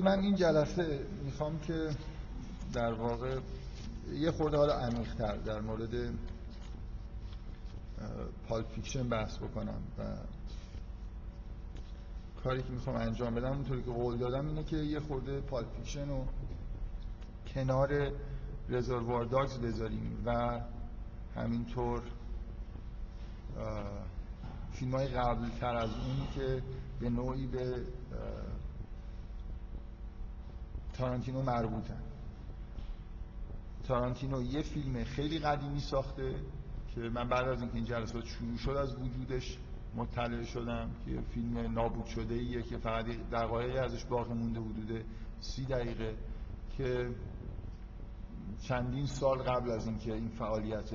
من این جلسه می‌خوام که در واقع یه خورده حالا عمیق‌تر در مورد Pulp Fiction بحث بکنم و کاری که می‌خوام انجام بدم اونطوری که قول دادم اینه که یه خورده Pulp Fiction رو کنار Reservoir Dogs بذاریم و همینطور فیلم های قبل تر از اونی که به نوعی به تارانتینو مربوطن. تارانتینو یه فیلم خیلی قدیمی ساخته که من بعد از اینکه این جلسات شروع شد از وجودش مطلع شدم که فیلم نابود شده ایه که فقط دقایقی ازش باقی مونده حدود سی دقیقه که چندین سال قبل از اینکه این فعالیت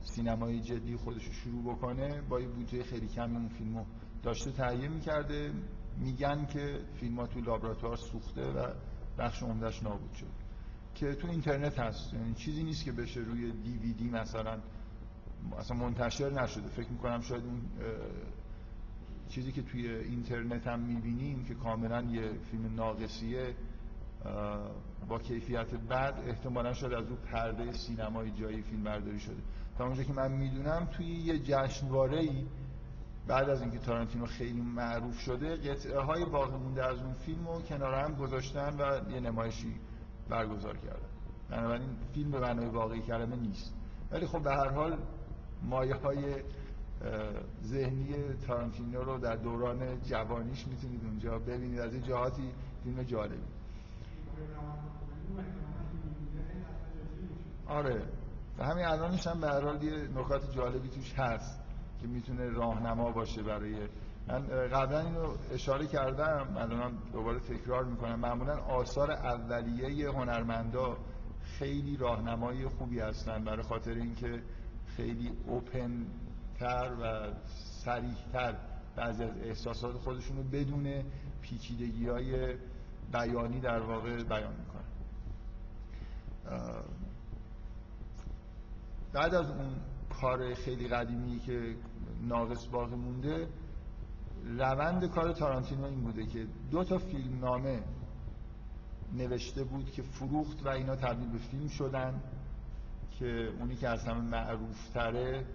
سینمایی جدی خودش رو شروع بکنه با یه بودجه خیلی کمی اون فیلمو داشته تهیه می‌کرده. میگن که فیلم ها تو لابراتوار سوخته و بخش عمدهش نابود شد. که تو اینترنت هست. یعنی چیزی نیست که بشه روی دیویدی مثلا اصلا منتشر نشده. فکر می‌کنم شاید اون چیزی که توی اینترنت هم می‌بینیم که کاملا یه فیلم ناقصیه با کیفیت بد احتمالا شاید از اون پرده سینمایی جایی فیلم برداری شده. تا اونجا که من می‌دونم توی یه جشنواره ای بعد از اینکه تارانتینو خیلی معروف شده قطعه های باقی مونده از اون فیلم رو کنار هم گذاشتن و یه نمایشی برگزار کردن. بنابراین فیلم به معنای واقعی کلمه نیست. ولی خب به هر حال مایه های ذهنی تارانتینو رو در دوران جوانیش می‌تونید اونجا ببینید. از این جهاتی فیلم جالبی. آره. و همین الانش هم به هر حال یه نکات جالبی توش هست. که می‌تونه راهنما باشه برای من. قبلا اینو اشاره کردم الان دوباره تکرار می‌کنم. معمولا آثار اولیه هنرمندا خیلی راهنمای خوبی هستن برای خاطر اینکه خیلی اوپن تر و سریح تر بعضی از احساسات خودشون رو بدون پیچیدگی های بیانی در واقع بیان می‌کنن. بعد از اون کار خیلی قدیمی که ناقص باقی مونده روند کار تارانتینو این بوده که دو تا فیلم نامه نوشته بود که فروخت و اینا تبدیل به فیلم شدن که اونی که از همه معروف تره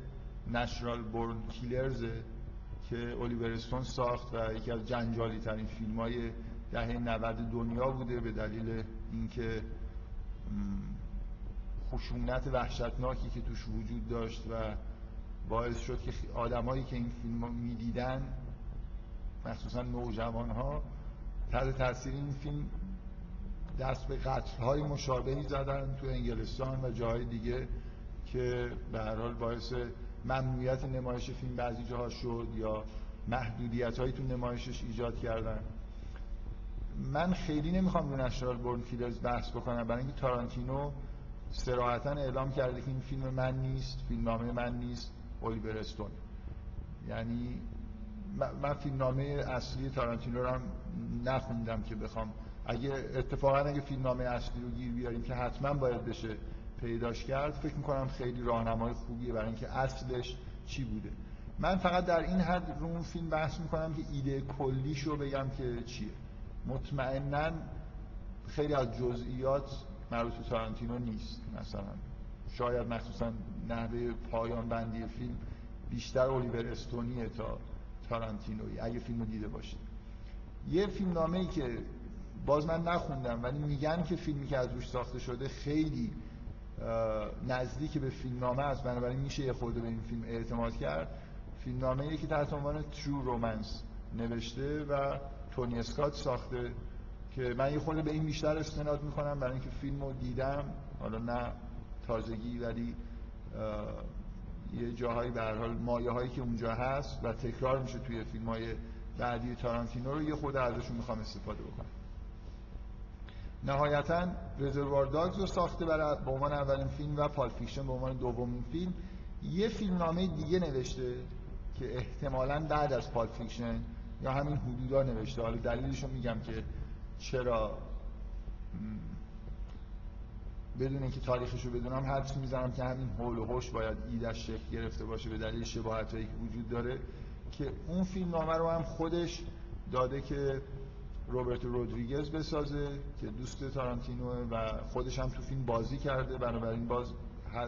نشرال بورن کیلرز که اولیور استون ساخت و یکی از جنجالی ترین فیلم های دهه 90 دنیا بوده به دلیل اینکه خشونت وحشتناکی که توش وجود داشت و باعث شد که آدمایی که این فیلم می‌دیدن مخصوصا نوجوان ها تحت تاثیر این فیلم دست به قتل های مشابهی زدن تو انگلستان و جاهای دیگه که به هر حال باعث ممنوعیت نمایش فیلم بعضی جاها شد یا محدودیت هایی تو نمایشش ایجاد کردن. من خیلی نمی‌خوام رو نشرال بورن کیلرز بحث بکنم برای اینکه تارانتینو سراحتا اعلام کرده که این فیلم من نیست فیلمنامه من نیست. الیور استون یعنی من فیلمنامه اصلی تارانتینو رو هم نخوندم که بخوام. اگه اتفاقا اگه فیلمنامه اصلی رو گیر بیاریم که حتما باید بشه پیداش کرد فکر می‌کنم خیلی راهنمای خوبیه برای اینکه اصلش چی بوده. من فقط در این حد رو اون فیلم بحث می‌کنم که ایده کلیش رو بگم که چیه. مطمئنا خیلی از جزئیات مربوط به تارانتینو نیست مثلا. شاید مخصوصا نحوه پایان بندی فیلم بیشتر الیور استونیه تا تارانتینوی اگه فیلمو دیده باشید. یه فیلم نامه ای که باز من نخوندم ولی میگن که فیلمی که از روش ساخته شده خیلی نزدیک به فیلم نامه است بنابراین میشه یه خورده به این فیلم اعتماد کرد. فیلم نامه که تحت عنوان ترو رومنس نوشته و تونی اسکات ساخته که من یه خورده به این بیشتر استناد می‌کنم برای اینکه فیلم رو دیدم. حالا نه تازگی ولی یه جاهایی به حال مایه هایی که اونجا هست و تکرار میشه توی فیلم های بعدی تارانتینو رو یه خورده ازشون می‌خوام استفاده بکنم. نهایتا Reservoir Dogs رو ساخته برای به عنوان اولین فیلم و Pulp Fiction به عنوان دومین فیلم. یه فیلم نامه دیگه نوشته که احتمالا بعد از Pulp Fiction یا همین حدودا نوشته. حالا دلیلش رو میگم که چرا بدون اینکه تاریخش رو بدونم حدس می‌زنم که همین حول و حوش باید ایدش شکل گرفته باشه به دلیل شباهت هایی که وجود داره که اون فیلم نامه رو هم خودش داده که روبرت رودریگز بسازه که دوست تارانتینو و خودش هم تو فیلم بازی کرده. بنابراین باز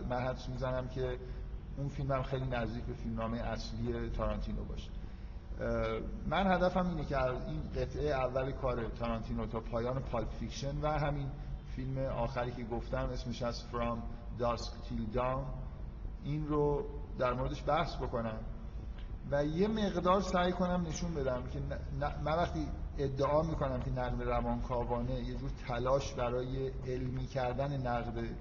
من حدس می‌زنم که اون فیلم هم خیلی نزدیک به فیلمنامه اصلی تارانتینو باشه. من هدفم اینه که این قطعه اول کار تارانتینو تا پایان Pulp Fiction و همین فیلم آخری که گفتم اسمش هست From Dusk Till Dawn. این رو در موردش بحث بکنم و یه مقدار سعی کنم نشون بدم که من وقتی ادعا می‌کنم که نقد روانکاوانه یه جور تلاش برای علمی کردن نقد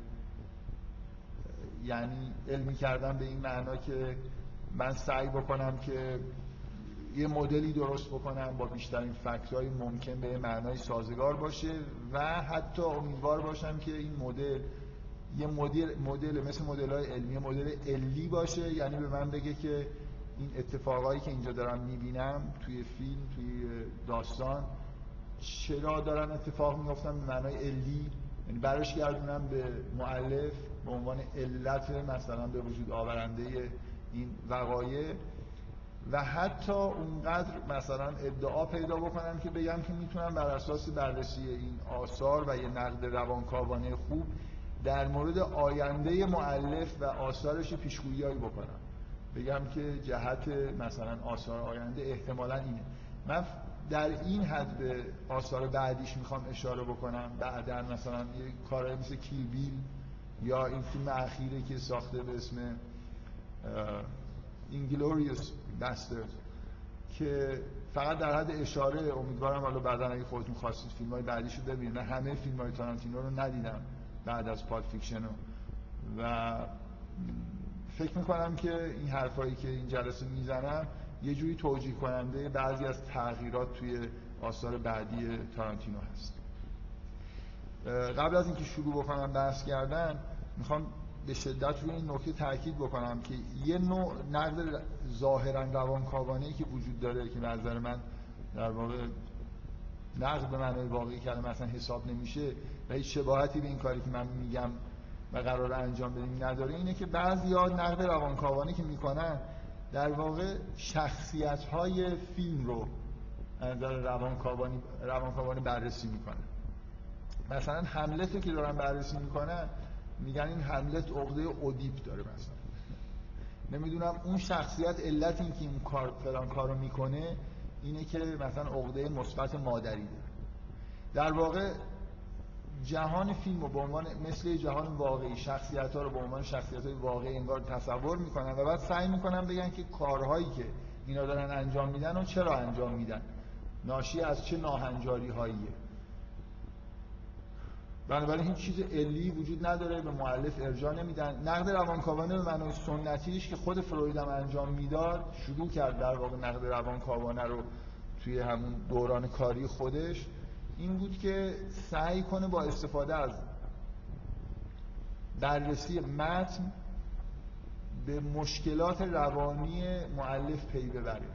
یعنی علمی کردن به این معنا که من سعی بکنم که یه مدلی درست بکنم با بیشترین فکتهای ممکن به معنای سازگار باشه. و حتی امیدوار باشم که این مدل یه مدل مدل مثل مدل های علمی مدل علی باشه یعنی به من بگه که این اتفاقایی که اینجا دارم می‌بینم توی فیلم توی داستان چرا دارن اتفاق میفتن به معنای علی؟ یعنی برش گردونم به معلف به عنوان علت مثلا به وجود آورنده این وقایع. و حتی اونقدر مثلا ادعا پیدا بکنم که بگم که می‌تونم بر اساس بررسی این آثار و یه نقد روانکاوانه خوب در مورد آینده معلف و آثارش پیشگویی بکنم. بگم که جهت مثلا آثار آینده احتمالا اینه. من در این حد به آثار بعدیش می‌خوام اشاره بکنم. بعدا مثلا یه کارهای مثل کیل بیل یا این فیلم اخیره که ساخته به اسم اینگلوریوس باسترد که فقط در حد اشاره امیدوارم حالا بعدا اگه خودتون خواستید فیلم های بعدیش رو ببینید من همه فیلم های تارانتینو رو ندیدم بعد از Pulp Fiction و فکر می‌کنم که این حرفایی که این جلسه می‌زنم یه جوری توجیه کننده بعضی از تغییرات توی آثار بعدی تارانتینو هست. قبل از اینکه شروع بکنم بحث کردن می‌خوام به شدت روی این نکته تاکید بکنم که یه نوع نقد ظاهرا روانکاوانه که وجود داره که نظر من در واقع نقد به معنای واقعی کلمه مثلا حساب نمیشه و هیچ شباهتی به این کاری که من میگم و قرار انجام بدیم نداره اینه که بعضی ها نقد روانکاوانه که می‌کنن در واقع شخصیت های فیلم رو نظر روانکاوانی روانکاوانه بررسی می‌کنن. مثلا حملت که دارن بررسی می‌کنن میگن این حملت عقده اودیپ داره مثلا. نمی‌دونم اون شخصیت علت این که این کار فلان کارو می‌کنه اینه که مثلا عقده مثبت مادری داره. در واقع جهان فیلم رو به عنوان مثل جهان واقعی شخصیت ها رو به عنوان شخصیت های واقعی انگار تصور می‌کنن و بعد سعی می‌کنن بگن که کارهایی که اینا دارن انجام میدن و چرا انجام میدن. ناشی از چه ناهنجاری هاییه بنابراین هیچ چیز علی وجود نداره به معلف ارجاع نمیدن. نقد روانکاوانه به معنای سنتیش که خود فروید هم انجام می‌داد شروع کرد در واقع نقد روانکاوانه رو توی همون دوران کاری خودش. این بود که سعی کنه با استفاده از بررسی متن به مشکلات روانی معلف پی ببره.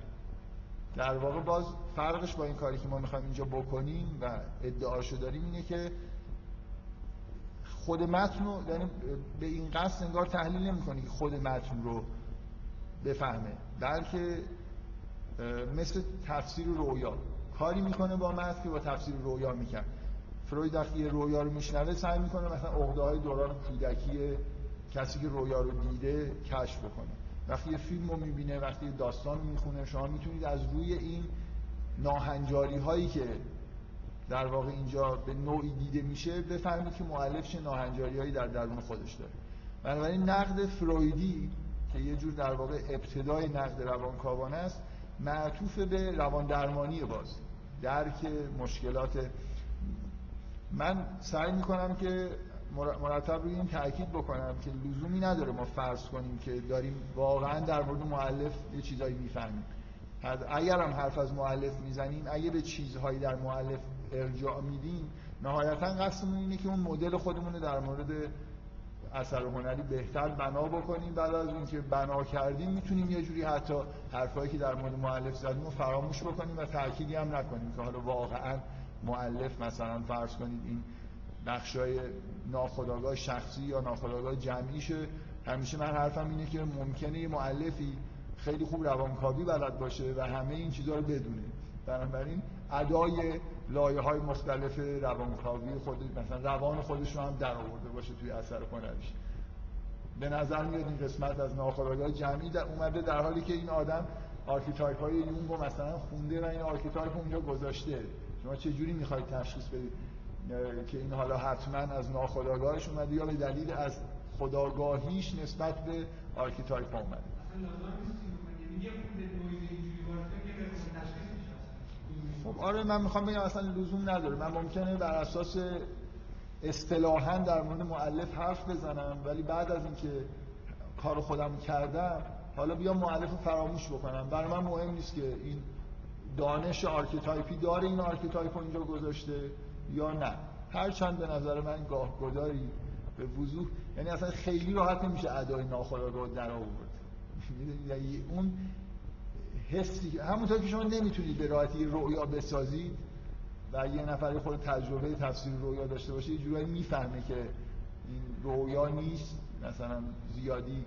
در واقع باز فرقش با این کاری که ما می‌خوایم اینجا بکنیم و ادعاشو داریم اینه که خود متن رو یعنی به این قصد انگار تحلیل نمی‌کنه که خود متن رو بفهمه بلکه مثل تفسیر رویا. کاری می‌کنه با متن که با تفسیر رویا می‌کرد. فروید وقتی یه رویا رو میشنوه سعی می‌کنه مثلا عقده های دوران کودکی کسی که رویا رو دیده کشف بکنه. وقتی یه فیلم رو می‌بینه وقتی داستان رو می‌خونه شما می‌تونید از روی این ناهنجاری هایی که در واقع اینجا به نوعی دیده میشه بفهمید که مؤلف چه ناهنجاری هایی در درون خودش داره. بنابراین نقد فرویدی که یه جور در واقع ابتدای نقد روانکاوانه است معطوف به روان درمانی باز. درک مشکلات. من سعی می‌کنم که مرتب روی این تاکید بکنم که لزومی نداره ما فرض کنیم که داریم واقعا در مورد معلف یه چیزایی می‌فهمیم. اگر هم حرف از معلف می‌زنیم اگه به چیزهایی در معلف ارجاع میدیم نهایتا قصدمون اینه که اون مدل خودمون در مورد اثر هنری بهتر بنا بکنیم. بعد از اینکه بنا کردیم می‌تونیم یه جوری حتی حرفایی که در مورد مؤلف زدیم رو فراموش بکنیم و تأکیدی هم نکنیم که حالا واقعا مؤلف مثلا فرض کنید این نقشای ناخودآگاه شخصی یا ناخودآگاه جمعیشه. همیشه من حرفم اینه که ممکنه یه مؤلفی خیلی خوب روانکاوی بلد باشه و همه این چیزها رو بدونه. بنابراین ادای لایه های مختلف روانکاوی خود مثلا روان خودش رو هم در آورده باشه توی اثر هنریش. به نظر میاد این قسمت از ناخودآگاه جمعی در اومده در حالی که این آدم archetype های یونگ رو مثلا خونده و این archetype اونجا گذاشته. شما چه جوری می‌خواید تشخیص بدید که این حالا حتما از ناخودآگاهش اومده یا به دلیل از خودآگاهیش نسبت به archetype اومده؟ خب آره من می‌خوام بگم اصلا لزوم نداره. من ممکنه بر اساس اصطلاحا در مورد مؤلف حرف بزنم ولی بعد از اینکه کار خودم کردم حالا بیا مؤلف رو فراموش بکنم. برای من مهم نیست که این دانش archetype ی داره این archetype رو اینجا گذاشته یا نه. هرچند به نظر من گاه گداری به وضوح یعنی اصلا خیلی راحت نمیشه ادای ناخودآگاه در آورد. یعنی اون حسی همونطور که شما نمی‌تونید به راحتی رویا بسازید و یه نفر خود تجربه تفسیر رویا داشته باشه یه جورایی می‌فهمه که این رویا نیست مثلا زیادی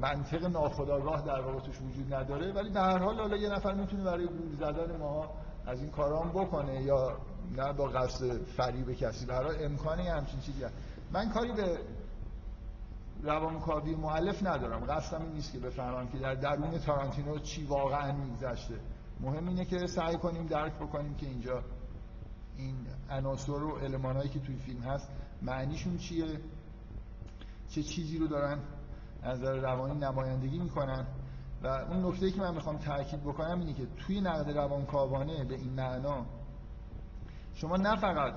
منطق ناخودآگاه در واقع توش وجود نداره ولی به هر حال حالا یه نفر می‌تونه برای گول زدن ما از این کارام بکنه یا نه با قصد فریب کسی حال امکانی همچین چیزی هست. من کاری به روانکاوی معلف ندارم. قصدم این نیست که بفهمم که در درون تارانتینو چی واقعا میگذشته. مهم اینه که سعی کنیم درک بکنیم که اینجا این عناصر و المانایی که توی فیلم هست معنیشون چیه؟ چه چیزی رو دارن از نظر روانی نمایندگی می‌کنن؟ و اون نکته که من می‌خوام تاکید بکنم اینه که توی نقد روانکاوانه به این معنا شما نه فقط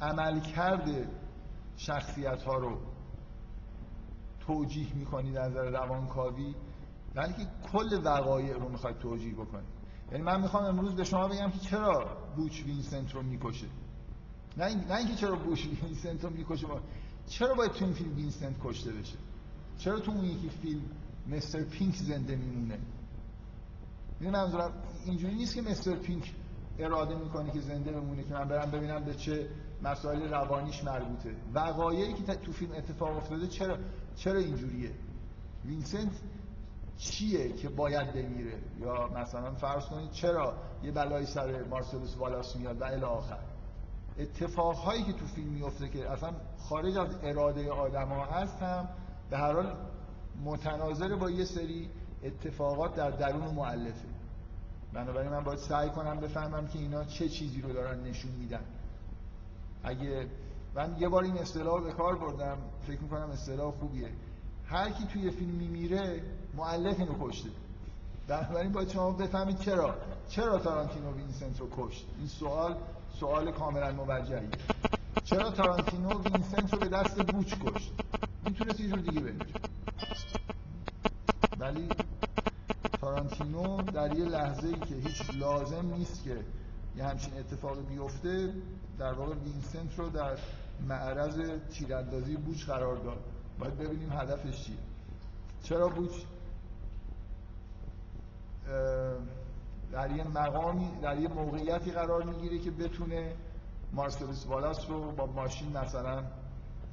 عملکرد شخصیت ها رو توجیه می‌کنید از نظر روانکاوی؟ بلکه کل وقایع رو می‌خواید توجیه بکنید یعنی من می‌خوام امروز به شما بگم که چرا بوچ وینسنت رو می‌کشه؟ نه, نه اینکه چرا بوچ وینسنت رو می‌کشه چرا باید تو این فیلم وینسنت کشته بشه؟ چرا تو اون یکی فیلم مستر پینک زنده میمونه؟ این منظورم اینجوری نیست که مستر پینک اراده می‌کنه که زنده بمونه که من برم ببینم به چه مسائل روانیش مربوطه. وقایعی که تو فیلم اتفاق افتاده چرا چرا اینجوریه؟ وینسنت چیه که باید بمیره؟ یا مثلا فرض کنید چرا یه بلایی سر مارسلوس والاس میاد و الی آخر؟ اتفاقهایی که تو فیلم میفته که اصلا خارج از اراده آدما هست هم به هر حال متناظر با یه سری اتفاقات در درون معلفه بنابراین من باید سعی کنم بفهمم که اینا چه چیزی رو دارن نشون میدن. اگه من یه بار این اصطلاح به کار بردم. فکر می‌کنم اصطلاح خوبیه. هر کی توی فیلم میمیره مؤلف اینو کشته. بنابراین باید شما بفهمید چرا. چرا تارانتینو وینسنت رو کشت؟ این سوال سوال کاملا موجهی چرا تارانتینو وینسنت رو به دست بوچ کشت؟ می‌تونست یه جور دیگه بمیره ولی تارانتینو در یه لحظه ای که هیچ لازم نیست که یه همچین اتفاقی بیفته در واقع وینسنت رو در معرض تیراندازی بوچ قرار داد. باید ببینیم هدفش چیه. چرا بوچ در یه مقامی در یه موقعیتی قرار می‌گیره که بتونه مارسلوس والاس رو با ماشین مثلا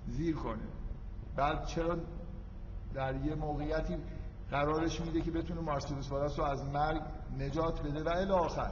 زیر کنه. بعد چرا در یه موقعیتی قرارش میده که بتونه مارسلوس والاس رو از مرگ نجات بده؟ و الی آخر.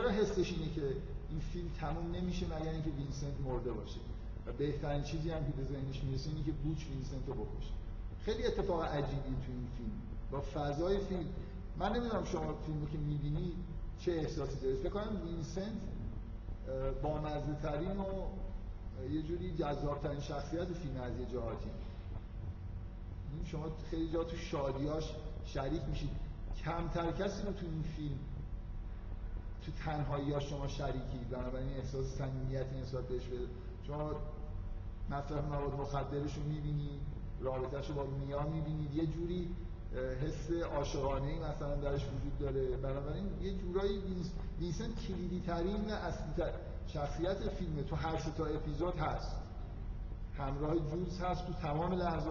حسش اینه که این فیلم تموم نمیشه مگر اینکه وینسنت مرده باشه؟ و بهترین چیزی هم که به ذهنش می‌رسه اینه که بوچ وینسنت رو بکشه. خیلی اتفاق عجیبی تو این فیلم. با فضای فیلم من نمی‌دونم شما فیلمو که می‌بینی چه احساسی دارید. فکر کنم وینسنت بامزه ترین و یه جوری جذابترین شخصیت فیلم از یه جهاتی شما خیلی جا تو شادیاش شریک میشید. کمتر کسی رو تو این فیلم تو تنهایی ها شما شریکی بنابراین احساس صمیمیتی نسبت بهش بده. شما مصرف مواد مخدرش رو می‌بینی رابطه‌ش رو با میا می‌بینید یه جوری حس عاشقانه ای مثلا درش وجود داره. بنابراین یه جورایی وینسنت کلیدی ترین اصلی شخصیت فیلم. تو هر تا اپیزود هست. همراه جولز هست تو تمام لحظه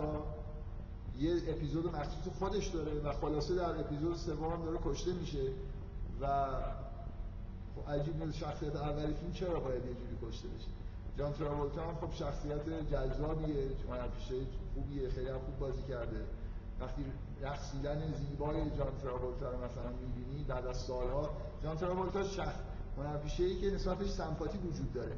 یه اپیزود مخصوص خودش داره و خلاصه در اپیزود سوم داره کشته میشه و عجیب نیست شخصیت اولی فیلم چرا باید یه جوری کشته بشه؟ جان تراولتا هم خب شخصیت جذابیه پیشه خوبیه خیلی هم خوب بازی کرده. وقتی رقصیدن زیبای جان تراولتا رو مثلا می‌بینی بعد از سالها جان تراولتا شخص هنرپیشه ای که نسبتش سمپاتی وجود داره.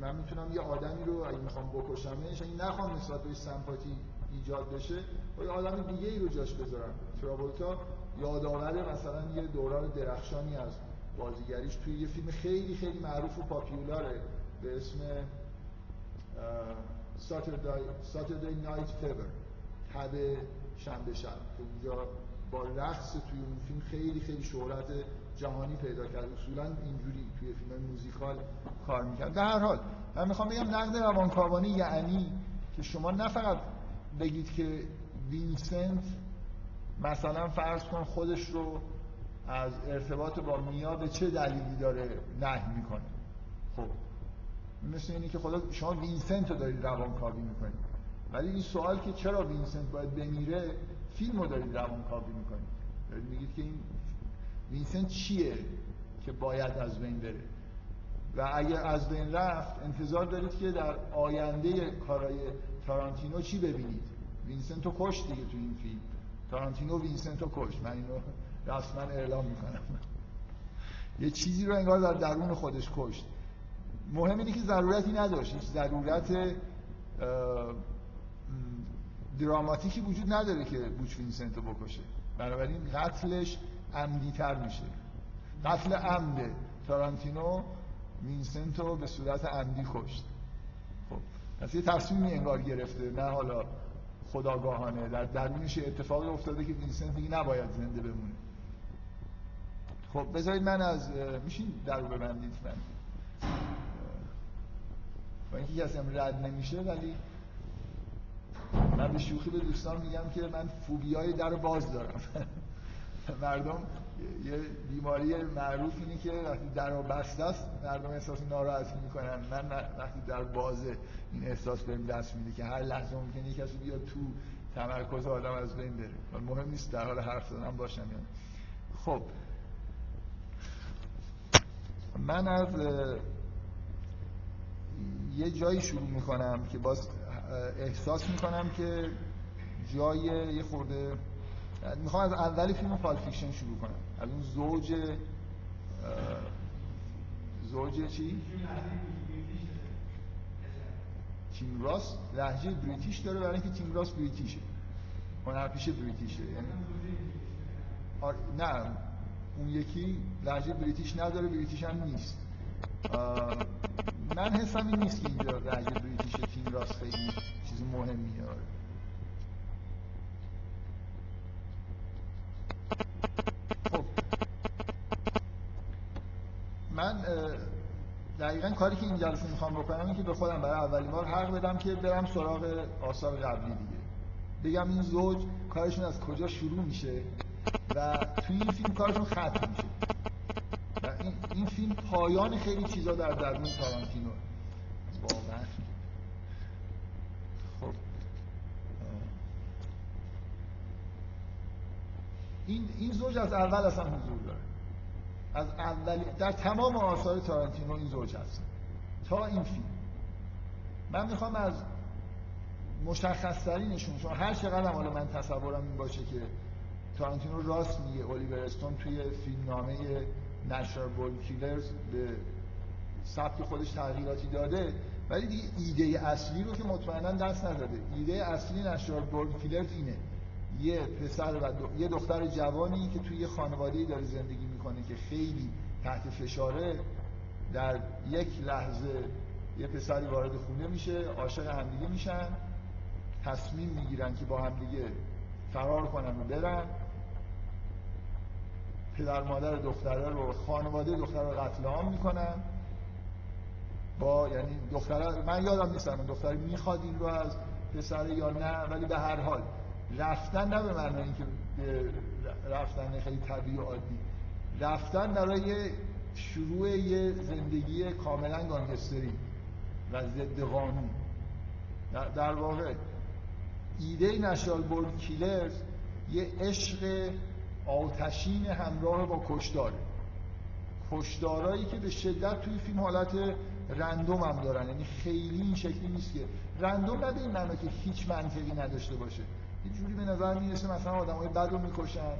من می‌تونم یه آدمی رو اگه می‌خوام بکشمش اگه نخوام نسبت بهش سمپاتی ایجاد بشه با یه آدم دیگه ای رو جاش بذارم. تراولتا یادآور مثلا یه دوران درخشانی از بازیگریش توی یه فیلم خیلی خیلی معروف و پاپیولاره. به اسم ساتردی نایت فیبر تب شنبه شب. که اونجا با رقص توی اون فیلم خیلی خیلی شهرت جهانی پیدا کرد اصولا اینجوری توی فیلم موزیکال کار می‌کرد. در هر حال من می‌خوام بگم نقد روانکاوانه یعنی که شما نه فقط بگید که وینسنت مثلا فرض کن خودش رو از ارتباط با میا به چه دلیلی داره نهی می‌کنه؟ خب مثل اینی که خود شما وینسنت رو دارید روانکاوی می‌کنید. ولی این سوال که چرا وینسنت باید بمیره فیلم رو دارید روانکاوی می‌کنید. دارید میگید که این وینسنت چیه که باید از بین بره؟ و اگر از بین رفت انتظار دارید که در آینده کارای تارانتینو چی ببینید؟ وینسنت رو کشت دیگه تو این فیلم. تارانتینو وینسنت رو کشت. من اینو رسما اعلام می‌کنم. یه چیزی رو انگار در درون خودش کشت. مهم اینه که ضرورتی نداشت. هیچ ضرورت دراماتیکی وجود نداره که بوچ وینسنت رو بکشه. بنابراین قتلش عمدیتر میشه. قتل عمده تارانتینو وینسنت رو به صورت عمدی کشت. خب پس یه تصمیمی انگار گرفته. نه حالا خودآگاهانه. در درونش اتفاقی افتاده که وینسنت دیگه نباید زنده بمونه. خب بذارید من از میشین در رو ببندید من. با اینکه کسی هم رد نمیشه ولی من به شوخی به دوستان میگم که من فوبیای در باز دارم. مردم یه بیماری معروف اینه که وقتی در بسته است مردم احساس ناراحتی می‌کنن. من وقتی در بازه این احساس بهم دست میده که هر لحظه ممکنه کسی بیاد تو تمرکز آدم از بین بره. مهم نیست در حال حرف زدن باشم یعنی خب من از یه جایی شروع می‌کنم که باز احساس می‌کنم که جای یه خورده می‌خوام از اولی فیلم پالپ فیکشن شروع کنم. از اون زوج زوج چی؟ تیم راس لهجه British داره برای اینکه تیم راس British ه. هنرپیشه British ه. یعنی آر... نه. اون یکی لحجه بریتیش نداره بریتیش هم نیست. من حسم این نیست که اینجا لحجه بریتیش تیم راس خیلی چیز مهمیه. آره. خب. من دقیقا کاری که این جلسه می‌خوام بکنم این که به خودم برای اولین بار حق بدم که برم سراغ آثار قبلی دیگه. بگم این زوج کارشون از کجا شروع میشه؟ و توی این فیلم کارشون ختم میشه. و این, این فیلم پایان خیلی چیزا در درون تارانتینو. واقعا. خب. این این زوج از اول اصلا حضور داره. از اولی در تمام آثار تارانتینو این زوج هست. تا این فیلم. من می‌خوام از مشخص ترینشون چون هر چقدر حالا من تصورم این باشه که تارانتینو راست میگه. اولیور استون توی فیلم نامه بول کیلرز به سبک خودش تغییراتی داده ولی دیگه ایده اصلی رو که مطمئنا دست نداده. ایده اصلی نشر بول کیلرز اینه. یه پسر و یه دختر جوانی که توی یه خانواده‌ای داره زندگی می‌کنه که خیلی تحت فشاره در یک لحظه یه پسری وارد خونه میشه عاشق همدیگه میشن تصمیم می‌گیرن که با همدیگه فرار کنن و برن. پدر مادر دختره رو خانواده دختر رو قتل عام می‌کنن. با یعنی دختره من یادم نیستم دختر می‌خواد این رو از پسر یا نه ولی به هر حال رفتن نه به معنی اینکه رفتن خیلی طبیعی و عادی. رفتن برای شروع یه زندگی کاملا گانگستری و ضد قانون. در واقع ایده نشنال بورد کیلرز یه عشق آتشین همراه با کشداره کشدارایی که به شدت توی فیلم حالت رندوم هم دارن. یعنی خیلی این شکلی نیست که رندوم نه به این معنا که هیچ منطقی نداشته باشه. یه جوری به نظر می‌رسه مثلا آدمای بد رو می‌کشن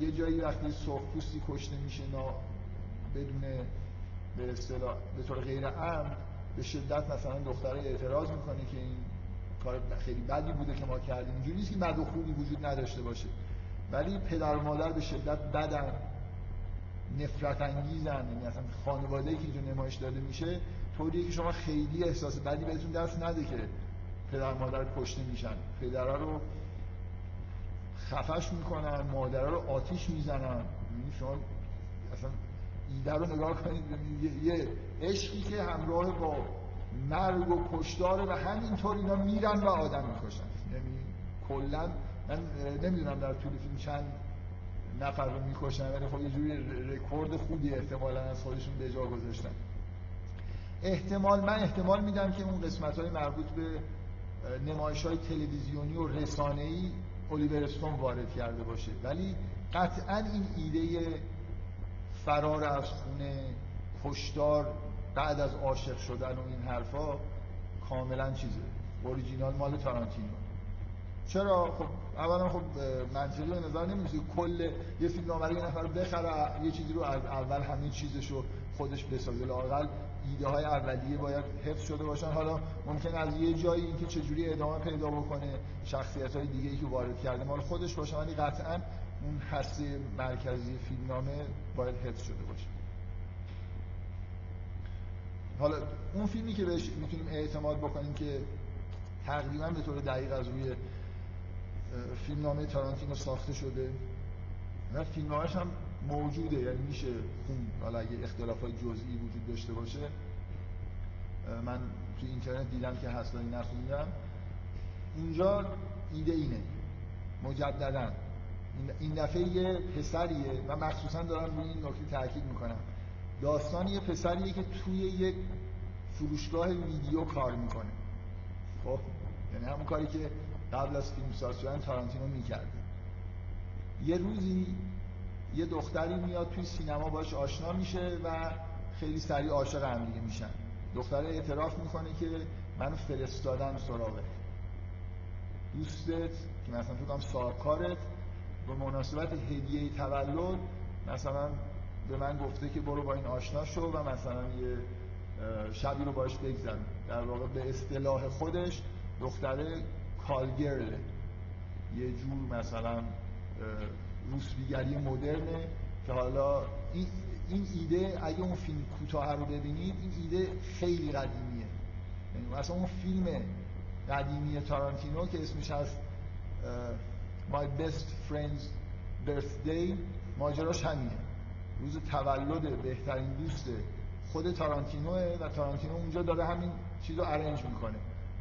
یه جایی وقتی سرخپوستی کشته میشه نا بدون به اصطلاح به طور غیر امن به شدت مثلا دختر اعتراض می‌کنه که این کار خیلی بدی بوده که ما کردیم. اینجوری نیست که بد و خوبی وجود نداشته باشه. ولی پدر و مادر به شدت بدن نفرت انگیزن یعنی اصلا خانواده که اینجا نمایش داده میشه طوریه که شما خیلی احساس بدی بهتون دست نده که پدر مادر کشته میشن. پدرها رو خفش می‌کنن مادرها رو آتیش می‌زنن. یعنی شما اصلا ایده رو نگاه کنید یه عشقی که همراه با مرگ و کشداره و همینطور اینا میرن و آدم می‌کشن. یعنی کلا من نمی‌دونم در طول فیلم چند نفر رو می‌کشن ولی خب یه جوری رکورد خوبی احتمالا از خودشون به جا گذاشتن. احتمال من احتمال میدم که اون قسمت های مربوط به نمایش های تلویزیونی و رسانه ای وارد کرده باشه. ولی قطعا این ایده فرار از خونه کشدار بعد از عاشق شدن و این حرفا کاملا چیزه. اوریجینال مال تارانتینو. چرا؟ خب اولا خب منطقی به نظر نمیشه کل یه فیلم آمده یه نفر بخره یه چیزی رو از اول همه چیزش رو خودش بسازه. لاقل ایده های اولیه باید حفظ شده باشن. حالا ممکن از یه جایی اینکه چجوری ادامه پیدا بکنه شخصیت های دیگه ای که وارد کرده مال خودش باشه. ولی قطعا اون هسته مرکزی فیلمنامه باید حفظ شده باشه. حالا اون فیلمی که بهش می‌تونیم اعتماد بکنیم که تقریبا به طور دقیق از روی فیلمنامه تارانتینو ساخته شده. و فیلمنامهش هم موجوده یعنی میشه خون حالا اگه اختلاف های جزئی وجود داشته باشه. من تو اینترنت دیدم که هست ولی نخوندم اونجا ایده اینه. مجددا. این دفعه یه پسریه و مخصوصا دارم روی این نکته تاکید می‌کنم. داستان یه پسریه که توی یک فروشگاه ویدیو کار می‌کنه. خب یعنی همون کاری که قبل از فیلم ساز شدن تارانتینو می‌کرده. یه روزی یه دختری میاد توی سینما باش آشنا میشه و خیلی سریع عاشق هم دیگه میشن. دختر اعتراف می‌کنه که منو فرستادن سراغت. دوستت که مثلا تو کام سارکارت به مناسبت هدیه تولد مثلا به من گفته که برو با این آشنا شو و مثلا یه شبی رو باش بگذرم در واقع به اصطلاح خودش دختره کالگرله یه جور مثلا روسبیگری مدرنه که حالا این, ایده اگه اون فیلم کوتاه رو ببینید این ایده خیلی قدیمیه. یعنی مثلا اون فیلم قدیمی تارانتینو که اسمش هست My Best Friend's Birthday ماجراش همینه. روز تولد بهترین دوست خود تارانتینوه و تارانتینو اونجا داره همین چیز رو ارنج می‌کنه.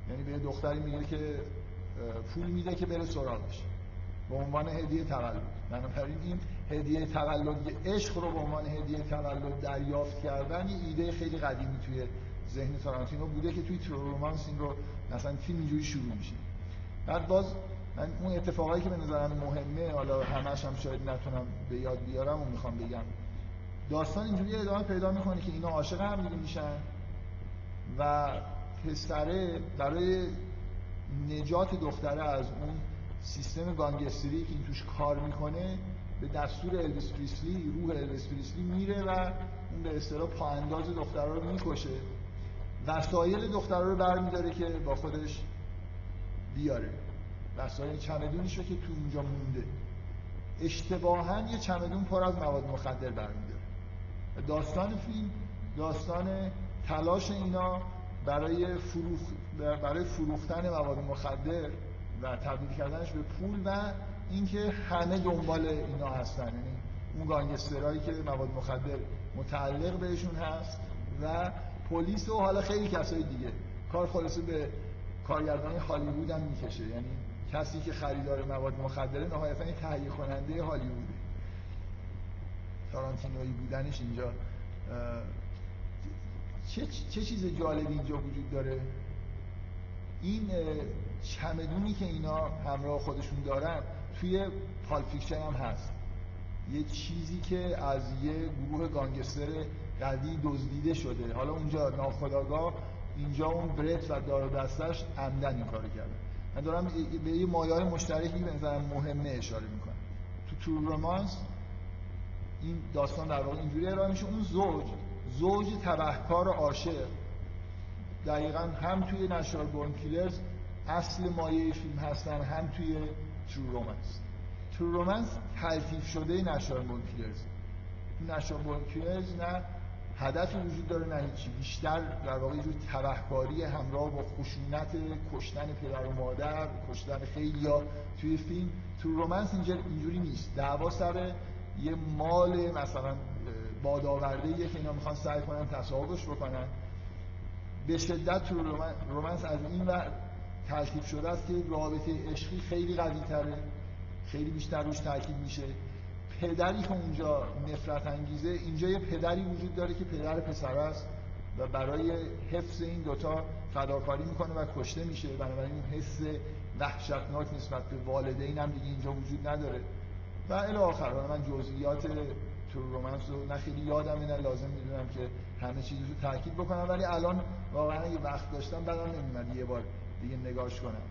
یعنی به دختری میگه که پول میده که بره سراغش. به عنوان هدیه تولد بنابراین این هدیه تولد عشق رو به عنوان هدیه تولد دریافت کردن یه ایده خیلی قدیمی توی ذهن تارانتینو بوده که توی ترومانس این رو مثلا فیلم اینجوری شروع میشه. بعد باز من اون اتفاقایی که به نظرم مهمه حالا همش هم شاید نتونم به یاد بیارم و می‌خوام بگم. داستان اینجوری ادامه پیدا می‌کنه که اینا عاشق هم میشن و پسره برای نجات دختره از اون سیستم گانگستری که این توش کار می‌کنه به دستور الویس پریسلی روح الویس پریسلی میره و اون به اصطلاح پا انداز دختره رو می‌کشه. وسایل دختره رو برمیداره که با خودش بیاره. وسایل چمدونیش رو که تو اونجا مونده. اشتباها یه چمدون پر از مواد مخدر برمیداره. داستان فیلم داستان تلاش اینا برای فروخ برای فروختن مواد مخدر و تبدیل کردنش به پول و اینکه همه دنبال اینا هستن. یعنی اون گانگسترهایی که مواد مخدر متعلق بهشون هست و پلیس و حالا خیلی کسای دیگه. کار خلاصه به کارگردان هالیوود هم می‌کشه. یعنی کسی که خریدار مواد مخدره نهایتا یه تهیه کننده هالیووده. تارانتینویی بودنش اینجا چه, چه چیز جالبی اینجا وجود داره؟ این چمدونی که اینا همراه خودشون دارن توی پالفیکشن هم هست. یه چیزی که از یه گروه گانگستر قوی دزدیده شده. حالا اونجا ناخداگاه اینجا اون برت و دار دستش عمدن این کارو کرده. من دارم به یه مایه مشترکی به نظرم مهمه اشاره می‌کنم. تو تور رومانس این داستان در واقع اینجوری ارائه میشه. اون زوج زوج تبهکار عاشق دقیقا هم توی نشار بورن کیلرز اصل مایه فیلم هستن هم توی ترو رومنس ترو رومنس تلتیف شده نشار بورن کیلرز نشار بورن کیلرز نه هدفی وجود داره نه هیچی. بیشتر در واقع جور تبهکاری همراه با خشونت کشتن پدر و مادر کشتن خیلی ها توی فیلم. تو رومنس اینجوری نیست. دعوا سر یه مال مثلا بادآورده که اینا می‌خوان سعی کنن تصاحبش بکنن. به شدت تو رومنس از این و ترکیب شده است که رابطه عشقی خیلی قوی تره خیلی بیشتر روش تاکید میشه. پدری که اونجا نفرت انگیزه اینجا یه پدری وجود داره که پدر پسر است و برای حفظ این دوتا فداکاری می‌کنه و کشته میشه. بنابراین اون حس وحشتناک نسبت به والدین هم دیگه اینجا وجود نداره. و الی آخر من جزئیات تو رومنس رو نه خیلی یادم نه لازم می‌دونم که همه چیز رو تاکید بکنم ولی الان واقعا یه وقت داشتم بعدم نمی‌دونم یه بار دیگه نگاش کنم.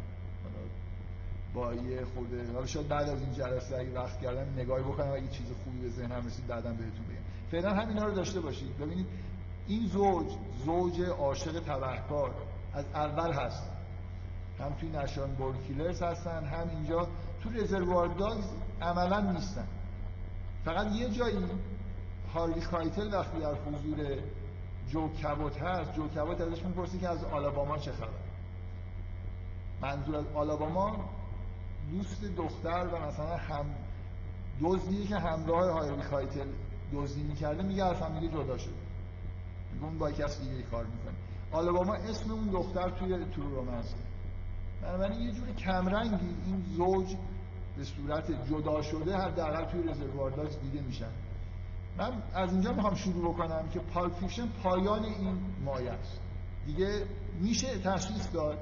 با یه خود حالا شاید بعد از این جلسه اگه وقت کردم نگاهی بکنم اگه چیز خوبی به ذهنم رسید بعدم بهتون بگم. فعلا همینا رو داشته باشید. ببینید این زوج زوج عاشق تبهکار از اول هست. هم توی نشان بورکیلرز هستن هم اینجا تو رزروار داگز عملا نیستن. فقط یه جایی هاروی کایتل وقتی در حضور جو کبوت هست جو کبوت ازش می‌پرسی که از آلاباما چه خبر؟ منظور از آلاباما دوست دختر و مثلا هم دزدی که همراه هاروی کایتل دزدی می‌کرده میگه از هم دیگه جدا شده میگه اون با کسی دیگه کار می‌کنه. آلاباما اسم اون دختر توی تو رومنس بنابراین یه جوری کمرنگی این زوج به صورت جدا شده حداقل توی رزروار داگز دیده میشن. من از اینجا می‌خوام شروع بکنم که پالپ فیکشن پایان این مایه است. دیگه میشه تشخیص داد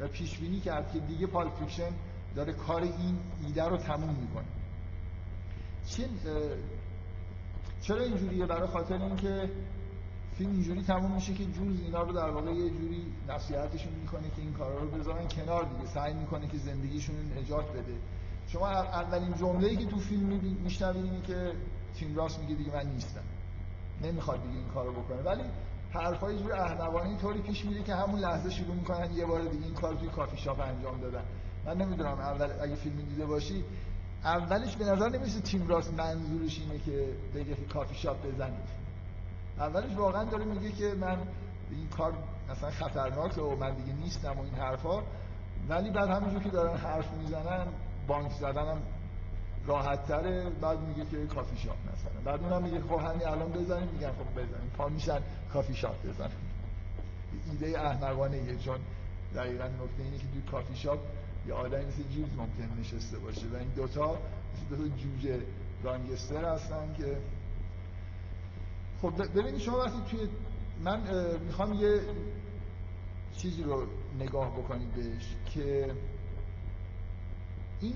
و پیش بینی کرد که دیگه پالپ فیکشن داره کار این ایده رو تموم می‌کنه. چه چرا اینجوریه؟ برای خاطر اینکه فیلم اینجوری تموم میشه که جولز اینا رو در واقع یه جوری نصیحتشون می‌کنه که این کارا رو بذارن کنار دیگه. سعی می‌کنه که زندگیشون نجات بده. شما اولین جمله‌ای که تو فیلم میشنوید اینه که تیم راست میگه دیگه من نیستم. نمی‌خواد دیگه این کارو بکنه. ولی حرفای جور احمقانه طوری پیش میره که همون لحظه شروع می‌کنن یه بار دیگه این کار توی کافی شاپ انجام دادن. من نمی‌دونم اول اگه فیلم دیده باشی اولش به نظر نمی‌رسه تیم راست منظورش اینه که بگه کافی شاپ بزنید. اولش واقعا داره میگه که من این کار مثلا خطرناکه و من دیگه نیستم و این حرفا ولی بعد همینجور که دارن حرف می‌زنن بانک زدنم راحت تره بعد میگه که کافی شاپ مثلا. بعد اونم میگه خب همین الان بزنیم میگن خب بزنیم. پا میشن کافی شاپ بزنن ایده احمقانه یه چون دقیقا نکته اینه که توی کافی شاپ یه آدمی مثل جیمز ممکن نشسته باشه. و این دوتا مثل دوتا جوجه گانگستر هستن که خب ببینید شما وقتی توی من می‌خوام یه چیزی رو نگاه بکنید بهش که این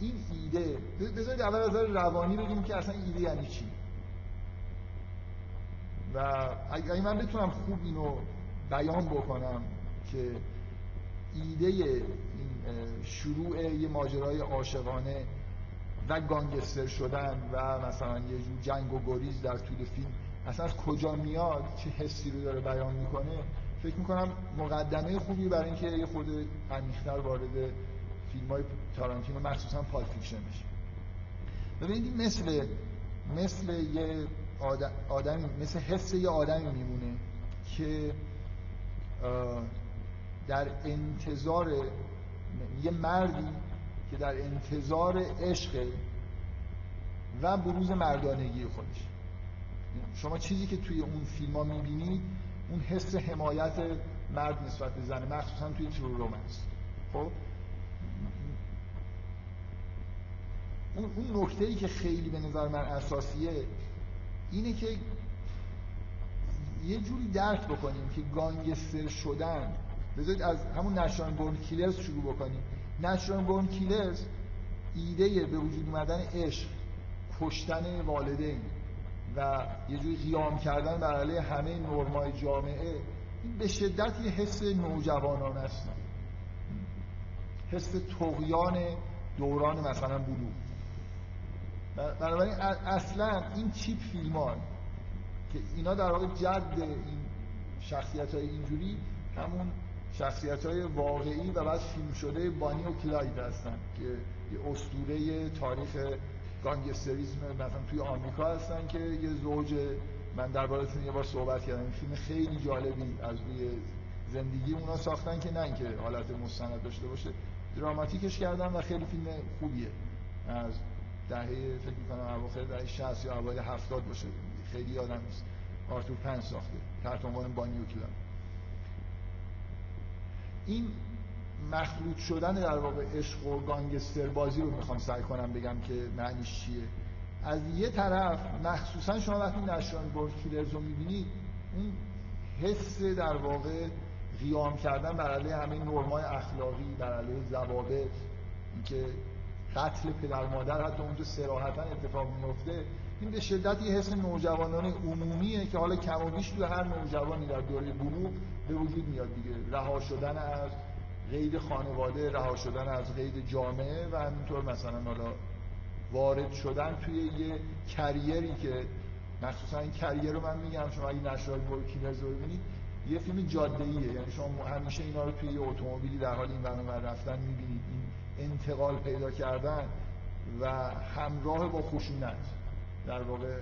این ایده بذارید اول از روانی بگیم که اصلا ایده یعنی چی. و اگه من بتونم خوب اینو بیان بکنم که ایده این شروع یه ماجرای عاشقانه و گانگستر شدن و مثلا یه جنگ و گریز در طول فیلم اصلا از کجا میاد چه حسی رو داره بیان می‌کنه فکر می‌کنم مقدمه خوبی برای اینکه یه خورده عمیق‌تر وارد فیلم های تارانتینو مخصوصا پالپ فیکشن بشه. ببینید مثل مثل یه آدم, آدمی مثل حس یه آدمی میمونه که در انتظار یه مردی که در انتظار عشق و بروز مردانگی خودش. شما چیزی که توی اون فیلم ها می‌بینید اون حس حمایت مرد نسبت به زنه مخصوصا توی ترو رومنس خب؟ اون اون نکته ای که خیلی به نظر من اساسیه اینه که یه جوری درک بکنیم که گانگستر شدن. بذارید از همون نشان بورن کیلرز شروع بکنیم. نشان بورن کیلرز ایده به وجود اومدن عشق کشتن والدین. و یه جوری قیام کردن بر علیه همه نرمای جامعه این به شدت یه حس نوجوانان است. حس تقیان دوران مثلا بلوغ. بنابراین اصلا این چیپ فیلم ها که اینا در واقع جد این شخصیت های اینجوری همون شخصیت های واقعی و بعد فیلم شده بانی و کلاید هستن که یه اسطوره تاریخ گانگستریزم مثلا توی آمریکا هستن که یه زوج من دربارتون یه بار صحبت کردم. این فیلم خیلی جالبی از روی زندگی اونا ساختن که نه اینکه حالت مستند داشته باشه. دراماتیکش کردن و خیلی فیلم خوبیه. از دهه فکر می‌کنم اواخر دهه 60 یا اوایل 70 باشه. خیلی یادم نیست. آرتور پنس ساخته. تحت عنوان بانیو این مخلوط شدن در واقع عشق و گانگستر بازی رو می‌خوام سعی کنم بگم که معنیش چیه. از یه طرف مخصوصا شما وقتی نشان بورد کیلرز رو می‌بینید اون حس در واقع قیام کردن بر علیه همه نرمای اخلاقی بر علیه ضوابط اینکه قتل پدر مادر حتی اونجا سراحتا اتفاق میفته این به شدت یه حس نوجوانان عمومیه که حالا کم تو هر نوجوانی در دوره بلوغ به وجود میاد دیگه. رها شدن از قید خانواده رها شدن از قید جامعه و همینطور مثلا حالا وارد شدن توی یه کریری که مخصوصا این کریر رو من میگم شما اگه نشرال بورکینرز رو ببینید یه فیلم جاده ایه یعنی شما همیشه اینا رو توی یه اتومبیلی در حال این ور رفتن می‌بینید. این انتقال پیدا کردن و همراه با خشونت در واقع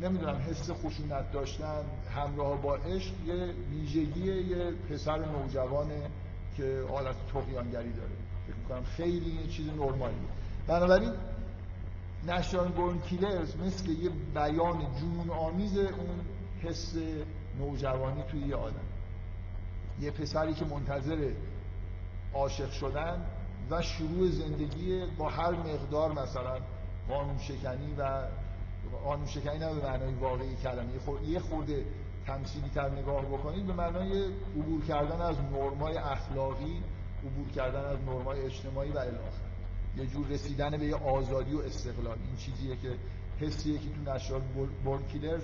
نمی‌دونم حس خشونت داشتن همراه با عشق یه ویژگی یه پسر نوجوانه که حالت تقیانگری داره. فکر می‌کنم خیلی یه چیز نرمالیه. بنابراین نشان بورن کیلرز مثل یه بیان جنون آمیز اون حس نوجوانی توی یه آدم. یه پسری که منتظر عاشق شدن و شروع زندگی با هر مقدار مثلا قانون شکنی و قانون شکنی نه به معنای واقعی کلمه. یه خورده تمثیلی تر نگاه بکنید به معنای عبور کردن از نرمای اخلاقی عبور کردن از نرمای اجتماعی و الاخر یه جور رسیدن به یه آزادی و استقلال. این چیزیه که حسیه که تو نشرال بورن کیلرز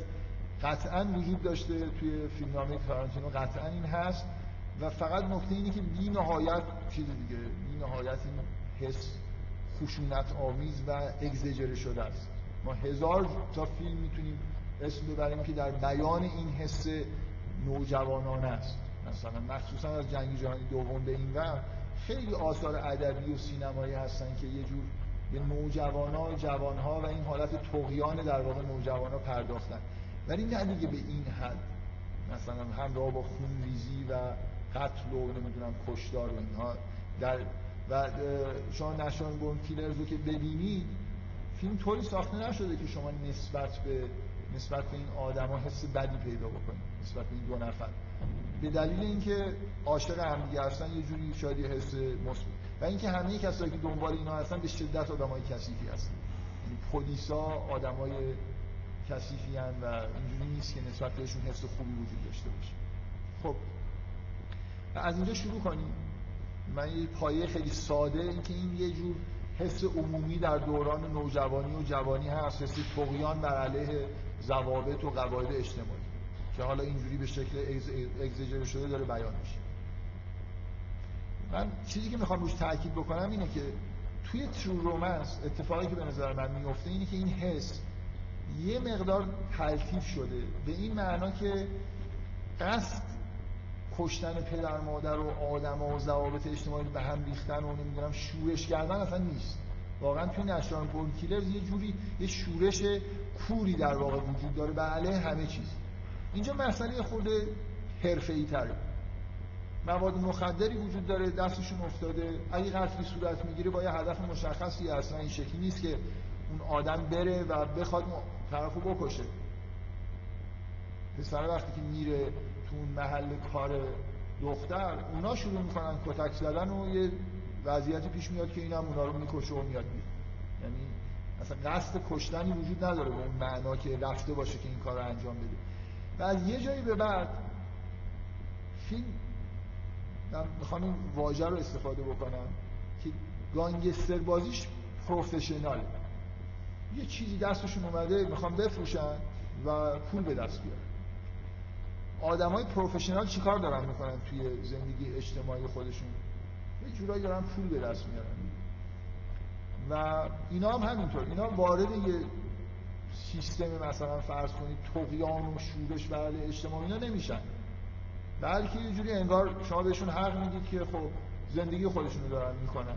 قطعا وجود داشته توی فیلمنامه تارانتینو. قطعا این هست و فقط نکته اینه که بی نهایت چیز دیگه. بی نهایت این حس خشونت آمیز و اگزجره شده است. ما هزار تا فیلم می‌تونیم اسم ببریم که در بیان این حس نوجوانان است. مثلا مخصوصا از جنگ جهانی دوم به این و خیلی آثار ادبی و سینمایی هستن که یه جور به نوجوانا جوانها و این حالت تقیان در واقع نوجوانا پرداختن. ولی نه دیگه به این حد. مثلا همراه با خونریزی و قتل و نمی‌دونم کشدار و اینها در و شما نشان بون کیلرز رو که ببینید فیلم طوری ساخته نشده که شما نسبت به نسبت به این آدما حس بدی پیدا بکنید نسبت به این دو نفر. به دلیل اینکه عاشق همدیگه هستن یه جوری شاید حس مثبت. و اینکه همه کسایی که دنبال اینا هستن به شدت آدمای کثیفی هستن. یعنی پلیسا آدمای کثیفی و اینجوری نیست که نسبت بهشون حس خوبی وجود داشته باشه. خب. از اینجا شروع کنیم. من یه پایه خیلی ساده اینکه این یه جور حس عمومی در دوران نوجوانی و جوانی هست حس تقیان بر علیه ضوابط و قواعد اجتماعی. که حالا اینجوری به شکل اگزیجر شده داره بیان میشه. من چیزی که می‌خوام روش تاکید بکنم اینه که توی ترو رومنس اتفاقی که به نظر من میفته اینه که این حس یه مقدار تلتیف شده. به این معنا که قصد کشتن پدر مادر و آدم و ضوابط اجتماعی به هم ریختن و نمی‌دونم شورش کردن اصلا نیست. واقعا توی نشان کیلرز یه جوری یه شورش کوری در واقع وجود داره. به همه چیز. اینجا مسئله خورده حرفه‌ای تره. مواد مخدری وجود داره دستشون افتاده. اگه قتلی صورت می‌گیره با یه هدف مشخصی اصلا این شکلی نیست که اون آدم بره و بخواد طرفو بکشه. پسر وقتی که میره تو محل کار دختر اونا شروع می‌کنن کتک زدن و یه وضعیتی پیش میاد که اینم اونا رو می‌کشه و میاد یعنی اصلا قصد کشتنی وجود نداره به اون معنا که رفته باشه که این کار رو انجام بده. و از یه جایی به بعد فیلم من می‌خوام این واژه رو استفاده بکنم که گانگستر بازیش پروفشناله یه چیزی دستشون اومده می‌خوام بفروشن و پول به دست بیارن. آدم های پروفشنال چیکار دارن می‌کنن توی زندگی اجتماعی خودشون؟ یه جورایی دارن پول به دست میارن. و اینا هم همینطور. اینا وارد یه سیستم مثلا فرض کنید تقیان و شورش و اجتماعی اینا نمیشن. بلکه یه جوری انگار شما بهشون حق می‌دید که خب زندگی خودشونو دارن می‌کنن.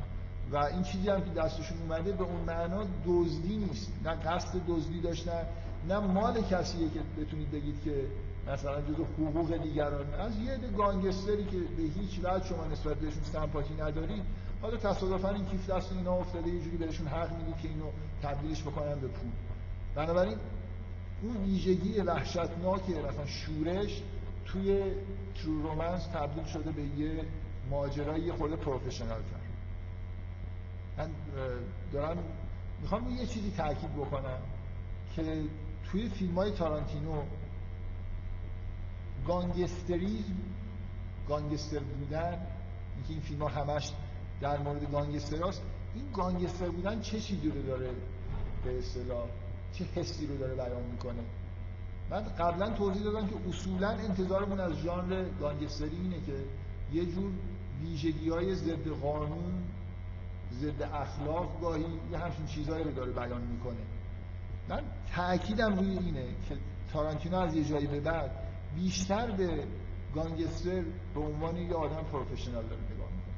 و این چیزی هم که دستشون اومده به اون معنا دزدی نیست. نه قصد دزدی داشتن نه مال کسیه که بتونید بگید که مثلا جزو حقوق دیگران از یه عده گانگستری که به هیچ وجه شما نسبت بهشون سمپاتی ندارید حالا تصادفا این کیف دست اینا افتاده یه جوری بهشون حق می‌دید که اینو تبدیلش بکنن به پول. بنابراین اون ویژگی وحشتناک مثلا شورش توی ترو رومنس تبدیل شده به یه ماجرای خود پروفشنال کرد من دارم می‌خوام یه چیزی تاکید بکنم که توی فیلم های تارانتینو گانگستریزم گانگستر بودن اینکه این فیلم ها همش در مورد گانگستر هست این گانگستر بودن چه چیزی رو داره به اصطلاح؟ چه حسی رو داره بیان می‌کنه؟ من قبلا توضیح دادم که اصولا انتظارمون از ژانر گانگستری اینه که یه جور ویژگی های ضد قانون ضد اخلاق گاهی یه همچین چیزهایی رو داره بیان می‌کنه. من تاکیدم روی اینه که تارانتینو از یه جایی به بعد بیشتر به گانگستر به عنوان یه آدم پروفشنال داره نگاه می‌کنه.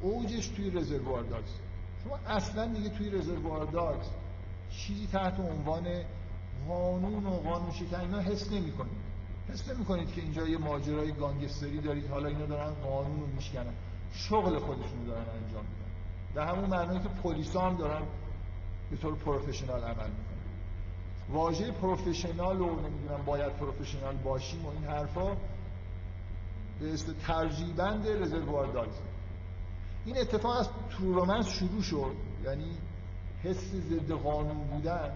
اوجش توی رزروار داگز شما اصلا دیگه توی رزروار داگز چیزی تحت عنوان قانون و قانون شکن اینا حس نمی کنید حس نمی کنید که اینجا یه ماجرای گانگستری دارید حالا اینا دارن قانون رو میشکنن. شغل خودشون رو دارن انجام میدن. به همون معنی که پلیسا هم دارن به طور پروفشنال عمل می‌کنن. واژه پروفشنال و نمی‌دونم باید پروفشنال باشیم و این حرفا به است ترجیبند رزروار داگز این اتفاق از ترو شروع شد یعنی حس ضد قانون بودن.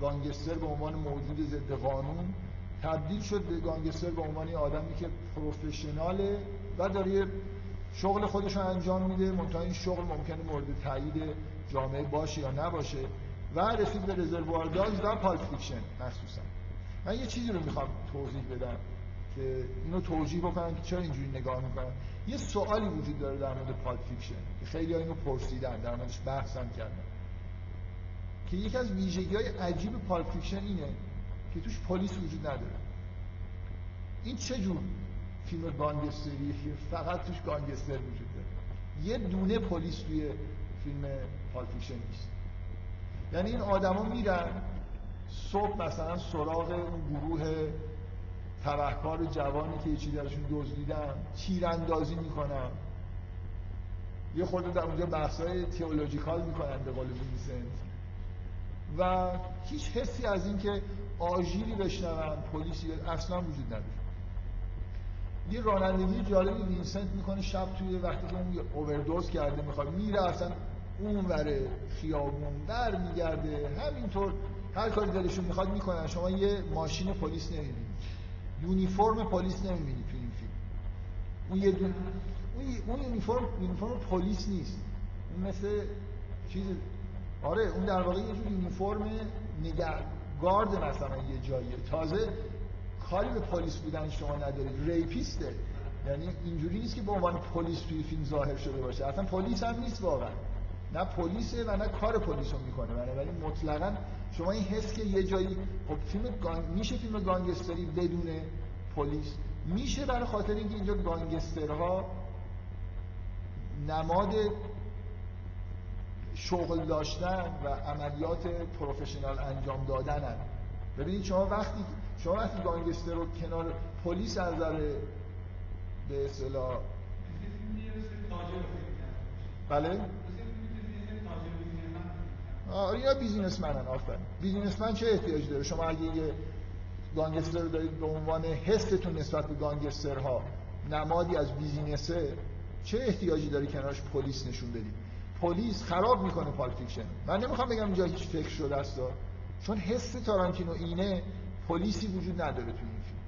گانگستر به عنوان موجود ضد قانون تبدیل شد به گانگستر به عنوان آدمی که پروفشناله و داره شغل خودش رو انجام میده. منتها این شغل ممکنه مورد تایید جامعه باشه یا نباشه. و رسید به Reservoir Dogs و Pulp Fiction مخصوصا. من یه چیزی رو می‌خوام توضیح بدم که اینو توضیح بکنم که چرا اینجوری نگاه می‌کنم. یه سوالی وجود داره در مورد Pulp Fiction. که خیلی اینو پرسیدن در موردش بحثم کردن. که یکی از ویژگی های عجیب Pulp Fiction اینه که توش پلیس وجود نداره. این چه جور فیلم گانگستری؟ فقط توش گانگستر وجود داره. یه دونه پلیس توی فیلم Pulp Fiction نیست. یعنی این آدما میرن صبح مثلا سراغ اون گروه تبهکار جوانی که یه چیزی ازشون دزدیدن تیراندازی می‌کنن. یه خورده در اونجا بحثای theological می‌کنن به قول وینسنت. و هیچ حسی از اینکه آژیری بشنون پلیسی اصلا وجود نداره. یه رانندگی جالبی وینسنت می‌کنه شب توی وقتی که اون اووردوز کرده می‌خواد میره اصلا اون ور خیابون برمیگرده. همینطور هر کاری دلشون می‌خواد می‌کنن. شما یه ماشین پلیس نمی‌بینید یونیفرم پلیس نمی‌بینید تو این فیلم. اون یه دون... اون یونیفرم یونیفرم پلیس نیست. اون مثل چیز آره اون در واقع یه جور یونیفرم نگهگارد مثلا یه جاییه. تازه کاری به پلیس بودن شما ندارید ریپیسته. یعنی اینجوری نیست که به عنوان پلیس توی فیلم ظاهر شده باشه. اصلا پلیس هم نیست واقعا. نه پلیسه و نه کار پلیس رو می‌کنه بنابراین مطلقا شما این حس که یه جایی خب فیلم گان... میشه فیلم گانگستری بدون پلیس؟ میشه برای خاطر اینکه اینجا گانگسترها نماد شغل داشتن و عملیات پروفشنال انجام دادن ببینید شما وقتی شما وقتی گانگستر رو کنار پلیس از نظر به اصطلاح بله؟ آره یا بیزینسمنن آفرین. بیزینسمن چه احتیاجی داره؟ شما اگه یه گانگستر رو دارید به عنوان حستون نسبت به گانگسترها نمادی از بیزینسه چه احتیاجی داری کنارش پلیس نشون بدید پلیس خراب می‌کنه Pulp Fiction. من نمی‌خوام بگم اینجا هیچ فکر شده است. چون حس تارانتینو اینه پلیسی وجود نداره تو این فیلم.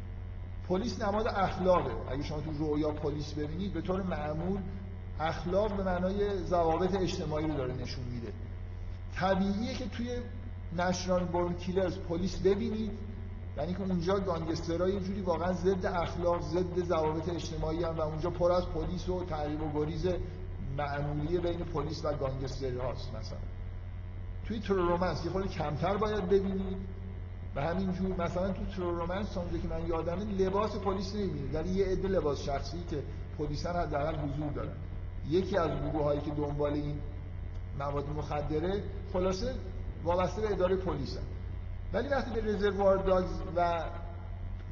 پلیس نماد اخلاقه. اگه شما تو رویا پلیس ببینید به طور معمول اخلاق به معنای ضوابط اجتماعی رو داره نشون میده. طبیعیه که توی Natural Born پلیس ببینید. یعنی که اونجا گانگسترها یه جوری واقعا ضد اخلاق ضد ضوابط اجتماعی هم و اونجا پر از پلیس و تعقیب و گریز معمولی بین پلیس و گانگستری هاست مثلا. توی True Romance یه خورده کمتر باید ببینید. و همینجور مثلا تو True Romance اونجا که من یادمه لباس پلیس نمی‌بینید. ولی یه عده لباس شخصی که پلیسن حداقل حضور دارن یکی از گروه هایی که دنبال این مواد مخدره خلاصه وابسته به اداره پلیس ولی وقتی به Reservoir Dogs و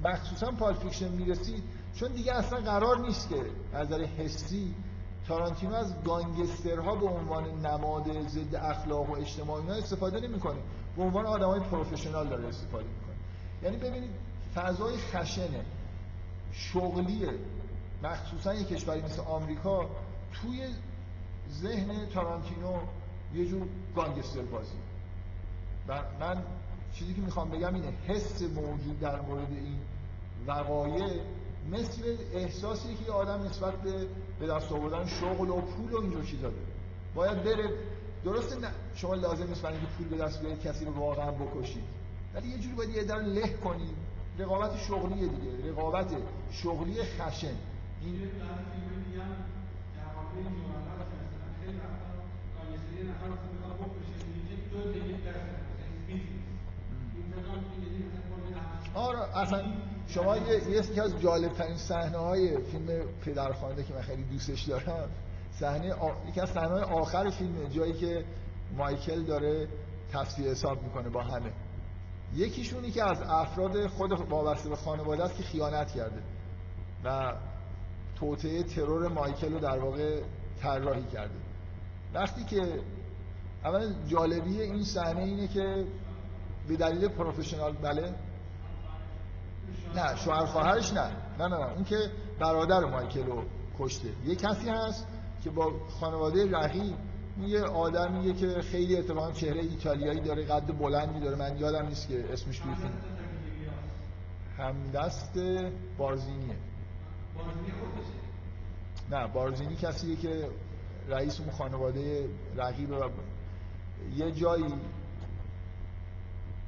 مخصوصا Pulp Fiction می‌رسید چون دیگه اصلا قرار نیست که از نظر حسی تارانتینو از گانگسترها به عنوان نماد ضد اخلاق و اجتماعی استفاده نمی‌کنه. به عنوان آدمای پروفشنال داره استفاده می‌کنه. یعنی ببینید فضای خشنه شغلیه. مخصوصا یک کشوری مثل آمریکا توی ذهن تارانتینو یه جور گانگستر بازی. و من چیزی که می‌خوام بگم اینه حس موجود در مورد این وقایع مثل احساسی که آدم نسبت به به دست آوردن شغل و پول و اینجور چیزا داره. باید بره درسته نه شما لازم نیست برای اینکه پول به دست بیارید کسی رو واقعا بکشید. ولی یه جوری باید یه در له کنید. رقابت شغلی دیگه رقابت شغلی خشن. این آره اصلا شما یکی از جالب ترین صحنه های فیلم پدرخوانده که من خیلی دوستش دارم صحنه آ... یکی از صحنه های آخر فیلم جایی که مایکل داره تصفیه حساب می‌کنه با همه. یکیشونی که از افراد خود وابسته به خانواده است که خیانت کرده و توطعه ترور مایکل رو در واقع طراحی کرده. وقتی که اولا جالبی این صحنه اینه که به دلیل پروفشنال بله؟ نه شوهر خواهرش نه. نه نه اون که برادر مایکل رو کشته. یه کسی هست که با خانواده رقیب یه آدمیه که خیلی اتفاقا چهره ایتالیایی داره قد بلندی داره. من یادم نیست که اسمش توی فیلم. همدست بارزینیه. نه بارزینی کسیه که رئیس اون خانواده رقیب و یه جایی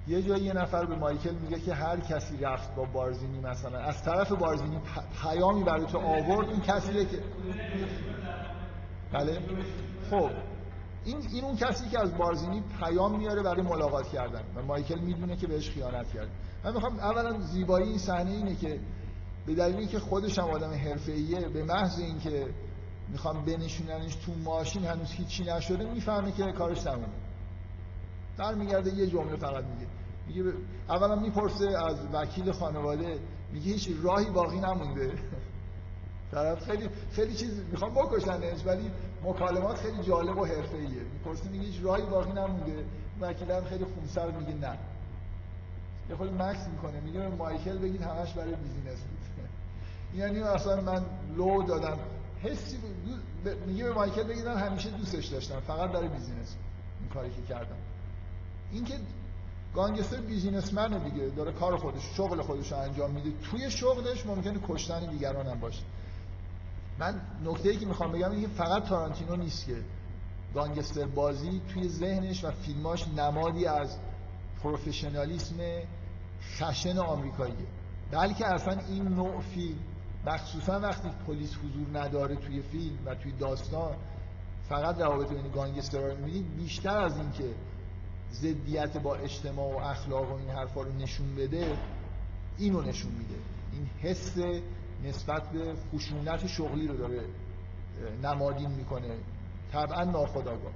یه جایی یه نفر به مایکل میگه که هر کسی رفت با بارزینی مثلا. از طرف بارزینی پیامی برای تو آورد این کسیه که بله؟ خب این این اون کسی که از بارزینی پیام میاره برای ملاقات کردن. و مایکل می‌دونه که بهش خیانت کرد. من می‌خوام اولا زیبایی این صحنه اینه که به دلیل اینکه خودش هم آدم حرفه‌ایه به محض اینکه می‌خوام بنشوننش تو ماشین هنوز هیچی نشده می‌فهمه که کارش تمومه. برمیگرده یه جمله فقط میگه. میگه اولا می‌پرسه از وکیل خانواده میگه هیچ راهی باقی نمونده. طرف خیلی خیلی چیز می‌خوام بکشنش ولی مکالمات خیلی جالب و حرفه‌ایه. می‌پرسه میگه هیچ راهی باقی نمونده. وکیلم خیلی خونسر میگه نه. یه خود مکس می‌کنه. میگه مایکل بگید همش برای بیزینس بود. یعنی اصلا من لو دادم. حسی میگه به مایکل بگید من همیشه دوستش داشتم فقط برای business این کاری که کردم اینکه گانگستر businessman ه دیگه داره کار خودش شغل خودش رو انجام میده. توی شغلش ممکنه کشتن دیگران هم باشه. من نکته ای که می‌خوام بگم اینه فقط تارانتینو نیست که گانگستر بازی توی ذهنش و فیلماش نمادی از professionalism خشن آمریکاییه. بلکه اصلا این نوع فیلم مخصوصا وقتی پلیس حضور نداره توی فیلم و توی داستان فقط روابط بین گانگسترها رو می‌بینید بیشتر از اینکه ضدیت با اجتماع و اخلاق و این حرفا رو نشون بده اینو نشون میده. این حس نسبت به خشونت شغلی رو داره نمادین می‌کنه. طبعا ناخداگاه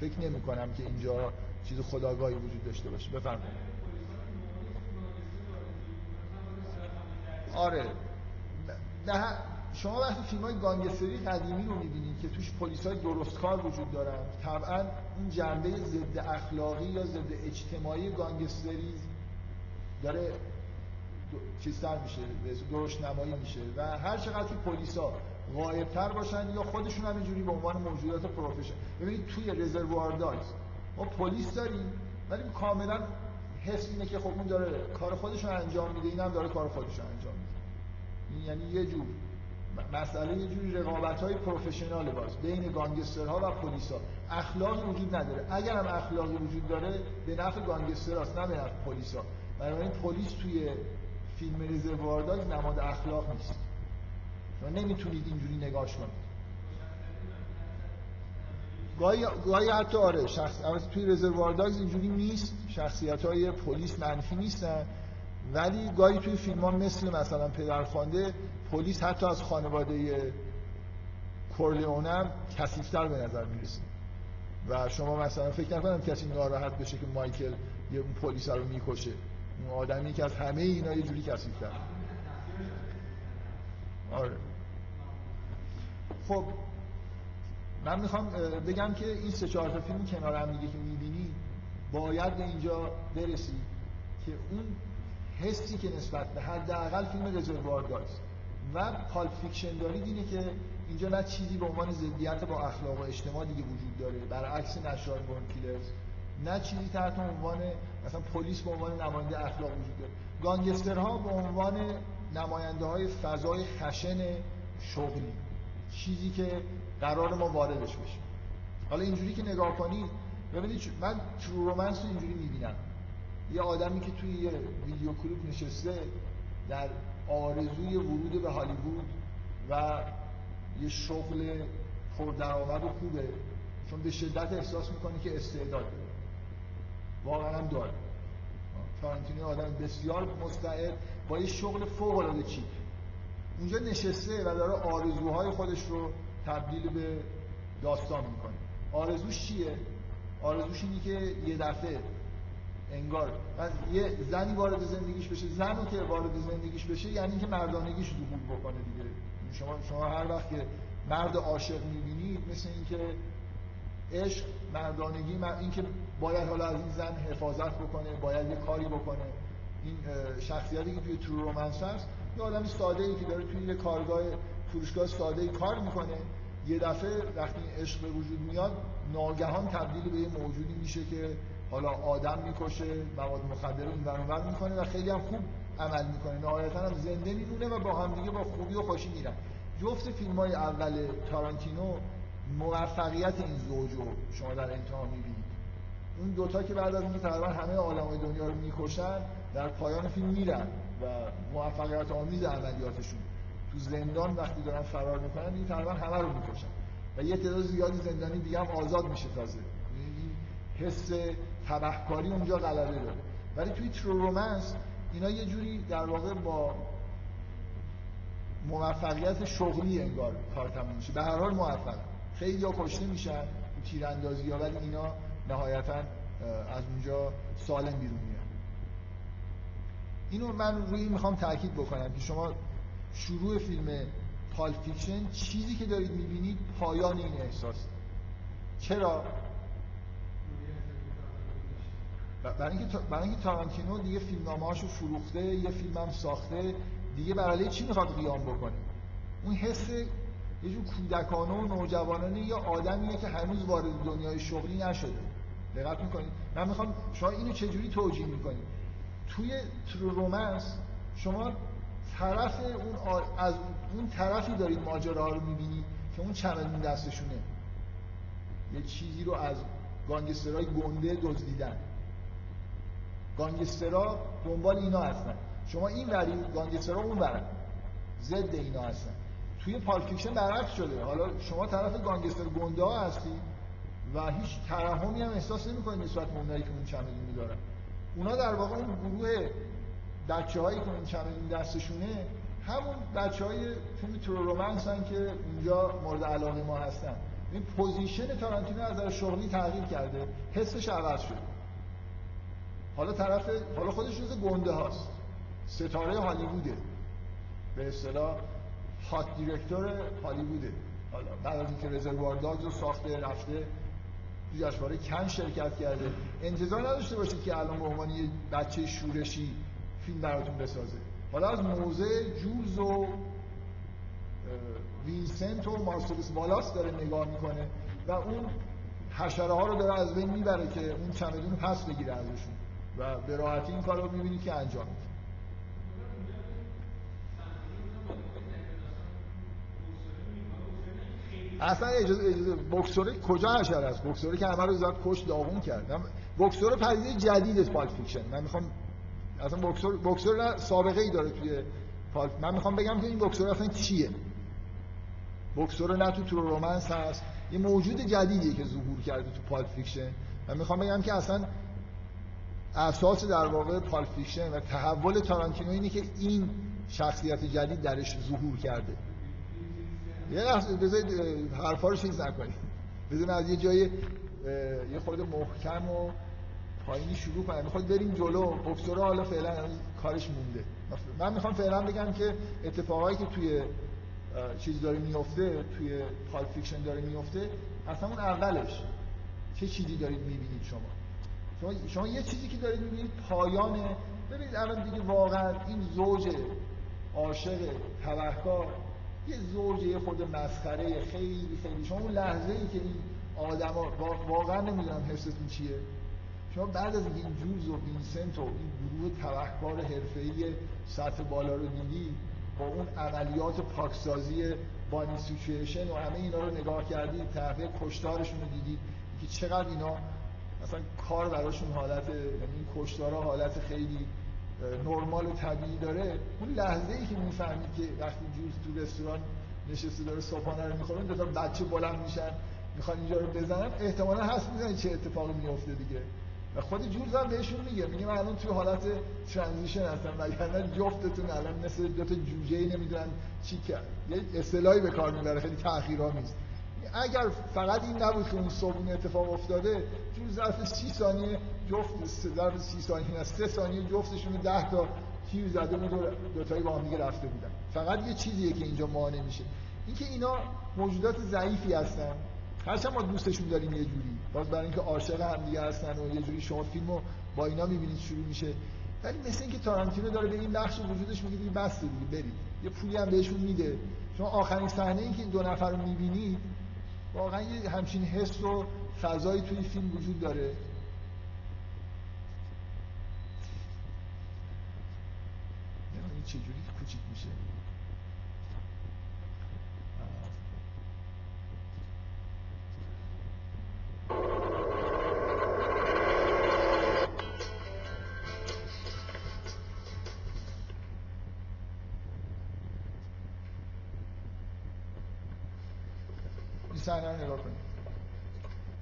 فکر نمی کنم که اینجا چیز خداگاهی وجود داشته باشه. بفرمایید. آره. نه شما وقتی فیلم های گانگستری قدیمی رو می‌بینید که توش پلیس های درست کار وجود دارن طبعا اون جنبه ضد اخلاقی یا ضد اجتماعی گانگستری داره چیزتر میشه درست نمایی میشه و هر چقدر که پلیسا غایبتر باشن یا خودشون هم اینجوری به عنوان موجودات پروفشن. ببینید توی رزروار داگز ما پلیس داریم ولی کاملا حس اینه که خب اون داره کار خودش رو انجام میده اینم داره کار خودش رو انجام میده. یعنی یه جور مسئله یه جوری رقابت های پروفشنال باز بین گانگسترها و پلیس ها اخلاقی وجود نداره. اگر هم اخلاقی وجود داره به نفع گانگستر هست نه به نفع پلیس ها بنابراین پلیس توی فیلم رزروار داگز نماد اخلاق نیست. شما نمی‌تونید اینجوری نگاش کنید. گاهی, گاهی حتی آره شخص توی رزروار داگز اینجوری نیست. شخصیت های پلیس منفی نیستن. ولی گاهی توی فیلم ها مثل مثلا پدرخوانده پلیس حتی از خانواده کورلیونم کسیفتر به نظر می‌رسه. و شما مثلا فکر نکنم کسی ناراحت بشه که مایکل یه اون پلیس رو می‌کشه. اون آدمی که از همه اینا یه جوری کسیفتر آره. خب من می‌خوام بگم که این سه چهار تا فیلم کنار هم دیگه که می‌بینی باید به اینجا برسی که اون حسی که نسبت به حداقل فیلم Reservoir Dogs و Pulp Fiction دارید اینه که اینجا نه چیزی به عنوان ضدیت با اخلاق و اجتماع دیگه وجود داره. برعکس Natural Born Killers. نه چیزی تحت عنوان مثلا پلیس به عنوان نماینده اخلاق وجود داره. گانگسترها به عنوان نماینده های فضای خشن شغلی. چیزی که قرار ما واردش بشیم. حالا اینجوری که نگاه کنید ببینید من ترو رومنس رو اینجوری می‌بینم. یه آدمی که توی یه ویدیو کلیپ نشسته در آرزوی ورود به هالیوود و یه شغل پردرآمد و خوبه چون به شدت احساس می‌کنه که استعداد داره. واقعا داره. تارانتینو آدم بسیار مستعد با یه شغل فوق العاده چیپ. اونجا نشسته و داره آرزوهای خودش رو تبدیل به داستان می‌کنه. آرزوش چیه؟ آرزوش اینه که یه دفعه انگار. من یه زنی وارد زندگیش بشه زنی که وارد زندگیش بشه یعنی اینکه مردانگیش ظهور بکنه دیگه. شما شما هر وقت که مرد عاشق می‌بینید مثل اینکه عشق مردانگی اینکه باید حالا از این زن حفاظت بکنه باید یه کاری بکنه. این شخصیتی که توی ترو رومنس هست یه آدمی ساده ای که داره توی یه کارگاه فروشگاه ساده ای کار می‌کنه. یه دفعه وقتی عشق به وجود میاد ناگهان تبدیل به یه موجودی میشه که حالا آدم می‌کشه مواد مخدر این ور می‌کنه و خیلی هم خوب عمل می‌کنه. نهایتا هم زنده میمونه و با هم دیگه با خوبی و خوشی میرن. جفت فیلم های اول تارانتینو موفقیت این زوج رو شما در انتها می‌بینید. اون دوتا که بعد از اینکه تقریبا همه عالمای دنیا رو می‌کشن در پایان فیلم میرن و موفقیت آمیز عملیاتشون. تو زندان وقتی دارن فرار می‌کنن این تقریبا همه رو می‌کشن. و یه تعداد زیادی زندانی دیگه هم آزاد میشه تازه. حس تبهکاری اونجا غلبه داره. ولی توی ترو رومنس اینا یه جوری در واقع با موفقیت شغلی انگار کار تموم میشه. به هر حال موفق. خیلی ها کشته میشن تیراندازی ها ولی اینا نهایتا از اونجا سالم بیرون میان. اینو من روی می‌خوام تاکید بکنم که شما شروع فیلم Pulp Fiction چیزی که دارید می‌بینید پایان این احساس. چرا؟ برای اینکه برای اینکه تارانتینو دیگه فیلمنامه هاشو فروخته یه فیلم هم ساخته دیگه برای چی می‌خواد قیام بکنه؟ اون حس یه جور کودکانه و نوجوانانه یا آدمیه که هنوز وارد دنیای شغلی نشده. دقت می‌کنید؟ من می‌خوام شما اینو چجوری توجیه می‌کنید؟ توی ترو رومنس شما طرف اون از اون طرفی دارید ماجراها رو می‌بینید که اون چمدون دستشونه. یه چیزی رو از گانگسترهای گنده دزدیدن. گانگسترا دنبال اینا هستن. شما این وری گانگسترا اون ور ضد اینا هستن. توی پالفیکشن برعکس شده. حالا شما طرف گانگستر گنده ها هستی و هیچ ترحمی هم احساس نمی‌کنید نسبت به اونایی که اون چمدون می‌دارن اونا در واقع اون گروه بچه هایی که اون چمدون دستشونه همون بچه های فیلم True Romance هن که اونجا مورد علاقه ما هستن. این position تارانتینو از نظر شغلی تغییر کرده. حسش عوض شده. حالا طرف حالا خودش جز گنده هاست. ستاره هالیووده. به اصطلاح hot director هالیووده. حالا بعد از اینکه Reservoir Dogs رو ساخته رفته تو جشنواره کن شرکت کرده. انتظار نداشته باشید که الان به عنوان یه بچه شورشی فیلم براتون بسازه. حالا از موزه جولز و وینسنت و مارسلس والاس داره نگاه می‌کنه و اون حشره ها رو داره از بین می‌بره که اون چمدون رو پس بگیره ازشون. و به راحتی این کار رو می‌بینید که انجام میده. اصلا اجازه اجازه بوکسوره کجا حشره است؟ بوکسوره که همه رو زاد کش داغون کرد. بوکسور پدیده جدید Pulp Fiction. من می‌خوام اصلا بوکسور بوکسور سابقه ای داره توی Pulp من می‌خوام بگم که این بوکسور اصلا چیه؟ بوکسور نه تو True Romance هست. یه موجود جدیدیه که ظهور کرده تو Pulp Fiction. من می‌خوام بگم که اصلا اساس در واقع Pulp Fiction و تحول تارانتینو اینه که این شخصیت جدید درش ظهور کرده. یه لحظه بذارید حرفا رو چیز نکنید بذارید از یه جای یه خورده محکم و پایینی شروع کنیم می‌خواد بریم جلو. بوکسورا حالا فعلا کارش مونده. من می‌خوام فعلا بگم که اتفاقایی که توی چیز داره میفته توی پال فیکشن داره میفته اصلا اون اولش. چه چیزی دارید می‌بینید شما؟ شما, شما یه چیزی که دارید می‌بینید پایان ببینید الان دیگه واقعا این زوج عاشق تبهکار یه زوج یه خورده مسخره خیلی خیلی شما اون لحظه ای که این آدما واقعا نمی‌دونم حستون چیه. شما بعد از این جولز و وینسنت و این گروه تبهکار حرفه‌ای سطح بالا رو دیدی؟ با اون عملیات پاکسازی Bonnie Situation و همه اینا رو نگاه کردید تحقیق کشتارشون رو دیدید که چقدر اینا مثلا کار براشون حالت یعنی این کشتارا حالت خیلی نرمال و طبیعی داره. اون لحظه ای که می‌فهمید که وقتی جوز تو رستوران نشسته داره صبحانه رو می‌خوره دو بچه بلند میشن می‌خوان اینجا رو بزنن احتمالا هست می‌زنن چه اتفاقی میفته دیگه. و خود جورز هم بهشون میگه میگه من الان توی حالت ترانزیشن هستم وگرنه جفتتون الان مثل دو تا جوجه نمی‌دونن چی کرد یه اصطلاحی به کار می‌بره خیلی تأخیرآمیز. اگر فقط این نبود که اون صبح اتفاق افتاده جور ظرف سی ثانیه جفت ظرف سی ثانیه نه سه ثانیه جفتشون ده تا تیر زده بود و دوتایی با هم دیگه رفته بودن. فقط یه چیزیه که اینجا مانع میشه. اینکه اینا موجودات ضعیفی هستن. هرچند ما دوستشون داریم یه جوری. باز برای اینکه عاشق هم دیگه هستن و یه جوری شما فیلمو با اینا می‌بینید شروع میشه. ولی مثل اینکه تارانتینو داره به این بخش وجودش میگه دیگه بس دیگه برید. یه پولی هم بهشون میده. شما آخرین صحنه ای که این دو نفر رو می‌بینید واقعا یه همچین حس و فضایی توی فیلم وجود داره. این چجوری کوچیک میشه؟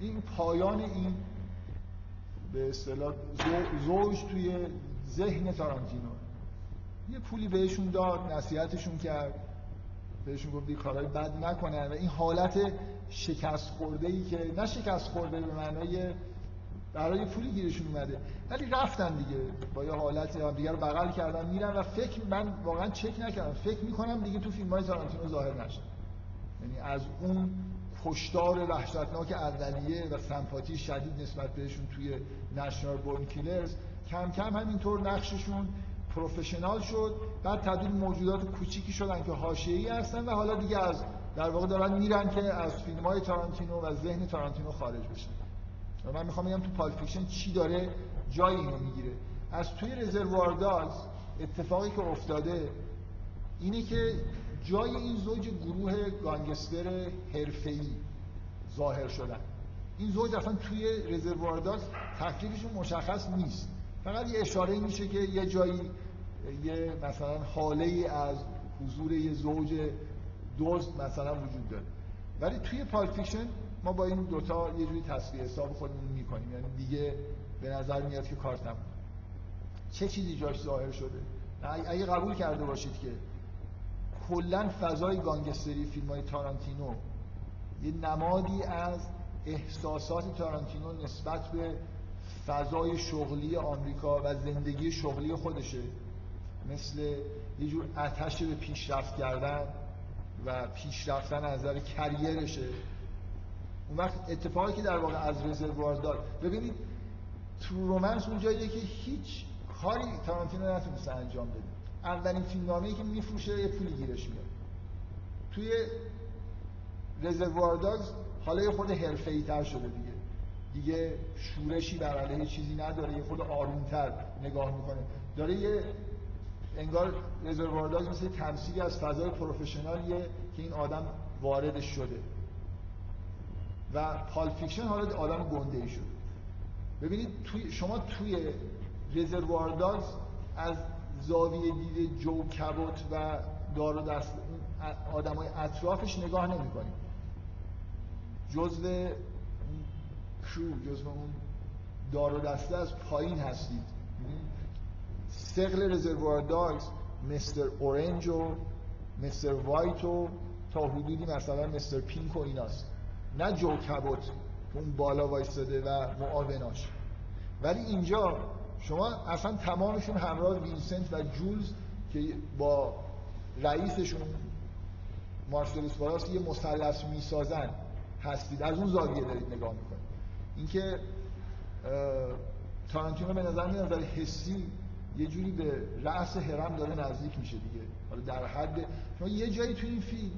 این پایان این به اصطلاح زوج توی ذهن تارانتینو. یه پولی بهشون داد نصیحتشون کرد. بهشون گفت این کارهای بد نکنن و این حالت شکست خورده ای که نه شکست خورده به معنای برای پولی گیرشون اومده ولی رفتن دیگه با یه حالت دیگه رو بغل کردن میرن و فکر من واقعا چک نکردم. فکر می‌کنم دیگه تو فیلم های تارانتینو ظاهر نشد یعنی از اون کشتار وحشتناک اولیه و سمپاتی شدید نسبت بهشون توی Natural Born Killers کم کم همینطور نقششون professional شد. بعد تبدیل موجودات کوچیکی شدن که حاشیه‌ای هستن و حالا دیگه از در واقع دارن میرن که از فیلم های تارانتینو و ذهن تارانتینو خارج بشن و من می‌خوام بگم تو Pulp Fiction چی داره جای اینو می‌گیره. از توی Reservoir Dogs اتفاقی که افتاده اینه که جای این زوج گروه گانگستر حرفه‌ای ظاهر شدن. این زوج اصلا توی رزروار داز تکلیفشون مشخص نیست. فقط یه اشاره میشه که یه جایی یه مثلا حاله از حضور یه زوج دوست مثلا وجود داره. ولی توی پالفیکشن ما با این دوتا یه جوری تصویر حساب خودمون می‌کنیم. یعنی دیگه به نظر میاد که کار تموم چه چیزی جاش ظاهر شده؟ اگه قبول کرده باشید که کلا فضای گانگستری فیلم های تارانتینو یه نمادی از احساسات تارانتینو نسبت به فضای شغلی آمریکا و زندگی شغلی خودشه. مثل یه جور اتش به پیشرفت کردن و پیشرفتن از نظر کریرشه. اون وقت اتفاقی که در واقع از رزروار داد ببینید تو رومنس اون جاییه که هیچ کاری تارانتینو نتونسته انجام بده. اولین فیلم که میفروشه یه پولی گیرش میاد توی رزروار داگز حالا یه خود حرفه‌ای تر شده دیگه. دیگه شورشی بر علیه چیزی نداره یه خود آرومتر نگاه می‌کنه. داره یه انگار رزروار داز مثل تمثیلی از فضای پروفشنالیه که این آدم واردش شده. و پالپ فیکشن حالا آدم گنده ای شده. ببینید توی شما توی Reservoir Dogs از زاویه دید جو کبوت و دار و دسته آدم های اطرافش نگاه نمی کنیم جزو crew جزو اون دار و دسته از پایین هستید. سقل Reservoir Dogs مستر اورنج و مستر وایت و تا حدودی مثلا مستر پینک و ایناست. نه جو کبوت اون بالا وایستاده و معاوناش. ولی اینجا شما اصلا تمامشون همراه وینسنت و جولز که با رئیسشون مارسلوس والاس یه مثلث می‌سازن هستید. از اون زاویه دارید نگاه می‌کنید. اینکه تارانتینو به نظر نظر حسی یه جوری به رأس هرم داره نزدیک میشه دیگه. حالا در حد شما یه جایی تو این فیلم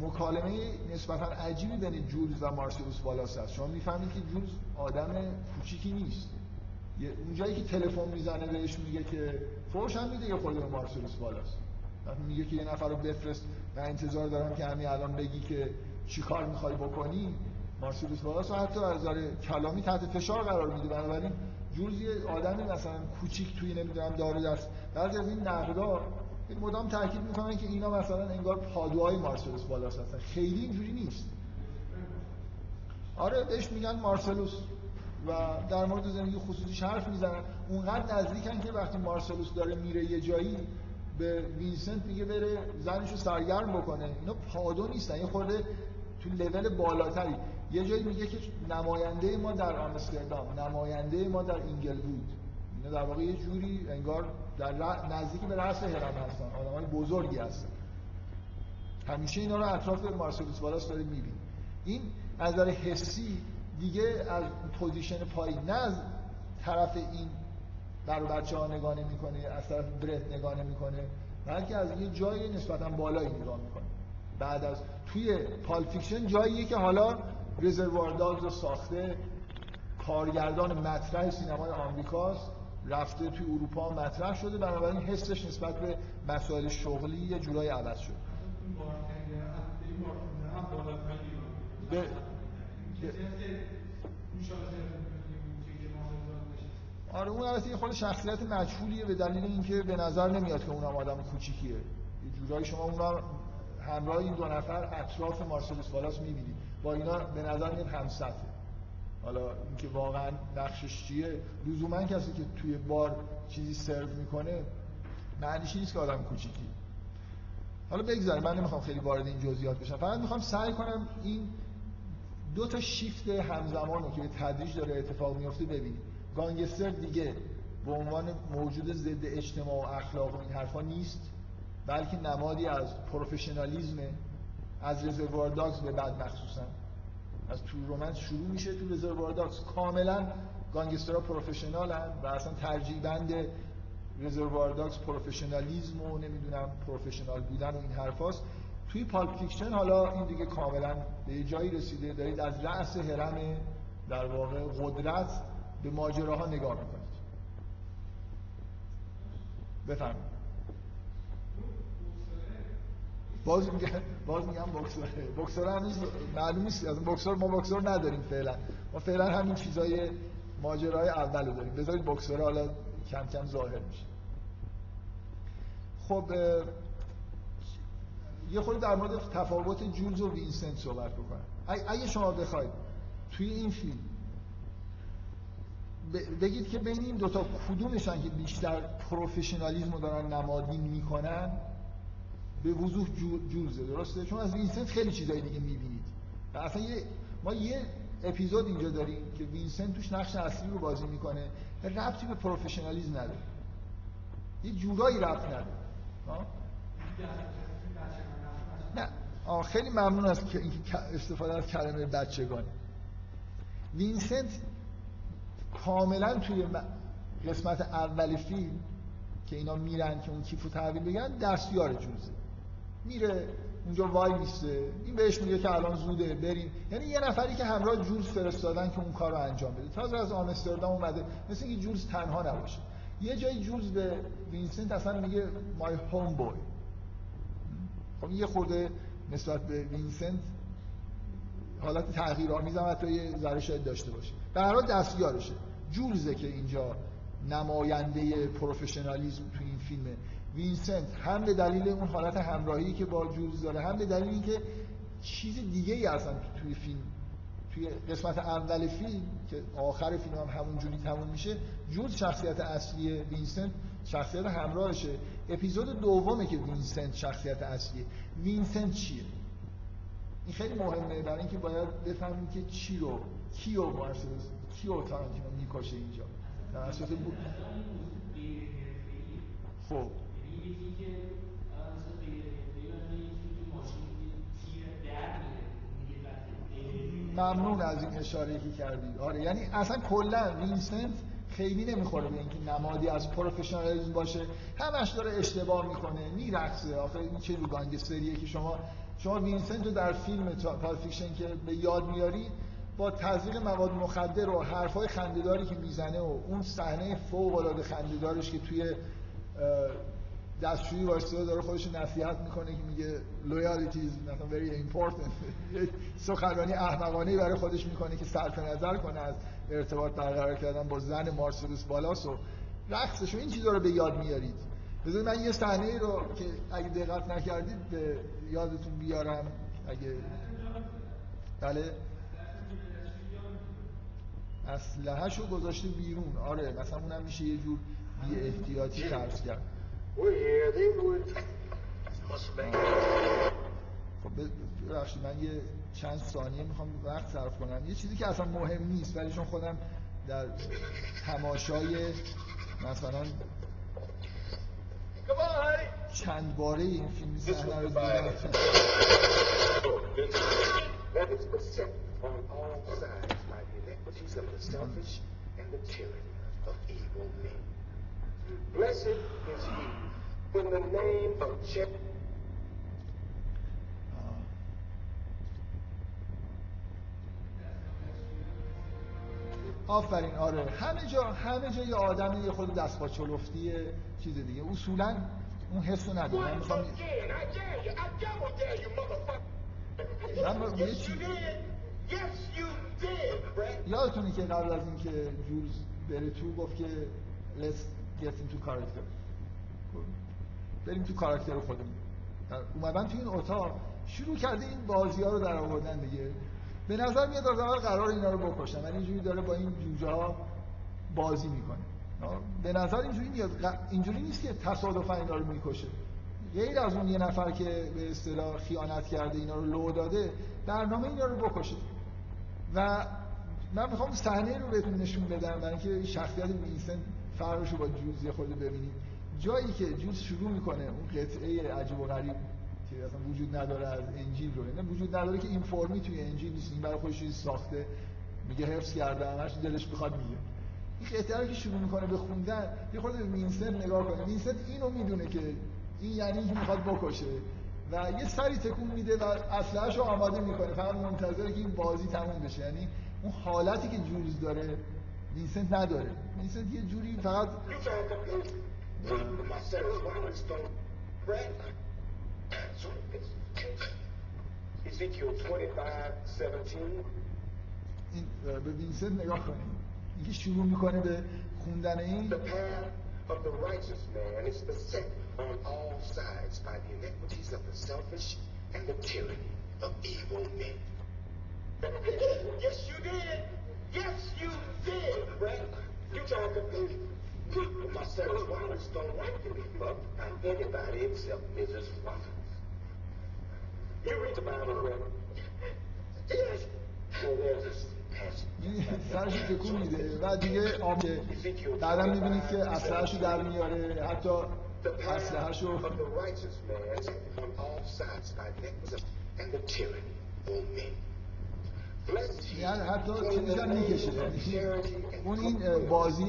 مکالمه نسبتا عجیبی بین جولز و مارسلوس والاس هست. شما می‌فهمید که جولز آدم کوچیکی نیست. اون جایی که تلفن می‌زنه بهش میگه که فوش هم میده یه خود به مارسلوس والاس میگه که یه نفر رو بفرست. من انتظار دارم که همین الان بگی که چی کار می‌خوای بکنی. مارسلوس والاس حتی از کلامی تحت فشار قرار میده. بنابراین جولز یه مثلا کوچیک توی نمی‌دونم داره دست. بعضی از این نقدا مدام تاکید می‌کنن که اینا مثلا انگار پادوهای مارسلوس والاس هستن. خیلی اینجوری نیست. آره بهش میگن مارسلوس. و در مورد زندگی خصوصیش حرف می‌زنن؟ اونقدر نزدیکن که وقتی مارسلوس داره میره یه جایی به وینسنت میگه بره زنشو سرگرم بکنه. اینا پادو نیستن یه خورده تو لول بالاتری. یه جایی میگه که نماینده ما در آمستردام نماینده ما در اینگلوود اینا در واقع یه جوری انگار در نزدیک به رأس هرم هستن آدمای بزرگی هستن. همیشه اینا رو اطراف مارسلوس والاس داره میبین این از نظر حسی دیگه از position پایین نه از طرف این بر بچه ها نگاه نمی‌کنه از طرف برت نگاه نمی‌کنه بلکه از یه جای نسبتا بالایی نگاه می‌کنه. بعد از توی پالپ فیکشن جاییه که حالا Reservoir Dogs رو ساخته کارگردان مطرح سینمای آمریکاست رفته توی اروپا مطرح شده بنابراین حسش نسبت به مسائل شغلی یه جورایی عوض شد. آره اون البته یه خود شخصیت مجهولیه به دلیل اینکه به نظر نمیاد که اونم آدم کوچیکیه. یه جورایی شما اونا همراه این دو نفر اطراف مارسلوس والاس می‌بینید با اینا به نظر میاد هم حالا اینکه واقعا نقشش چیه؟ لزوما کسی که توی بار چیزی سرو می‌کنه معنیش نیست که آدم کوچیکی حالا بگذاریم من نمی‌خوام خیلی وارد این جزئیات بشم. فقط می‌خوام سعی کنم این دو تا شیفت همزمان که به تدریج داره اتفاق میفته ببینید گانگستر دیگه به عنوان موجود ضد اجتماع و اخلاق و این حرفا نیست بلکه نمادی از professionalism از رزروار به بعد مخصوصا. از ترو رومنس شروع میشه تو رزروار کاملا گانگسترها professional ان و اصلا ترجیح بند رزروار professionalism و نمی‌دونم professional بودن و این حرفاست. توی پالپ فیکشن حالا این دیگه کاملا به جایی رسیده. دارید از رأس هرم در واقع قدرت به ماجراها نگاه می‌کنید. بفرمایید. باز میگم باز میگم بوکسور بوکسور هنوز معلوم نیست. از بوکسور ما بوکسور نداریم فعلا. ما فعلا همین چیزای ماجرای اول داریم. بذارید بوکسور حالا کم کم ظاهر میشه. خب یه خورده در مورد تفاوت جولز و وینسنت صحبت بکنم. اگه شما بخواید توی این فیلم بگید که بین این دوتا کدومشن که بیشتر professionalism رو دارن نمادین می‌کنن به وضوح جولزه درسته؟ چون از وینسنت خیلی چیزای دیگه می‌بینید. اصلا یه ما یه اپیزود اینجا داریم که وینسنت توش نقش اصلی رو بازی می‌کنه ربطی به professionalism نداره. یه جورایی ربط نداره. خیلی ممنون که استفاده از کلمه بچگان. وینسنت کاملا توی قسمت اولی فیلم که اینا میرن که اون کیفو تحویل بگیرن دستیار جولزه میره اونجا وای میسته. این بهش میگه که الان زوده بریم. یعنی یه نفری که همراه جولز فرستادن که اون کار رو انجام بده. تازه از آمستردام اومده. مثل اینکه جولز تنها نباشه. یه جایی جولز به وینسنت اصلا میگه my homeboy. خب یه خورده نسبت به وینسنت حالت تحقیرآمیز هم حتی یه ذره شاید داشته باشه. به هر حال دستیارشه. جولزه که اینجا نماینده professionalism تو این فیلمه. وینسنت هم به دلیل اون حالت همراهی که با جولز داره هم به دلیل اینکه چیز دیگه ای اصلا توی فیلم توی قسمت اول فیلم که آخر فیلم هم همون جوری تموم میشه جولز شخصیت اصلی وینسنت شخصیت همراهشه. اپیزود دومه که وینسنت شخصیت اصلیه وینسنت چیه؟ این خیلی مهمه. برای اینکه باید بفهمیم که چی رو کی رو مارسلوس کی رو تارانتینو می‌کشه اینجا. در اساس بود خب. ممنون از این اشاره که کردید آره یعنی اصلا کلا وینسنت خیلی نمی‌خوره به اینکه نمادی از پروفشنالیسم باشه. همش داره اشتباه می‌کنه میرقصه. آخه این چه گانگستریه که شما شما وینسنت رو در فیلم پالپ فیکشن که به یاد میارید با تزریق مواد مخدر و حرفای خندهداری که می‌زنه و اون صحنه فوق العاده خندهدارش که توی دستشویی وایساده داره خودش نصیحت می‌کنه که میگه loyalty is مثلا very important. سخنرانی احمقانه برای خودش می‌کنه که صرف نظر کنه از ارتباط برقرار کردن با زن مارسلوس بالاس و رقصش و این چیزا رو به یاد میارید. بذارید من یه صحنه ای رو که اگه دقت نکردید به یادتون بیارم. اگه بله. اسلحه‌شو گذاشته بیرون. آره مثلا اونم میشه یه جور بی احتیاطی فرض کرد خب ببخشید من یه چند ثانیه می‌خوام وقت صرف کنم. یه چیزی که اصلا مهم نیست ولی چون خودم در تماشای مثلا چند باره این فیلم صحنه رو دیدم. Blessed is he in the name of آفرین آره. همه جا همه جا یه آدم یه خود دست با چلفتی چیز دیگه. اصولا اون حس رو نداره. من می‌خوام یه یادتونه که قبل از اینکه جولز بره تو گفت که let's get into character. بریم تو کاراکتر خودمون. اومدن تو این اتاق. شروع کرده این بازی ها رو در آوردن دیگه. به نظر میاد اول قرار اینا رو بکشن ولی اینجوری داره با این جوجه بازی می‌کنه. به نظر اینجوری میاد اینجوری نیست که تصادفا اینا رو می‌کشه. غیر از اون یه نفر که به اصطلاح خیانت کرده اینا رو لو داده برنامه اینا رو بکشه. و من می‌خوام صحنه رو بهتون نشون بدم برای اینکه شخصیت وینسنت فرقش رو با جولز خود ببینید جایی که جولز شروع می‌کنه اون قطعه عجیب و غریب که اصلا وجود نداره از انجیل رو. نه وجود نداره که این فرمی توی انجیل نیست. این برای خودش ساخته. میگه حفظ کرده. همش دلش می‌خواد میگه. این رو که شروع می‌کنه به خوندن یه خورده وینسنت نگاه کنه. وینسنت اینو می‌دونه که این یعنی اینکه می‌خواد بکشه. و یه سری تکون میده و اسلحه‌اش رو آماده می‌کنه. فقط منتظره که این بازی تموم بشه. یعنی اون حالتی که جولز داره وینسنت نداره. وینسنت یه جوری فقط Ezekiel 25, این به وینسنت نگاه کنید اینکه شروع میکنه به خوندن این of the righteous man is beset on all sides by the iniquities of the selfish and the tyranny of evil men. yes, you did. Yes, you did, Brett. You tried to be my son's wives don't like to be fucked by anybody except Mrs. Waffles. سرش تکون میده. و دیگه آمده. بعدا می‌بینید که اسلحه‌شو در میاره. حتی اسلحه‌شو یعنی حتی چیزی هم می‌کشه. اون این بازی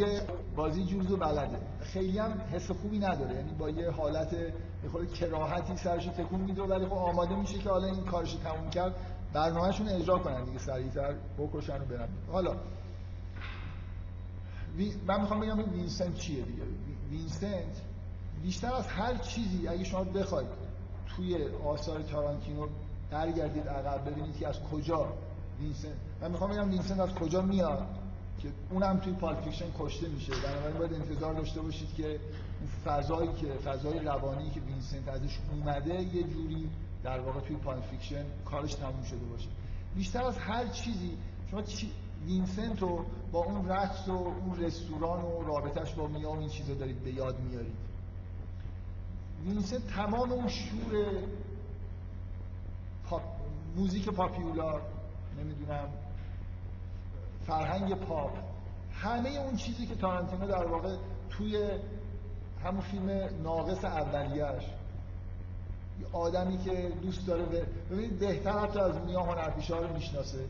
بازی جوز و بلده. خیلی هم حس خوبی نداره. یعنی با یه حالت یه خود کراهتی سرش تکون میده ولی خب آماده میشه که حالا این کارش تموم کرد. برنامهشون اجرا کنن دیگه سریعتر بکشن و برن. حالا من می‌خوام بگم این وینسنت چیه دیگه؟ وینسنت بیشتر از هر چیزی اگه شما بخواید توی آثار تارانتینو برگردید عقب ببینید که از کجا وینسنت من می‌خوام بگم وینسنت از کجا میاد که اونم توی Pulp Fiction کشته میشه. بنابراین باید انتظار داشته باشید که اون فضایی که فضای روانی که وینسنت ازش اومده یه جوری در واقع توی Pulp Fiction کارش تموم شده باشه. بیشتر از هر چیزی شما چی وینسنت رو با اون رقص و اون رستوران و رابطش با میا و این چیزا دارید به یاد میارید. وینسنت تمام اون شور پاپ، موزیک popular نمی‌دونم فرهنگ پاپ. همه اون چیزی که تارانتینو در واقع توی همون فیلم ناقص اولیش آدمی که دوست داره ببینید بهتر حتی از میا هنرپیشه رو می‌شناسه.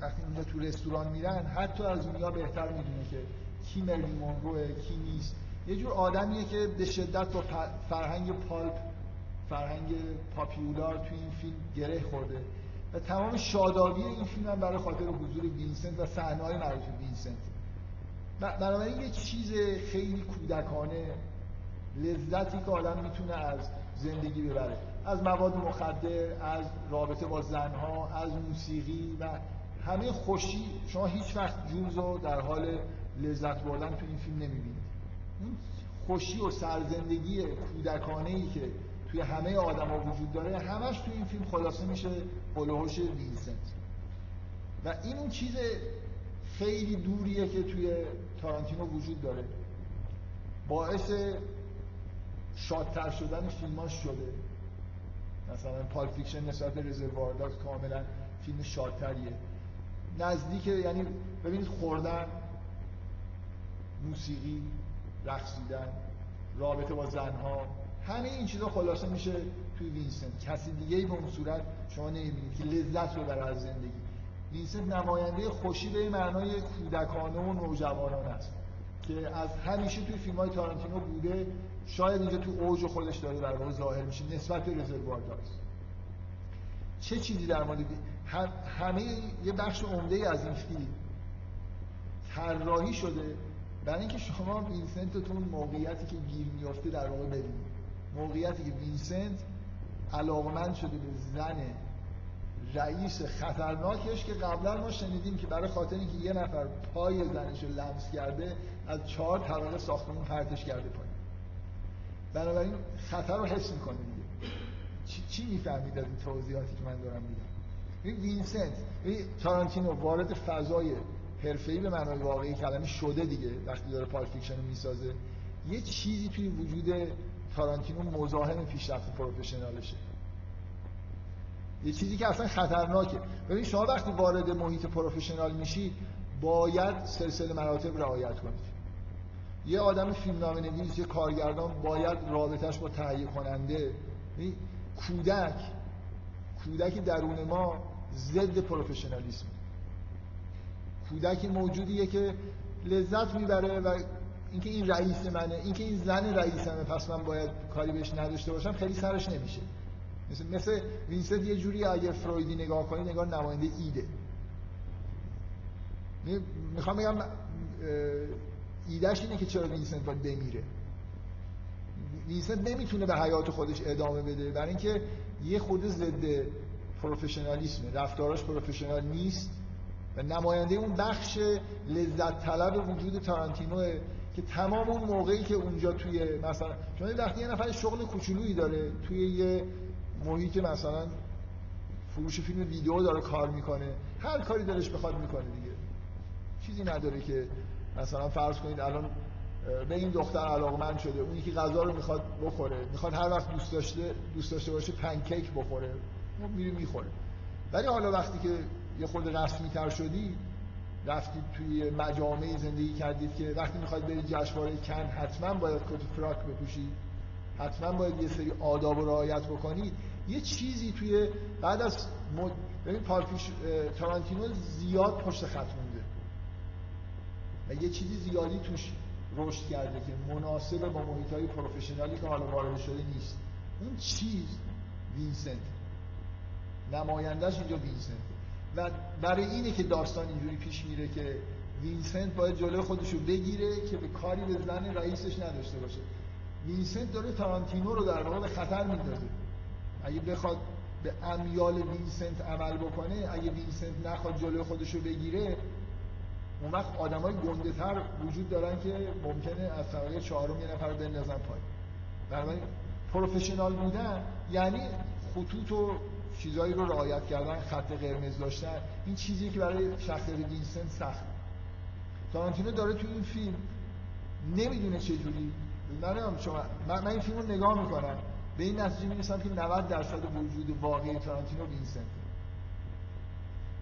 وقتی اونجا تو رستوران میرن حتی از میا بهتر می‌دونه که کی مریلین مونروئه کی نیست. یه جور آدمیه که به شدت با فرهنگ pulp فرهنگ popular تو این فیلم گره خورده. و تمام شادابی این فیلم هم برای خاطر حضور وینسنت و صحنه‌های مربوط به وینسنت. بنابراین یه چیز خیلی کودکانه لذتی که آدم می‌تونه از زندگی ببره. از مواد مخدر از رابطه با زنها از موسیقی و همه خوشی شما هیچ وقت جوز رو در حال لذت بردن تو این فیلم نمی‌بینید. خوشی و سرزندگی کودکانه ای که توی همه آدما وجود داره همش توی این فیلم خلاصه میشه هلوهوش وینسنت. و این اون چیز خیلی دوریه که توی تارانتینو وجود داره. باعث شادتر شدن فیلماش شده. مثلا Pulp Fiction نسبت Reservoir Dogs کاملا فیلم شادتریه. نزدیک یعنی ببینید خوردن موسیقی رقصیدن رابطه با زنها. همه این چیزا خلاصه میشه توی وینسنت. کسی دیگه ای به اون صورت شما نمی‌بینید که لذت رو از زندگی. وینسنت نماینده خوشی به معنای کودکانه و نوجوانان است که از همیشه توی فیلم های تارانتینو بوده شاید اینجا تو اوج خودش داره در واقع ظاهر میشه نسبت به Reservoir چه چیزی در مورد همه یه بخش عمده از این فیلم طراحی شده برای اینکه شما وینسنت تو موقعیتی که گیر میافته در واقع ببینید. موقعیتی که وینسنت علاقمند شده به زن رئیس خطرناکش که قبلا ما شنیدیم که برای خاطر اینکه یه نفر پای زنش رو لمس کرده از چهار طبقه ساختمون پرتش کرده پایین. بنابراین خطر رو حس می‌کنه دیگه. چی, چی می‌فهمید از این توضیحاتی که من دارم میدم وینسنت تارانتینو وارد فضای حرفه‌ای به معنای واقعی کلمه شده دیگه وقتی داره Pulp Fiction رو می‌سازه. یه چیزی توی وجود تارانتینو مزاحم پیشرفت پروفشنالشه. یه چیزی که اصلا خطرناکه. ببین شما وقتی وارد محیط پروفشنال میشی باید سلسله مراتب رعایت کنید. یه آدم فیلمنامه نویس یه کارگردان باید رابطش با تهیه کننده. کودک کودکی درون ما ضد پروفشنالیسم. کودکی موجودیه که لذت می‌بره و اینکه این رئیس منه اینکه این زن رئیسمه پس من باید کاری بهش نداشته باشم خیلی سرش نمیشه. مثل مثل وینسنت یه جوری اگه فرویدی نگاه کنی نگاه نماینده id ه. می‌خوام بگم ایدهش اینه که چرا وینسنت باید بمیره. وینسنت نمی‌تونه به حیات خودش ادامه بده برای اینکه یه خود ضد پروفشنالیسمه. رفتاراش پروفشنال نیست و نماینده اون بخش لذت طلب وجود تارانتینو که تمام اون موقعی که اونجا توی مثلا چون وقتی یه نفر شغل کوچولویی داره توی یه محیط مثلا فروش فیلم ویدیو داره کار می‌کنه هر کاری دلش بخواد می‌کنه دیگه. چیزی نداره که مثلا فرض کنید الان به این دختر علاقمند شده اونی که غذا رو می‌خواد بخوره می‌خواد هر وقت دوست داشته دوست داشته باشه پنکیک بخوره میره می‌خوره. ولی حالا وقتی که یه خود رسمی تر شدی رفتید توی مجامعی زندگی کردید که وقتی می‌خواید برید جشنواره کن حتما باید کت فراک بپوشید. حتما باید یه سری آداب و رعایت بکنید. یه چیزی توی بعد از مد... ببین پالفیش تارانتینو زیاد پشت خط مونده. و یه چیزی زیادی توش رشد کرده که مناسب با محیط های پروفشنالی که حالا وارد شده نیست. اون چیز وینسنت. نمایندهش اینجا وینسنت و برای اینه که داستان اینجوری پیش میره که وینسنت باید جلوی خودش رو بگیره که به کاری به زن رئیسش نداشته باشه. وینسنت داره تارانتینو رو در واقع به خطر میندازه. اگه بخواد به امیال وینسنت عمل بکنه اگه وینسنت نخواد جلوی خودش رو بگیره اون وقت گنده تر وجود دارن که ممکنه از طبقه چهارم یه نفر بندازن پای بنابراین professional بودن یعنی خطوط و چیزایی رو رعایت کردن خط قرمز داشتن این چیزی که برای شخصیت وینسنت سخت. تارانتینو داره تو این فیلم نمی‌دونه چه جوری. من شما من, این فیلم رو نگاه می‌کنم. به این نتیجه می‌رسم که 90 درصد وجود واقعی تارانتینو وینسنت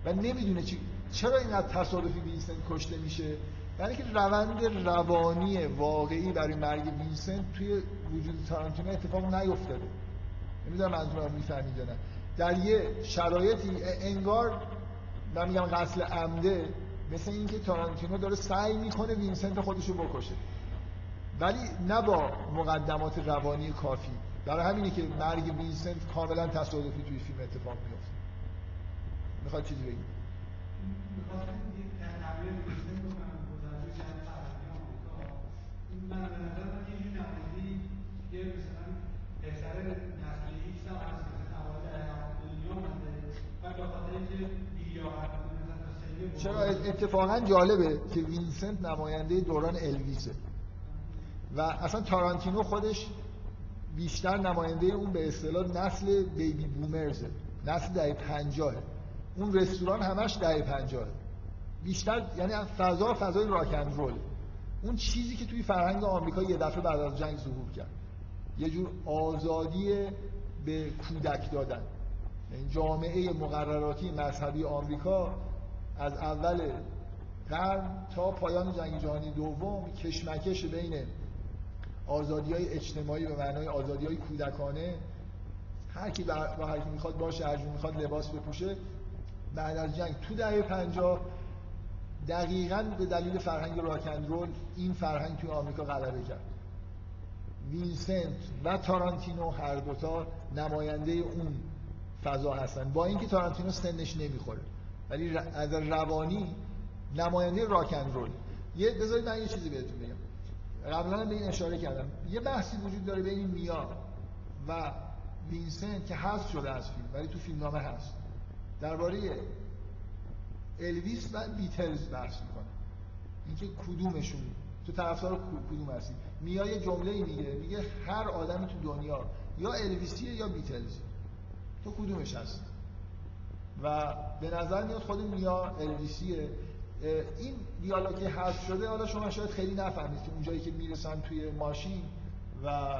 و نمی‌دونه چی چرا اینقدر تصادفی وینسنت کشته میشه؟ یعنی که روند روانی واقعی برای مرگ وینسنت توی وجود تارانتینو اتفاق نیفتاده. نمی‌دونم منظورم می‌فهمید یا نه. در یه شرایطی انگار من میگم قتل عمده مثل اینکه تارانتینو داره سعی می‌کنه وینسنت خودش رو بکشه. ولی نه با مقدمات روانی کافی. برای همینه که مرگ وینسنت کاملا تصادفی توی فیلم اتفاق میفته می‌خواد چیزی بگید چرا؟ اتفاقا جالبه که وینسنت نماینده دوران الویسه. و اصلا تارانتینو خودش بیشتر نماینده اون به اصطلاح نسل بیبی بومرزه. نسل دهه پنجاه. اون رستوران همش دهه پنجاه. بیشتر یعنی فضا فضای راکن رول. اون چیزی که توی فرهنگ آمریکا یه دفعه بعد از جنگ ظهور کرد. یه جور آزادی به کودک دادن. جامعه مقرراتی مذهبی آمریکا از اول قرن تا پایان جنگ جهانی دوم کشمکش بین آزادی های اجتماعی به معنای آزادی های کودکانه هر کی با هر کی می‌خواد باشه هر می‌خواد لباس بپوشه بعد از جنگ تو دهه 50 دقیقا به دلیل فرهنگ rock 'n' roll این فرهنگ توی آمریکا غلبه کرد. وینسنت و تارانتینو هر دوتا نماینده اون فضا هستن. با اینکه تارانتینو سنش نمی‌خوره. ولی از روانی نماینده rock 'n' roll. یه بذارید من یه چیزی بهتون بگم. قبلا به این اشاره کردم. یه بحثی وجود داره بین میا و وینسنت که حذف شده از فیلم ولی تو فیلم نامه هست. درباره الویس و بیتلز بحث می‌کنه. اینکه کدومشون تو طرفدار کدوم هستی؟ میا یه جمله میگه. میگه هر آدمی تو دنیا یا الویسیه یا بیتلز تو کدومش هست و به نظر میاد خود میا الویسیه این دیالوگی حذف شده حالا شما شاید خیلی نفهمید که اونجایی که می‌رسن توی ماشین و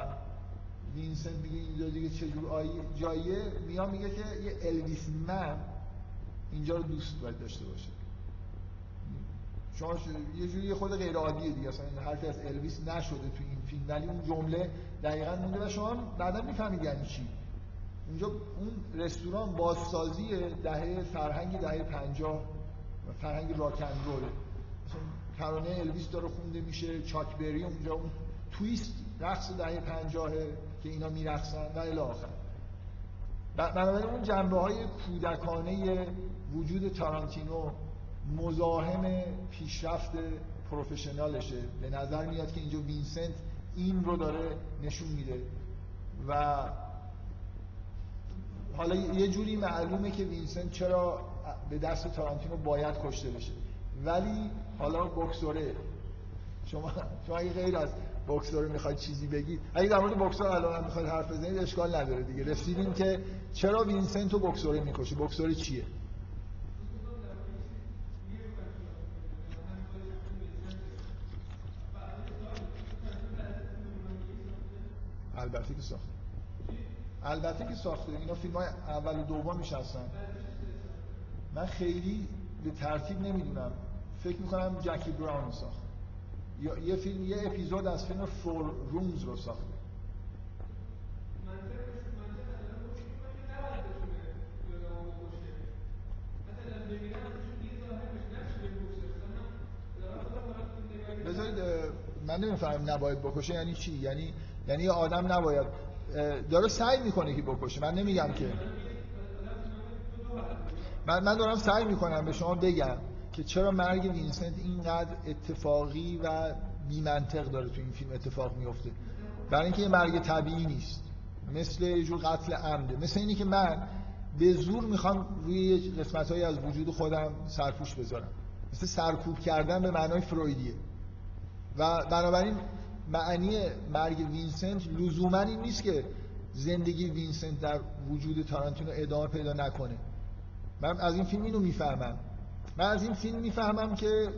وینسنت میگه اینجا دیگه چجور جاییه میا میگه که یه الویس من اینجا رو دوست باید داشته باشه. شما یه جوری خود غیر عادیه دیگه اصلا حرفی از الویس نشده تو این فیلم ولی اون جمله دقیقا مونده و شما بعدا می‌فهمید یعنی چی. اونجا اون رستوران بازسازی دهه فرهنگ دهه 50 فرهنگ راکن رول. مثلا ترانه الویس داره خونده میشه چاک بری اونجا اون تویست رقص دهه 50 که اینا میرقصن و الی آخر. بنابراین اون جنبه های کودکانه وجود تارانتینو مزاحم پیشرفت professional شه. به نظر میاد که اینجا وینسنت این رو داره نشون میده و حالا یه جوری معلومه که وینسنت چرا به دست تارانتینو باید کشته بشه. ولی حالا بکسوره شما شما اگه غیر از بکسور می‌خواید چیزی بگید اگه در مورد بکسور الان می‌خواید حرف بزنید اشکال نداره دیگه. رسیدیم که چرا وینسنت رو بکسوره می‌کشه؟ بکسوره چیه؟ البته که ساخته. البته که ساخته اینا فیلم های اول و دومش هستن من خیلی به ترتیب نمی‌دونم. فکر می‌کنم جکی براون ساخت. یا یه فیلم یه اپیزود از فیلم فور رومز رو ساخته بذارید من نمی‌فهمم نباید بکشه یعنی چی؟ یعنی یعنی آدم نباید داره سعی می‌کنه که بکشه. من نمیگم که. من من دارم سعی می‌کنم به شما بگم که چرا مرگ وینسنت اینقدر اتفاقی و بی منطق داره تو این فیلم اتفاق میفته برای اینکه یه مرگ طبیعی نیست. مثل یه جور قتل عمده. مثل اینی که من به زور می‌خوام روی قسمت از وجود خودم سرپوش بذارم. مثل سرکوب کردن به معنای فرویدیه. و بنابراین معنی مرگ وینسنت لزوما این نیست که زندگی وینسنت در وجود تارانتینو ادامه پیدا نکنه. من از این فیلم اینو می‌فهمم. من از این فیلم می‌فهمم که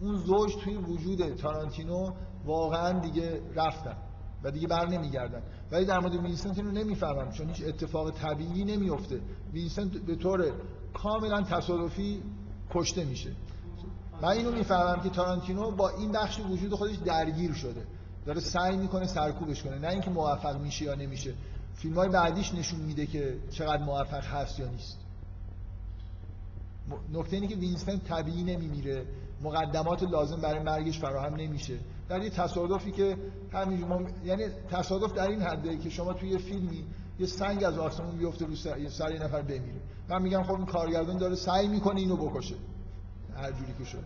اون زوج توی وجود تارانتینو واقعا دیگه رفتن و دیگه بر نمیگردن. ولی در مورد وینسنت اینو نمی‌فهمم چون هیچ اتفاق طبیعی نمیفته وینسنت به طور کاملا تصادفی کشته میشه. من اینو می‌فهمم که تارانتینو با این بخش وجود خودش درگیر شده. داره سعی می‌کنه سرکوبش کنه. نه اینکه موفق میشه یا نمیشه. فیلم های بعدیش نشون میده که چقدر موفق هست یا نیست. نکته اینه که وینستن طبیعی نمیمیره. مقدمات لازم برای مرگش فراهم نمیشه. در یه تصادفی که همین یعنی تصادف در این حده که شما توی یه فیلمی یه سنگ از آسمون بیفته رو سر, سر یه نفر بمیره. من میگم خب این کارگردان داره سعی می‌کنه اینو بکشه. هر جوری که شد.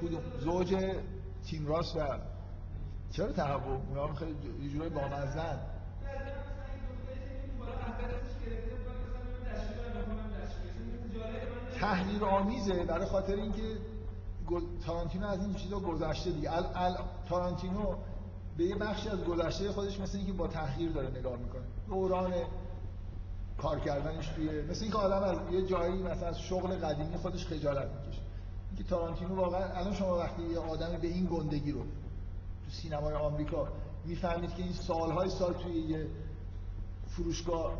کدوم؟ زوج تیم راست و چرا تهوع اونا خیلی یه جورای بامزن تحلیل آمیزه برای خاطر اینکه تارانتینو از این چیزا گذشته دیگه. ال... ال... تارانتینو به یه بخشی از گذشته خودش مثل اینکه با تحقیر داره نگاه می‌کنه. دوران کار کردنش توی مثل اینکه آدم از یه جایی مثلا از شغل قدیمی خودش خجالت می‌کشه. اینکه تارانتینو واقعا الان شما وقتی یه آدمی به این گندگی رو تو سینمای آمریکا می‌فهمید که این سالهای سال توی یه فروشگاه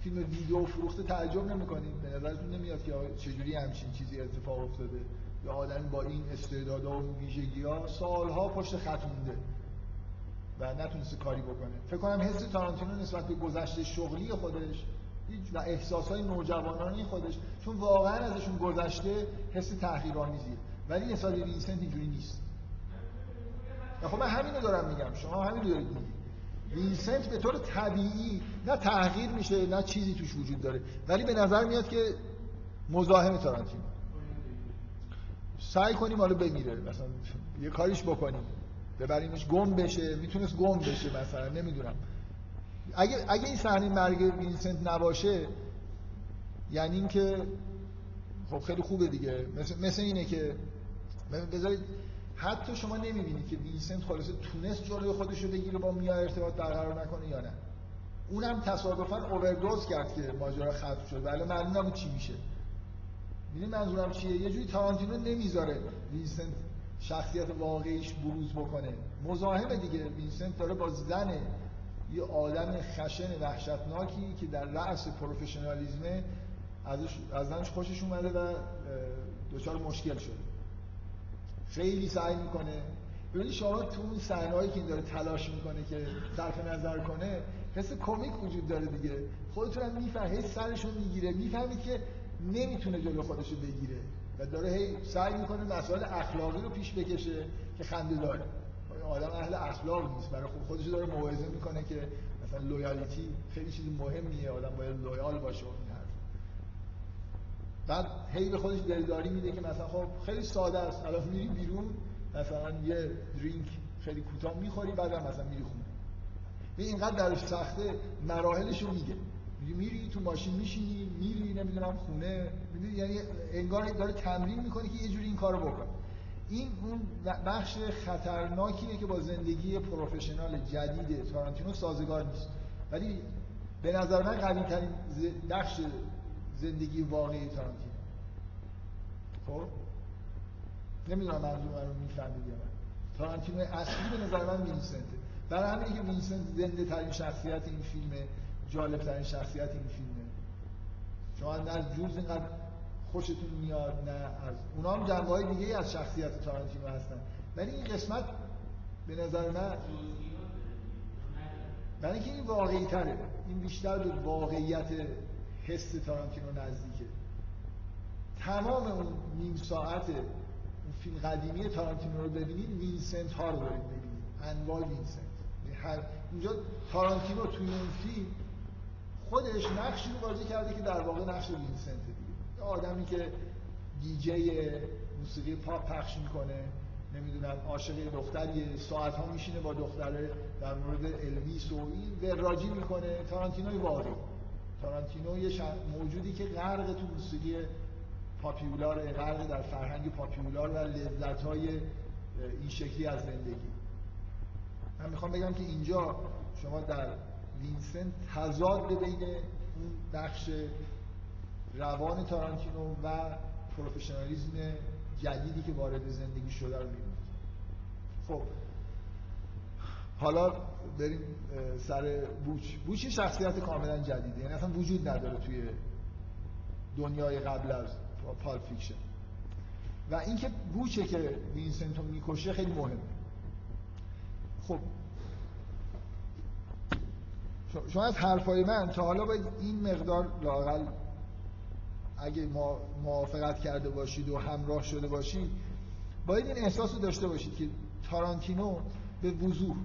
فیلم ویدیو فروخته تعجب نمی‌کنید. به نظرتون نمیاد که چجوری همچین چیزی اتفاق افتاده؟ یا آدمی با این استعدادها و ویژگی ها سالها پشت خط مونده و نتونسته کاری بکنه. فکر کنم حس تارانتینو نسبت به گذشته شغلی خودش و احساس های نوجوانانی خودش چون واقعا ازشون گذشته حس تحقیرآمیزیه ولی نسبت به وینسنت اینجوری نیست. خب من همینو دارم میگم. شما همینو دارید میگید. وینسنت به طور طبیعی نه تغییر میشه نه چیزی توش وجود داره. ولی به نظر میاد که مزاحم تارانتینو. سعی کنیم حالا بمیره مثلا یه کاریش بکنیم. ببریمش گم بشه می‌تونست گم بشه مثلا نمی‌دونم. اگه اگه این صحنه مرگ وینسنت نباشه یعنی اینکه خب خیلی خوبه دیگه. مثل, مثل اینه که بذارید حتی شما نمی‌بینید که وینسنت خلاصه تونست جلوی خودش رو بگیره با میا ارتباط برقرار نکنه یا نه. اونم تصادفا اووردوز کرد که ماجرا ختم شد. ولی معلوم چی میشه. می‌دونی منظورم چیه؟ یه جوری تارانتینو نمی‌ذاره وینسنت شخصیت واقعیش بروز بکنه. مزاحم دیگه. وینسنت داره با زن یه آدم خشن وحشتناکی که در رأس professionalism ه ازش از زنش خوشش اومده و دچار مشکل شده. خیلی سعی می‌کنه. ببینید شما تو اون صحنه‌ای که داره تلاش می‌کنه که صرف نظر کنه حس کمیک وجود داره دیگه. خودتون هم می‌فهمید سرشو می‌گیره. می‌فهمید که نمی‌تونه جلو خودش رو بگیره و داره هی سعی می‌کنه مسائل اخلاقی رو پیش بکشه که خنده داره. آدم اهل اخلاق نیست. برای خودش داره موعظه می‌کنه که مثلا loyalty خیلی چیز مهمیه. آدم باید loyal باشه این حرف. بعد هی به خودش دلداری میده که مثلا خب خیلی ساده است. الان میری بیرون مثلا یه drink خیلی کوتاه می‌خوری بعد مثلا میری خونه. اینقدر درش سخته مراحلش رو میگه. میری تو ماشین میشینی میری نمی‌دونم خونه می‌دونی؟ یعنی انگار داره تمرین می‌کنه که یه جوری این کارو بکن این اون بخش خطرناکیه که با زندگی professional جدید تارانتینو سازگار نیست. ولی به نظر من قوی ترین بخش زندگی واقعی تارانتینو. خب؟ نمی‌دونم منظور من رو می‌فهمید یا نه. تارانتینو اصلی به نظر من وینسنته. برای همینه که وینسنت زنده ترین شخصیت این فیلمه. جالب ترین شخصیت این فیلمه. شما از Jules اینقدر خوشتون میاد نه از اونا هم جنبه های دیگه از شخصیت تارانتینو هستن. ولی این قسمت به نظر من برای اینکه این واقعی تره این بیشتر به واقعیت حس تارانتینو نزدیکه. تمام اون نیم ساعت اون فیلم قدیمی تارانتینو رو ببینید وینسنت ها رو ببینید. انواع وینسنت. هر اینجا تارانتینو توی اون فیلم خودش نقشی رو بازی کرده که در واقع نقش وینسنت دیگه. آدمی که دیجی موسیقی پاپ پخش می‌کنه نمی‌دونم عاشق دختری ساعت ها میشینه با دختره در مورد الویس و این وراجی می‌کنه. تارانتینوی واقعی. تارانتینو یه موجودی که غرق تو موسیقی popular غرق در فرهنگ popular و لذت های این شکلی از زندگی. من می‌خوام بگم که اینجا شما در وینسنت تضاد بین اون بخش روان تارانتینو و professionalism جدیدی که وارد زندگی شده رو می‌بینید خب حالا بریم سر بوچ. بوچ شخصیت کاملا جدیده. یعنی اصلا وجود نداره توی دنیای قبل از پالپ فیکشن. و اینکه بوچه که وینسنتو می‌کشه خیلی مهمه. خب شما از حرفای من تا حالا باید این مقدار لاقل اگه ما موافقت کرده باشید و همراه شده باشید باید این احساس رو داشته باشید که تارانتینو به وضوح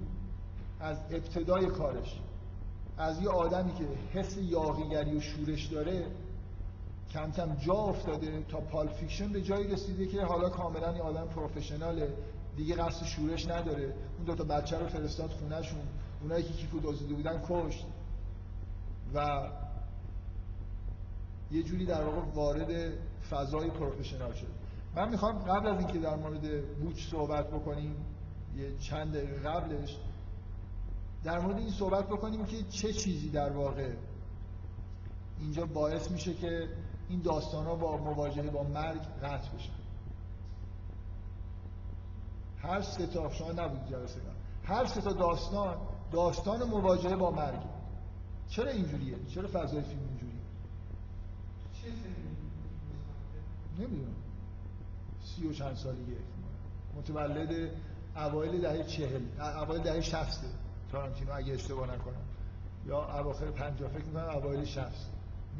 از ابتدای کارش از یه آدمی که حس یاغیگری و شورش داره کم کم جا افتاده تا پالپ فیکشن به جایی رسیده که حالا کاملا این آدم professional ه دیگه قصد شورش نداره. اون دو تا بچه رو فرستاد خونهشون. اونایی که کیفو دزدیده بودن کشت. و یه جوری در واقع وارد فضای professional شد. من می‌خوام قبل از اینکه در مورد بوچ صحبت بکنیم یه چند دقیقه قبلش در مورد این صحبت بکنیم که چه چیزی در واقع اینجا باعث میشه که این داستان ها با مواجهه با مرگ قطع بشن هر سه تا شما نبود جلسه هر سه تا داستان داستان مواجهه با مرگ. چرا اینجوریه؟ چرا فضای فیلم اینجوریه؟ نمی‌دونم. سی و چند سالگی متولد اوایل دهه چهل اوایل دهه شسته تارانتینو اگه اشتباه نکنم. یا اواخر پنجاه فکر می‌کنم اوایل شست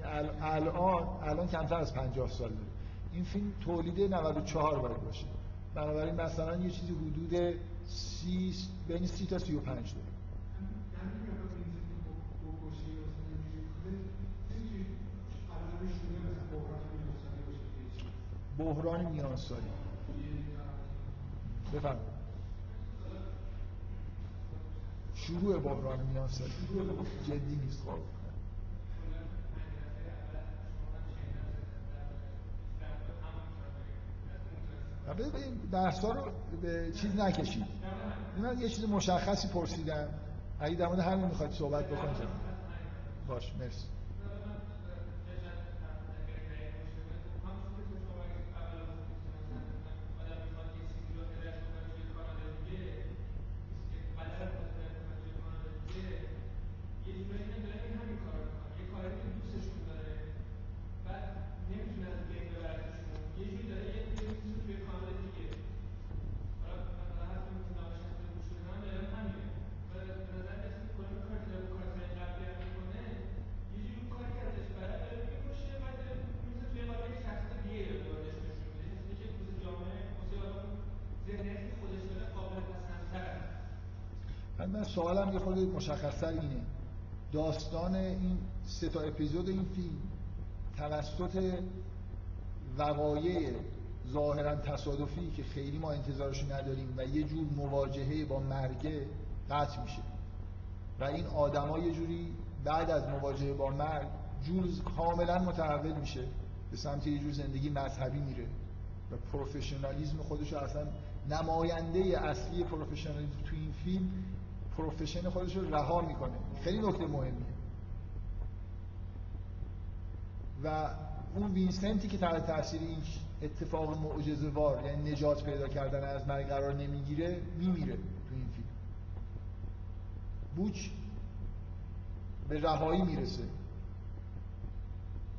الان الان کمتر از پنجاه سال داره. این فیلم تولید 94 باید باشه. بنابراین مثلا یه چیزی حدود سی بین سی تا سی و پنج داره. بحران میانسالی. بفرم شروع بحران میانسالی. جدی نیست خب. این بحث رو به چیز نکشید. من یه چیز مشخصی پرسیدم. اگه در مورد همین می‌خواید صحبت بکنید. باش مرسی. سوالم یه خود مشخصتر اینه. داستان این سه تا اپیزود این فیلم توسط وقایع ظاهرا تصادفی که خیلی ما انتظارش نداریم و یه جور مواجهه با مرگ قطع میشه. و این آدما یه جوری بعد از مواجهه با مرگ جور کاملا متحول میشه. به سمت یه جور زندگی مذهبی میره. و پروفشنالیزم خودش اصلا نماینده اصلی professionalism تو این فیلم profession خودش رو رها می‌کنه. خیلی نکته مهمیه. و اون وینسنتی که تحت تاثیر این اتفاق معجزه وار یعنی نجات پیدا کردن از مرگ قرار نمی‌گیره میمیره تو این فیلم. بوچ به رهایی می‌رسه.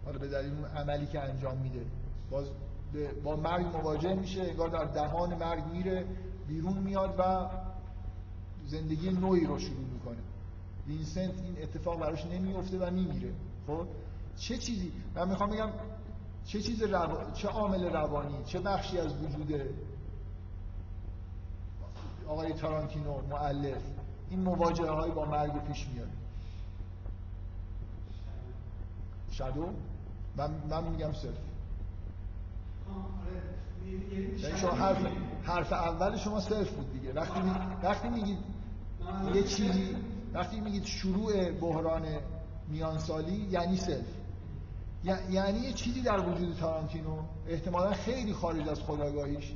حالا به دلیل اون عملی که انجام میده. باز با مرگ مواجه میشه انگار در دهان مرگ میره بیرون میاد و زندگی نوعی رو شروع می‌کنه. وینسنت این اتفاق براش نمیفته و میمیره. خب؟ چه چیزی؟ من می‌خوام بگم چه چیز چه عامل روانی چه بخشی از وجود آقای تارانتینو معلف این مواجهه های با مرگ پیش میاره shadow؟ من, من میگم سلف یعنی شما حرف, حرف اول شما self بود دیگه. وقتی می... وقتی میگید یه چیزی وقتی میگید شروع بحران میانسالی یعنی self یعنی یه چیزی در وجود تارانتینو احتمالا خیلی خارج از خودآگاهیش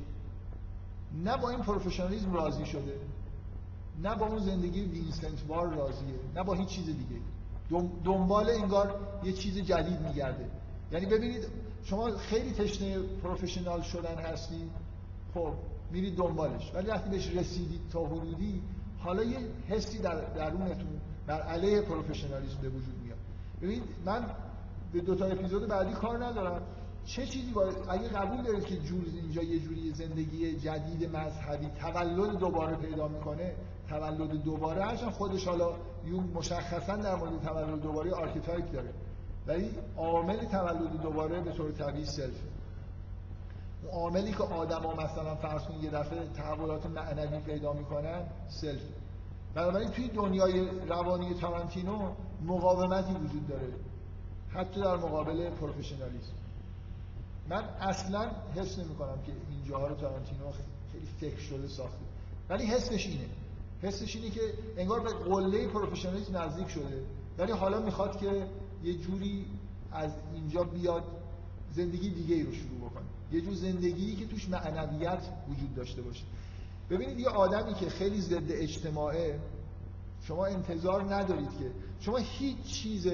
نه با این professionalism راضی شده نه با اون زندگی وینسنت وار راضیه نه با هیچ چیز دیگه. دنبال انگار یه چیز جدید میگرده. یعنی ببینید شما خیلی تشنه پروفشنال شدن هستی خب میرید دنبالش. ولی وقتی بهش رسیدید تا حدودی حالا یه حسی در درونتون بر علیه پروفشنالیسم به وجود میاد. ببینید من به دو تا اپیزود بعدی کار ندارم. چه چیزی باید اگه قبول دارید که جور اینجا یه جوری زندگی جدید مذهبی تولد دوباره پیدا می‌کنه تولد دوباره هرچند خودش حالا یونگ مشخصا در مورد تولد دوباره archetype داره. ولی عامل تولد دوباره به طور طبیعی self عاملی که آدما مثلا فرض کنید یه دفعه تحولات معنوی پیدا می‌کنن self. بنابراین توی دنیای روانی تارانتینو مقاومتی وجود داره. حتی در مقابل professionalism. من اصلا حس نمی کنم که اینجاها رو تارانتینو خیلی فکر شده ساخته. ولی حسش اینه. حسش اینه که انگار به قله پروفشنالیسم نزدیک شده. ولی حالا می‌خواد که یه جوری از اینجا بیاد زندگی دیگه ای رو شروع یه جور زندگی که توش معنویت وجود داشته باشه. ببینید یه آدمی که خیلی ضد اجتماعه شما انتظار ندارید که شما هیچ چیز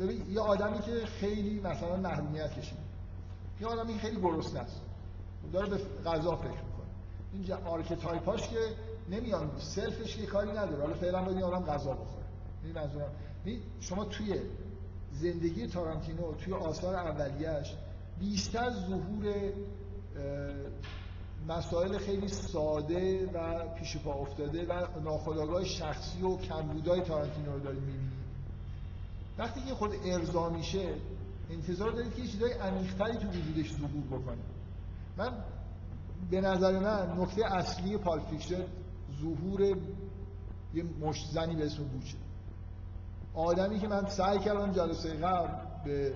ببین یه آدمی که خیلی مثلا محرومیت کشید یه آدمی خیلی گرسنه است. داره به غذا فکر می‌کنه. این archetype اش که نمیان self ش که کاری نداره. حالا فعلا باید آدم غذا بخوره. این شما توی زندگی تارانتینو توی آثار اولیش بیشتر ظهور مسائل خیلی ساده و پیش پا افتاده و ناخودآگاه شخصی و کمبودای تارانتینو رو دارید می‌بینید وقتی که خود ارضا میشه انتظار دارید که یه چیزای عمیق‌تری تو وجودش ظهور بکنه. من به نظر من نکته اصلی Pulp Fiction ظهور یه مشت زنی به اسم بوچه. آدمی که من سعی کردم جلسه قبل به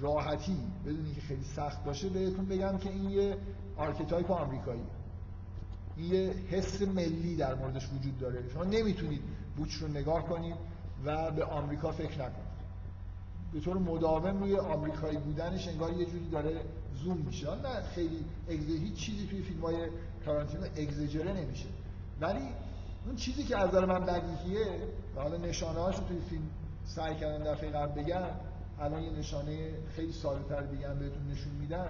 راحتی بدون که خیلی سخت باشه بهتون بگم که این یه archetype آمریکایی. این یه حس ملی در موردش وجود داره. شما نمی‌تونید بوچ رو نگاه کنید و به آمریکا فکر نکنید. به طور مداوم روی آمریکایی بودنش انگار یه جوری داره زوم میشه. نه خیلی هیچ چیزی توی فیلم های تارانتینو اگزجره نمیشه. ولی اون چیزی که از نظر من بدیهیه و حالا نشانه هاشو توی فیلم سعی کردن دفعه قبل بگم الان یه نشانه خیلی ساده تر بگم بهتون نشون میدم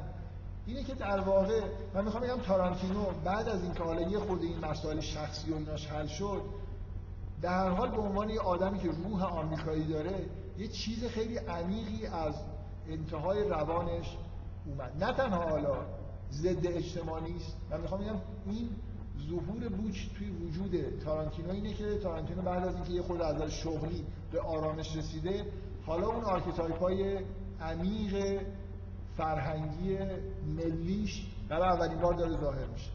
اینه که در واقع من می‌خوام بگم تارانتینو بعد از اینکه حالا یه خود این مسائل شخصی و ایناش حل شد در هر حال به عنوان یه آدمی که روح آمریکایی داره یه چیز خیلی عمیقی از انتهای روانش اومد. نه تنها حالا ضد اجتماعی است من می‌خوام بگم این ظهور بوچ توی وجود تارانتینو اینه که تارانتینو بعد از اینکه یه خورده از شغلی به آرامش رسیده حالا اون archetype های عمیق فرهنگی ملیش برای اولین بار داره ظاهر میشه.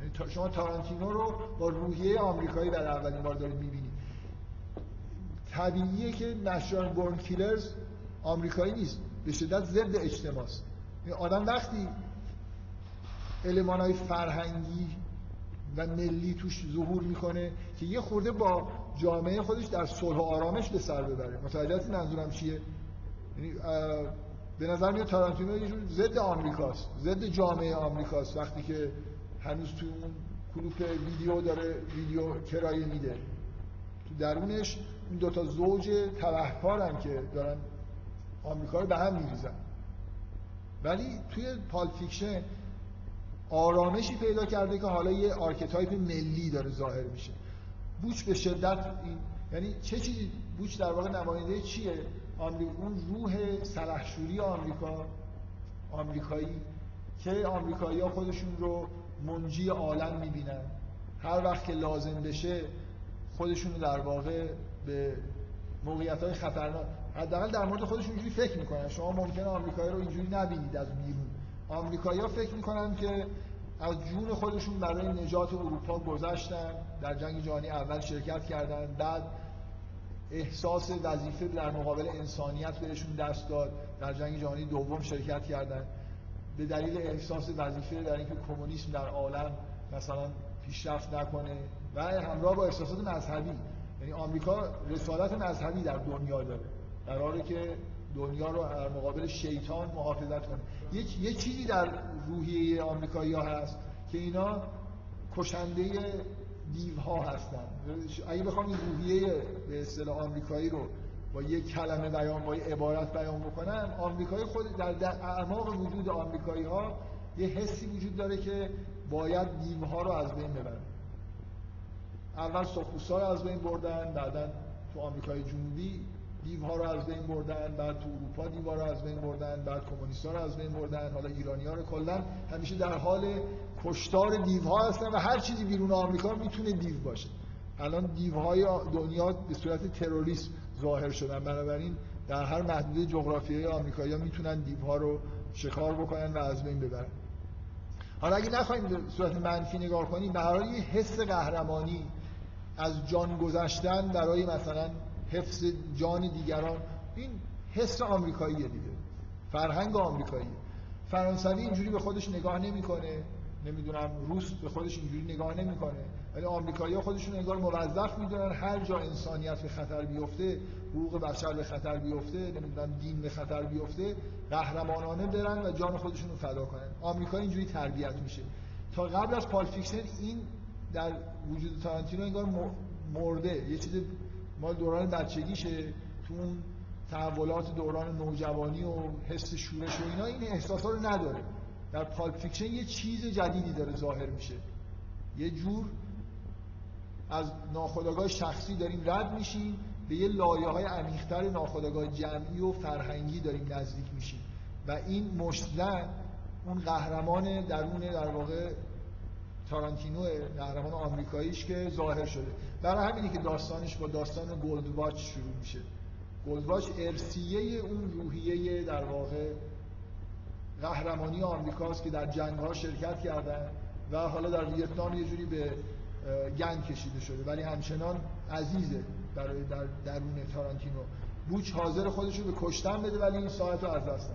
یعنی شما تارانتینو رو با روحیه آمریکایی در اولین بار دارید می‌بینید. طبیعیه که نشان بورن کیلرز آمریکایی نیست به شدت ضد اجتماع است یعنی آدم وقتی علمان های فرهنگی و ملی توش ظهور می‌کنه که یه خورده با جامعه خودش در صلح و آرامش به سر ببره. متوجه منظورم چیه؟ یعنی به نظر میاد تارانتینو یه جور ضد آمریکاست ضد جامعه آمریکاست. وقتی که هنوز توی اون کلوپ ویدیو داره ویدیو کرایه میده. تو درونش این دوتا زوج تبهکارن که دارن آمریکا رو به هم میریزن. ولی توی Pulp Fiction آرامشی پیدا کرده که حالا یه archetype ملی داره ظاهر میشه. بوچ به شدت این یعنی چه چیزی بوچ در واقع نماینده چیه؟ آمریکا اون روح سلحشوری آمریکا آمریکایی که آمریکایی ها خودشون رو منجی عالم می‌بینن. هر وقت که لازم بشه خودشون در واقع به موقعیت های خطرناک حداقل در مورد خودشون اینجوری فکر می‌کنن. شما ممکنه آمریکایی رو اینجوری نبینید از بیرون. آمریکایی ها فکر می‌کنن که از جون خودشون برای نجات اروپا گذشتن در جنگ جهانی اول شرکت کردن بعد احساس وظیفه در مقابل انسانیت بهشون دست داد در جنگ جهانی دوم شرکت کردن. به دلیل احساس وظیفه در اینکه کمونیسم در عالم مثلا پیشرفت نکنه و همراه با احساسات مذهبی. یعنی آمریکا رسالت مذهبی در دنیا داره. قراره که دنیا رو در مقابل شیطان محافظت کنه. یه, یه چیزی در روحیه آمریکایی ها هست که اینا کشنده دیوها هستن. اگه بخوام این روحیه به اصطلاح آمریکایی رو با یک کلمه بیان با یک عبارت بیان بکنم آمریکایی خود در, در اعماق وجود آمریکایی ها یه حسی وجود داره که باید دیوها رو از بین ببرن. اول سخوسا رو از بین بردن بعدا تو آمریکای جنوبی دیوها رو از بین بردن بعد تو اروپا دیوها رو از بین بردن بعد کمونیست‌ها رو از بین بردن حالا ایرانی‌ها رو کلا. همیشه در حال کشتار دیوها هستن و هر چیزی بیرون آمریکا می‌تونه دیو باشه. الان دیوهای دنیا به صورت تروریسم ظاهر شدن. بنابراین در هر محدوده جغرافیایی آمریکایی‌ها می‌تونن دیوها رو شکار بکنن و از بین ببرن. حالا اگه نخواهیم به صورت منفی نگاه کنیم برای یه حس قهرمانی از جان گذشتن برای مثلا حفظ جان دیگران. این حس آمریکاییه دیگه. فرهنگ آمریکایی فرانسوی اینجوری به خودش نگاه نمی‌کنه. نمی‌دونم روس به خودش اینجوری نگاه نمی‌کنه. ولی آمریکایی‌ها خودشون انگار موظف می‌دونن هر جا انسانیت به خطر بیفته حقوق بشر به خطر بیفته نمی‌دونم دین به خطر بیفته قهرمانانه برن و جان خودشون رو فدا کنن. آمریکا اینجوری تربیت میشه. تا قبل از Pulp Fiction این در وجود تارانتینو انگار مرده. یه چیز مال دوران بچگیشه تو اون تحولات دوران نوجوانی و حس شورش و اینا این احساسا رو نداره. در Pulp Fiction یه چیز جدیدی داره ظاهر میشه. یه جور از ناخودآگاه شخصی داریم رد میشیم به یه لایه های عمیق‌تر ناخودآگاه جمعی و فرهنگی داریم نزدیک میشیم. و این مشت‌زن اون قهرمان درون در واقع تارانتینو قهرمان آمریکاییش که ظاهر شده. برای همینی که داستانش با داستان Gold Watch شروع میشه. گلد واچ ارسیه اون روحیه در واقع قهرمانی آمریکاست که در جنگ ها شرکت کردن و حالا در ویتنام یه جوری به گنگ کشیده شده. ولی همچنان عزیزه برای در درون تارانتینو. بوچ حاضر خودش رو به کشتن بده ولی این ساعت رو از دست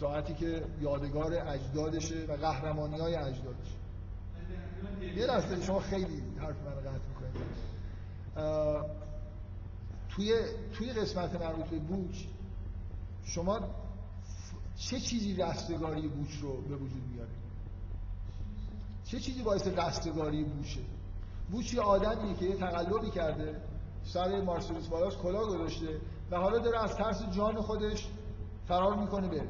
ساعتی که یادگار اجدادشه و قهرمانی های اجدادشه. یه لحظه شما خیلی حرف من قطع می‌کنید. توی توی قسمت مربوط به بوچ شما چه چیزی رستگاری بوچ رو به وجود میاره؟ چه چیزی باعث رستگاری بوشه بوچ یه آدمیه که یه تقلبی کرده سر مارسلوس والاس کلا گذاشته و حالا داره از ترس جان خودش فرار می‌کنه بره.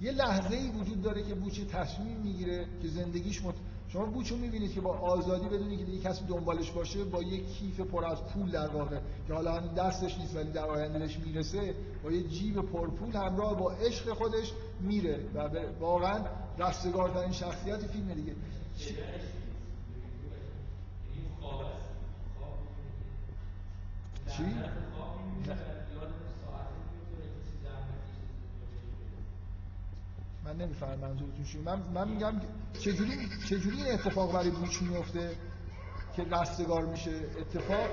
یه لحظه ای وجود داره که بوچ تصمیم می‌گیره که زندگیش مت... شما بوچو می‌بینید که با آزادی بدونی که دیگه کسی دنبالش باشه با یه کیف پر از پول در واقع که حالا هم دستش نیست ولی در آینده می‌رسه با یه جیب پرپول همراه با عشق خودش میره و واقعا رستگارترین شخصیت فیلم دیگه. چی؟ من نمیفهم منظورتون چیه. من من میگم چجوری چجوری این اتفاق برای بوچ میفته که رستگار میشه؟ اتفاق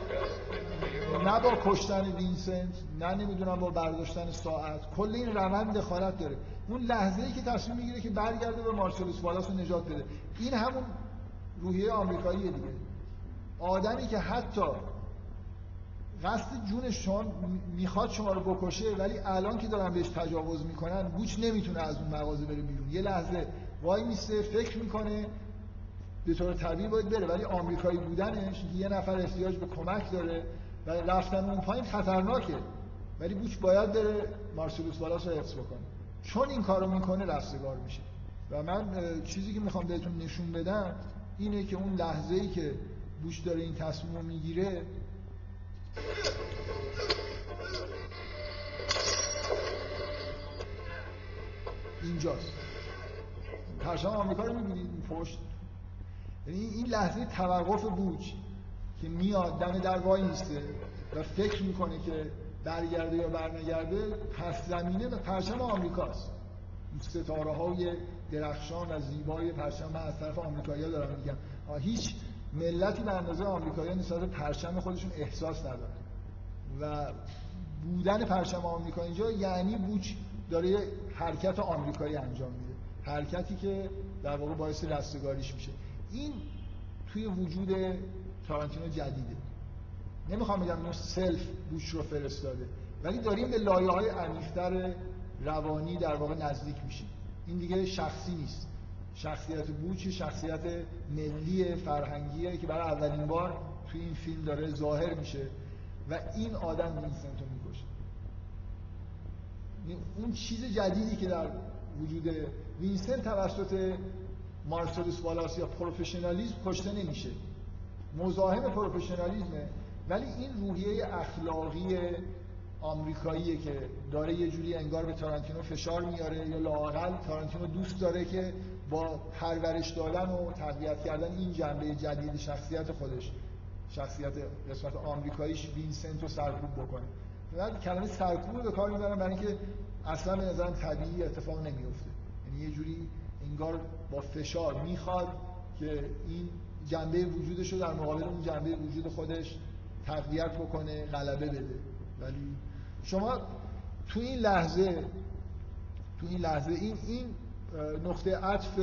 نه با کشتن وینسنت نه نمی‌دونم با برداشتن ساعت. کل این روند دخالت داره. اون لحظه ای که تصمیم می‌گیره که برگرده به مارسلوس والاس رو نجات بده. این همون روحیه آمریکاییه دیگه. آدمی که حتی قصد جونش چون می‌خواد شما رو بکشه ولی الان که دارن بهش تجاوز می‌کنن بوچ نمی‌تونه از اون مغازه بره بیرون. یه لحظه وای میسته فکر می‌کنه به طور طبیعی باید بره ولی آمریکایی بودنش یه نفر احتیاج به کمک داره و رفتن اون پایین خطرناکه. ولی بوچ باید بره مارسلوس بالاس رو حفظ بکنه. چون این کارو می‌کنه رستگار میشه. و من چیزی که می‌خوام بهتون نشون بدم اینه که اون لحظه ای که بوش داره این تصمیم رو می‌گیره اینجاست. پرچم آمریکا رو می‌بینید این پشت یعنی این لحظه توقف بوچ که میاد دم در وای نیسته و فکر می‌کنه که برگرده یا برنگرده پس زمینه و پرچم آمریکاست. ستاره های درخشان و زیبای پرچم من از طرف آمریکایی‌ها دارم میگم. هیچ ملتی به اندازه آمریکایی‌ها نسبت پرچم خودشون احساس نداره و بودن پرچم آمریکا اینجا یعنی بوچ داره حرکت آمریکایی انجام میده. حرکتی که در واقع باعث رستگاریش میشه. این توی وجود تارانتینو جدیده. نمی‌خوام بگم اینو سلف بوش رو فرستاده ولی داریم به لایه های عمیق‌تر روانی در واقع نزدیک میشیم. این دیگه شخصی نیست. شخصیت بوچ شخصیت ملی فرهنگیه که برای اولین بار توی این فیلم داره ظاهر میشه و این آدم وینسنت رو می‌کشه. اون چیز جدیدی که در وجود وینسنت توسط مارسلوس والاس یا professionalism کشته نمیشه. مزاحم professionalism ه. ولی این روحیه اخلاقی آمریکاییه که داره یه جوری انگار به تارانتینو فشار میاره یا لاقل تارانتینو دوست داره که با پرورش دادن و تقویت کردن این جنبه جدید شخصیت خودش شخصیت قسمت آمریکاییش وینسنت رو سرکوب بکنه. بعد کلمه سرکوب رو به کار می‌برن برای اینکه اصلا به نظرم طبیعی اتفاق نمیفته یعنی یه جوری انگار با فشار می‌خواد که این جنبه وجودش رو در مقابل اون جنبه وجود خودش تقویت بکنه غلبه بده. ولی شما تو این لحظه تو این لحظه این این نقطه عطف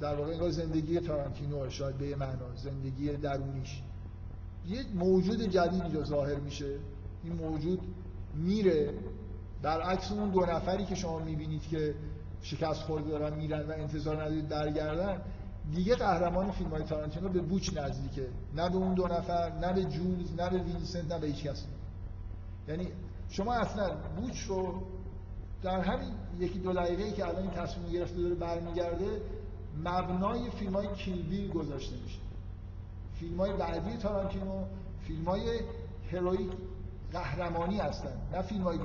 در واقع انگار زندگی تارانتینو شاید به معنا زندگی درونیش. یه موجود جدید اینجا ظاهر میشه. این موجود میره. برعکس اون دو نفری که شما می‌بینید که شکست خورده دارن میرن و انتظار ندارید برگردن دیگه قهرمان فیلم های تارانتینو به بوچ نزدیکه. نه به اون دو نفر نه به جولز نه به وینسنت نه به هیچ کس. یعنی شما اصلا بوچ رو در همین یکی دو دقیقه ای که الان این تصمیم گرفته داره برمیگرده مبنای فیلم های کیلبیل گذاشته میشه. فیلم های بعدی تارانتینو فیلم های هرویک قهرمانی هستن نه فیلم های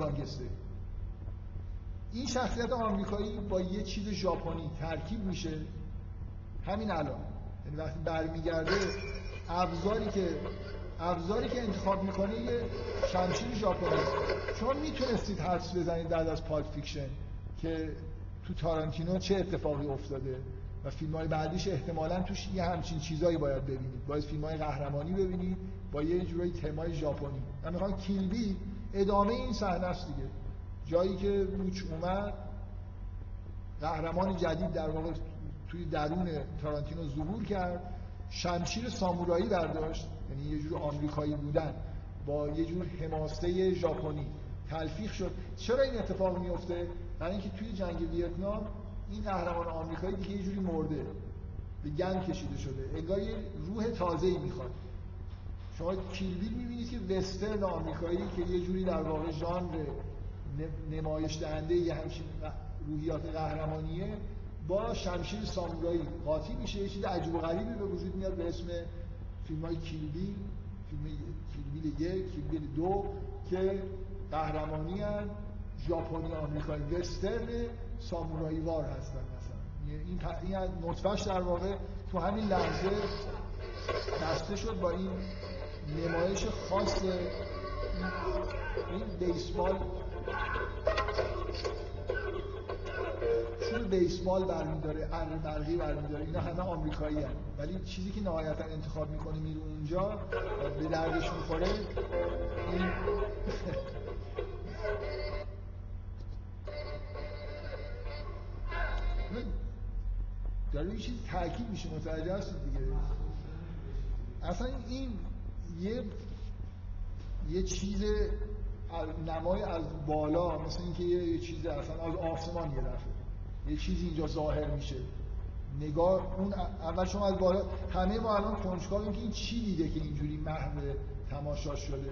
این شخصیت آمریکایی با یه چیز ژاپنی ترکیب میشه. همین الان. یعنی وقتی برمیگرده ابزاری که ابزاری که انتخاب می‌کنه یه شمشیر ژاپنی شما می‌تونستید حدس بزنید بعد از Pulp Fiction که تو تارانتینو چه اتفاقی افتاده و فیلم های بعدیش احتمالا توش یه همچین چیزایی باید ببینید. باید فیلم های قهرمانی ببینید با یه جورایی تمای ژاپنی. من می‌خوام Kill Bill ادامه این صحنه است دیگه. جایی که بوچ اومد قهرمان جدید در واقع توی درون تارانتینو ظهور کرد شمشیر سامورایی برداشت. یعنی یه جور آمریکایی بودن با یه جور حماسه ژاپنی تلفیق شد. چرا این اتفاق میفته برای اینکه توی جنگ ویتنام این قهرمان آمریکایی دیگه یه جوری مرده به گند کشیده شده. انگار یه روح تازه‌ای می‌خواد. شما کیلبیل می‌بینید که وسترن آمریکایی که یه جوری در واقع ژانر نمایش دهنده یه همچین روحیات قهرمانیه با شمشیر سامورایی. قاطی میشه یه چیز عجیب و غریبی به وجود میاد به اسم فیلم های کیلبیل فیلم کیلبیل یک کیلبیل دو که قهرمانی هن ژاپنی آمریکایی وسترن سامورایی وار هستن مثلا. این این نطفهش در واقع تو همین لحظه بسته شد با این نمایش خاص این بیسبال. چون بیسبال برمیداره ار برقی برمیداره اینا همه آمریکایی هم. ولی چیزی که نهایتا انتخاب می‌کنه میره اونجا به دردش می‌خوره این داره چیز تاکید میشه متوجه هستید دیگه اصلا این یه یه چیز نمای از بالا مثل اینکه یه چیز اصلا از آسمان یه یه چیزی اینجا ظاهر میشه. نگاه اون اول شما از بالا همه ما الان کنجکاویم که این چی دیده که اینجوری محو تماشا شده؟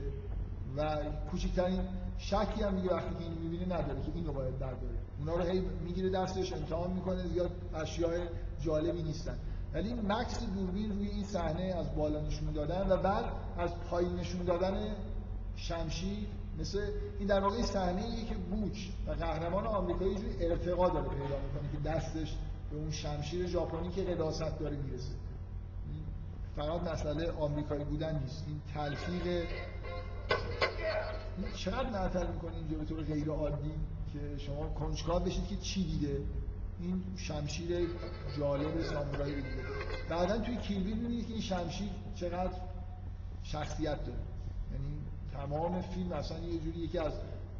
و کوچکترین شکی هم دیگه وقتی که اینو می‌بینه نداره که اینو باید برداره. اونا رو هی می‌گیره دستش امتحان می‌کنه زیاد اشیاء جالبی نیستن. ولی مکس دوربین روی این صحنه از بالا نشون دادن و بعد از پایین نشون دادن شمشیر مثل این در واقع صحنه ایه که بوچ و قهرمان آمریکایی جوری ارتقا داره پیدا می‌کنه که دستش به اون شمشیر ژاپنی که قداست داره می‌رسه. فقط مسئله آمریکایی بودن نیست. این تلفیق چقدر معطل می‌کنه اینجا به طور غیر عادی که شما کنجکاو بشید که چی دیده؟ این شمشیر جالب سامورایی رو دیده. بعدا توی کیل بیل می‌بینید که این شمشیر چقدر شخصیت داره. یعنی تمام فیلم اصلا یه جوری یکی از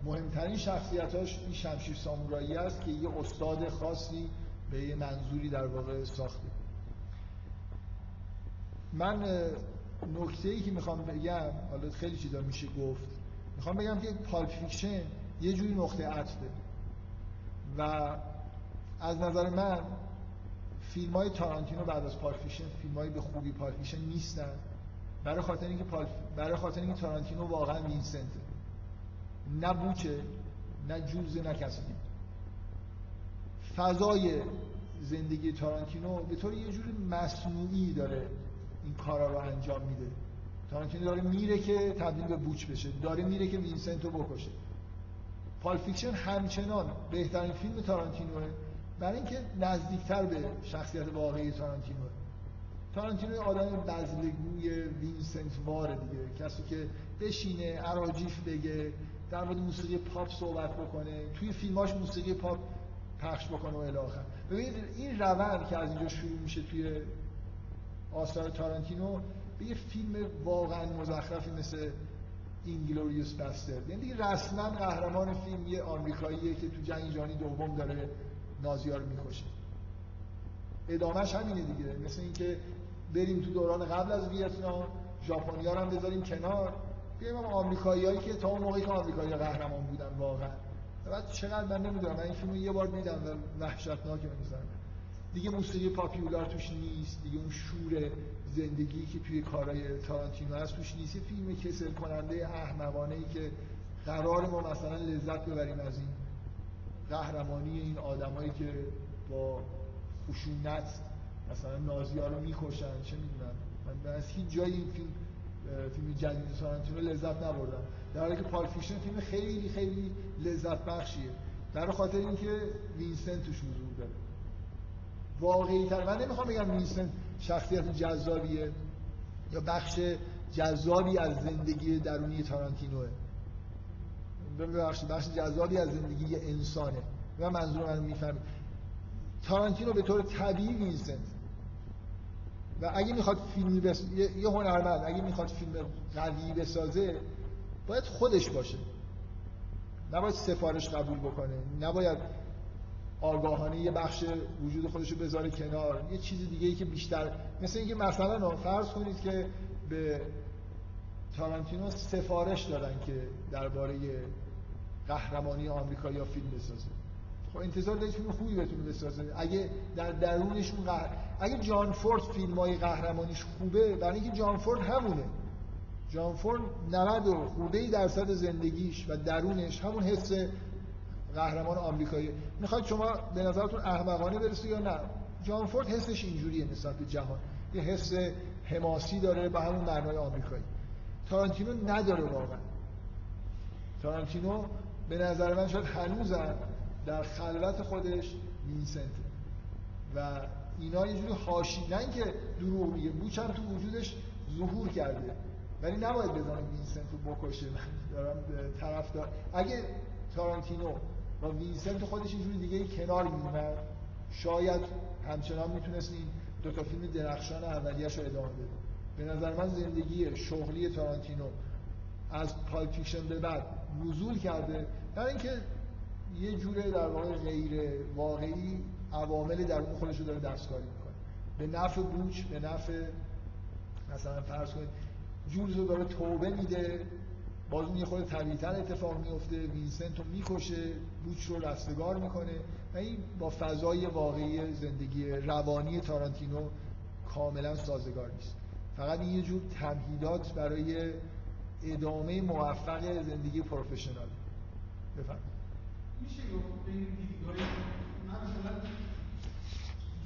مهمترین شخصیتاش این شمشیر سامورایی است که یه استاد خاصی به یه منظوری در واقع ساخته. من نکته ای که می‌خوام بگم حالا خیلی چیزا میشه گفت. می‌خوام بگم که پالپ فیکشن یه جوری نقطه عطفه. و از نظر من فیلم های تارانتینو بعد از پالپ فیکشن فیلم های به خوبی پالپ فیکشن نیستن. برای خاطر اینکه پالپ برای خاطر اینکه تارانتینو واقعا وینسنته. نه بوچه نه جولز نه کسی فضای زندگی تارانتینو به طور یه جوری مصنوعی داره این کارا رو انجام میده. تارانتینو داره میره که تبدیل به بوچ بشه. داره میره که وینسنت رو بکشه. پالپ فیکشن همچنان بهترین فیلم تارانتینوه. برای اینکه نزدیکتر به شخصیت واقعی تارانتینوه. تارانتینو آدم بذله‌گوی وینسنت واره دیگه. کسی که بشینه اراجیف بگه در مورد موسیقی پاپ صحبت بکنه. توی فیلماش موسیقی پاپ پخش بکنه و الی آخر ببینید این روند که از اینجا شروع میشه توی آثار تارانتینو به یه فیلم واقعا مزخرفی مثل اینگلوریوس بستر. یعنی دیگه رسما قهرمان فیلم یه آمریکاییه که تو جنگ جهانی دوم داره نازی‌ها رو می‌کشه. ادامهش همینه دیگه. مثل اینکه بریم تو دوران قبل از ویتنام ژاپنی‌ها رو هم بذاریم کنار. بیایم آمریکاییایی که تا اون موقعی که آمریکایی‌ها قهرمان بودن واقعا. بعد چقدر من نمی‌دونم من این فیلمو یه بار دیدم و وحشتناکه می‌ذارم دیگه موسیقی پاپیولار توش نیست دیگه اون شور زندگی که توی کارهای تارانتینو هست توش نیست. یه فیلم کسل کننده احمقانه ای که قراره ما مثلا لذت ببریم از این قهرمانی این آدمایی که با خشونت مثلا نازی ها رو می‌کشن چه می‌دونم. من از هیچ جایی این فیلم فیلم جدید تارانتینو لذت نبردم. در حالی که پالپ فیکشن فیلم خیلی خیلی لذت بخشیه. برای خاطر اینکه وینسنت توش حضور داره. واقعی تر من نمی‌خوام بگم وینسنت شخصیت جذابیه یا بخش جذابی از زندگی درونی تارانتینوه. ببخشید بخش جذابی از زندگی انسانه. و منظور من می‌فهمید. تارانتینو به طور طبیعی وینسنته و اگه می‌خواد فیلمی بس... یه هنرمند اگه می‌خواد فیلم قوی بسازه باید خودش باشه. نباید سفارش قبول بکنه. نباید آگاهانه یه بخش وجود خودش رو بذاره کنار. یه چیز دیگه ای که بیشتر مثل اینکه مثلا فرض کنید که به تارانتینو سفارش دادن که درباره قهرمانی آمریکا یا فیلم بسازه. خب انتظار دارید فیلم خوبی بتونه بسازه. اگه در درونشون قهر... اگه جان فورد فیلم های قهرمانیش خوبه برای اینکه جان فورد همونه. جان فورد 90 و خورده درصد زندگیش و درونش همون حس قهرمان آمریکایی. می‌خواید شما به نظرتون احمقانه برسه یا نه؟ جان فورد حسش اینجوریه نسبت به جهان. یه حس حماسی داره به همون معنای آمریکایی. تارانتینو نداره واقعا. تارانتینو به نظر من شاید هنوزم در خلوت خودش وینسنت و اینا یه جوری حاشی نه اینکه دروغ میگه هم تو وجودش ظهور کرده. ولی نباید بزنه وینسنت رو بکشه. من دارم طرف دار اگه تارانتینو و وینسنت خودش اینجوری دیگه کنار میومد شاید همچنان می‌تونست این دو تا فیلم درخشان اولیش رو ادامه بده به نظر من زندگی شغلی تارانتینو از پالپیشن به بعد نزول کرده. در اینکه یه جوره در واقع غیر واقعی عوامل در اون خودش رو داره دستکاری می‌کنه. به نفع بوچ به نفع مثلا فرض کنید جولز رو داره توبه میده باز اون یه خود طبیعتر اتفاق میفته وینسنت رو می‌کشه بوچ رو رستگار می‌کنه و این با فضای واقعی زندگی روانی تارانتینو کاملا سازگار نیست. فقط این یه جور تمهیدات برای ادامه موفق زندگی پروفشنال. بفرمایید. میشه گفت من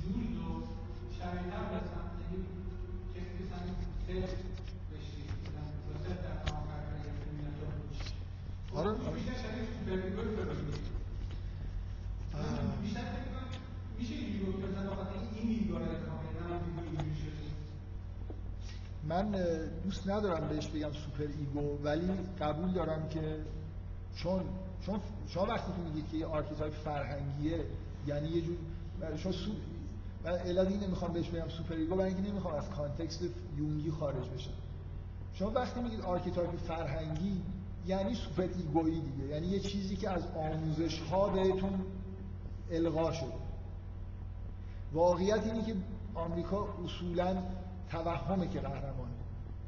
جوری آره. رو کسی مثلا آره. من دوست ندارم بهش بگم سوپر ایگو ولی قبول دارم که چون چون شما وقتی که میگید که یه archetype فرهنگیه یعنی یه جور شما سو... من علت این نمی‌خوام بهش بگم super ego برای اینکه نمی‌خوام از context یونگی خارج بشم شما وقتی میگید archetype فرهنگی یعنی super ego یی دیگه. یعنی یه چیزی که از آموزش ها بهتون القا شده. واقعیت اینه که آمریکا اصولا توهمه که قهرمانه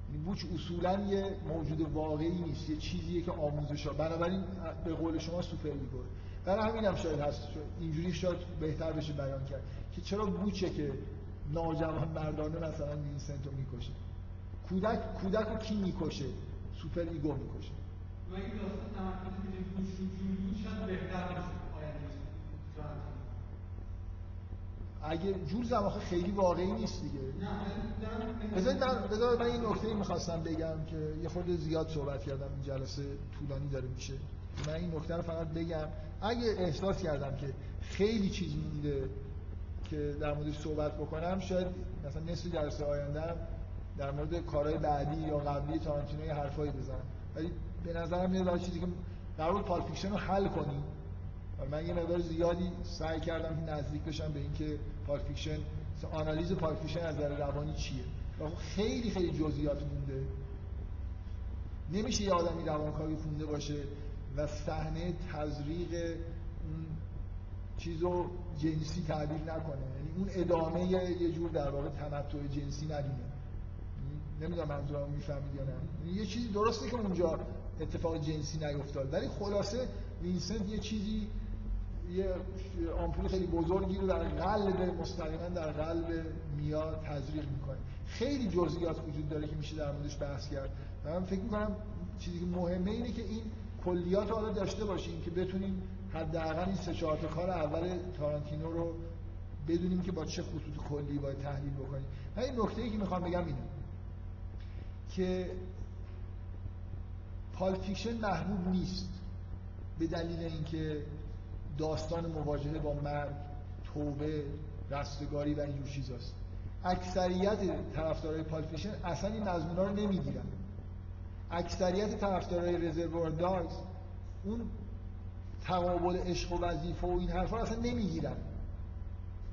یعنی بوچ اصولا یه موجود واقعی نیست یه چیزیه که آموزش ها بنابراین به قول شما super ego برای همین هم شاید هست. اینجوری شاید بهتر بشه بیان کرد. که چرا بوچه که ناجوانمردانه مثلا وینسنت رو می‌کشه؟ کودک کودک رو کی می‌کشه؟ super ego می‌کشه. و این داستان تمرکز که بوچ رو جوری شاید بهتر باشه. اگه جور زماخه خیلی واقعی نیست دیگه. بذارید من بذارید من این نکته می‌خواستم بگم که یه خورده زیاد صحبت کردم. این جلسه طولانی داره میشه. من این نکته رو فقط بگم. اگه احساس کردم که خیلی چیز مونده که در موردش صحبت بکنم شاید مثلا نصف جلسه آینده در مورد کارهای بعدی یا قبلی تارانتینو یه حرفایی بزنم. ولی به نظرم میاد چیزی که قرار پال رو حل کنیم من یه مقدار زیادی سعی کردم که نزدیک بشم به اینکه پالپ فیکشن آنالیز پالپ فیکشن از نظر روانی چیه. خیلی خیلی جزئیات مونده. نمیشه یه آدمی روانکاوی خونده باشه. و صحنه تزریق اون چیزو جنسی تعبیر نکنه. یعنی اون ادامه یه جور در واقع تمتع جنسی ندونه نمی‌دونم منظورم می‌فهمید یا نه. یه چیزی درسته که اونجا اتفاق جنسی نیفتاد ولی خلاصه وینسنت یه چیزی یه آمپول خیلی بزرگی رو در قلب مستقیما در قلب میا تزریق می‌کنه. خیلی جزئیات وجود داره که میشه در موردش بحث کرد. من فکر می‌کنم چیزی که مهمه اینه که این کلیات حالا داشته باشیم که بتونیم حداقل این سه چهار کار اول تارانتینو رو بدونیم که با چه خطوط کلی باید تحلیل بکنیم. من این نکته ای که می‌خوام بگم اینه که پالپ فیکشن محبوب نیست به دلیل اینکه داستان مواجهه با مرگ توبه رستگاری و اینجور چیزاست. اکثریت طرفدارای پالپ فیکشن اصلا این مضمونا رو نمی‌گیرن. اکثریت طرفدارای رزروار داگز اون تقابل عشق و وظیفه و این حرفا اصلا نمی‌گیرن.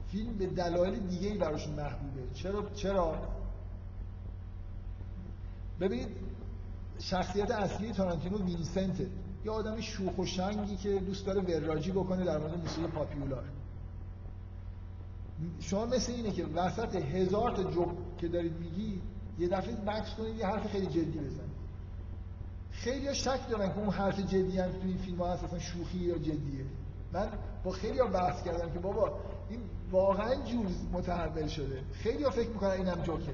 فیلم به دلایل دیگه ای براشون محبوبه چرا؟ چرا؟ ببینید شخصیت اصلی تارانتینو وینسنته. یه آدم شوخ و شنگی که دوست داره وراجی بکنه در مورد موسیقی پاپیولار. شما مثل اینه که وسط هزار تا جوک که دارید میگی یه دفعه بکس کنید یه حرف خیلی جدی بزنید. خیلی شک دارن که اون حرف جدی هم تو این فیلم ها هست اصلا شوخی یا جدیه. من با خیلی ها بحث کردم که بابا این واقعا جوز متحول شده. خیلی ها فکر می‌کنن اینم جوکه.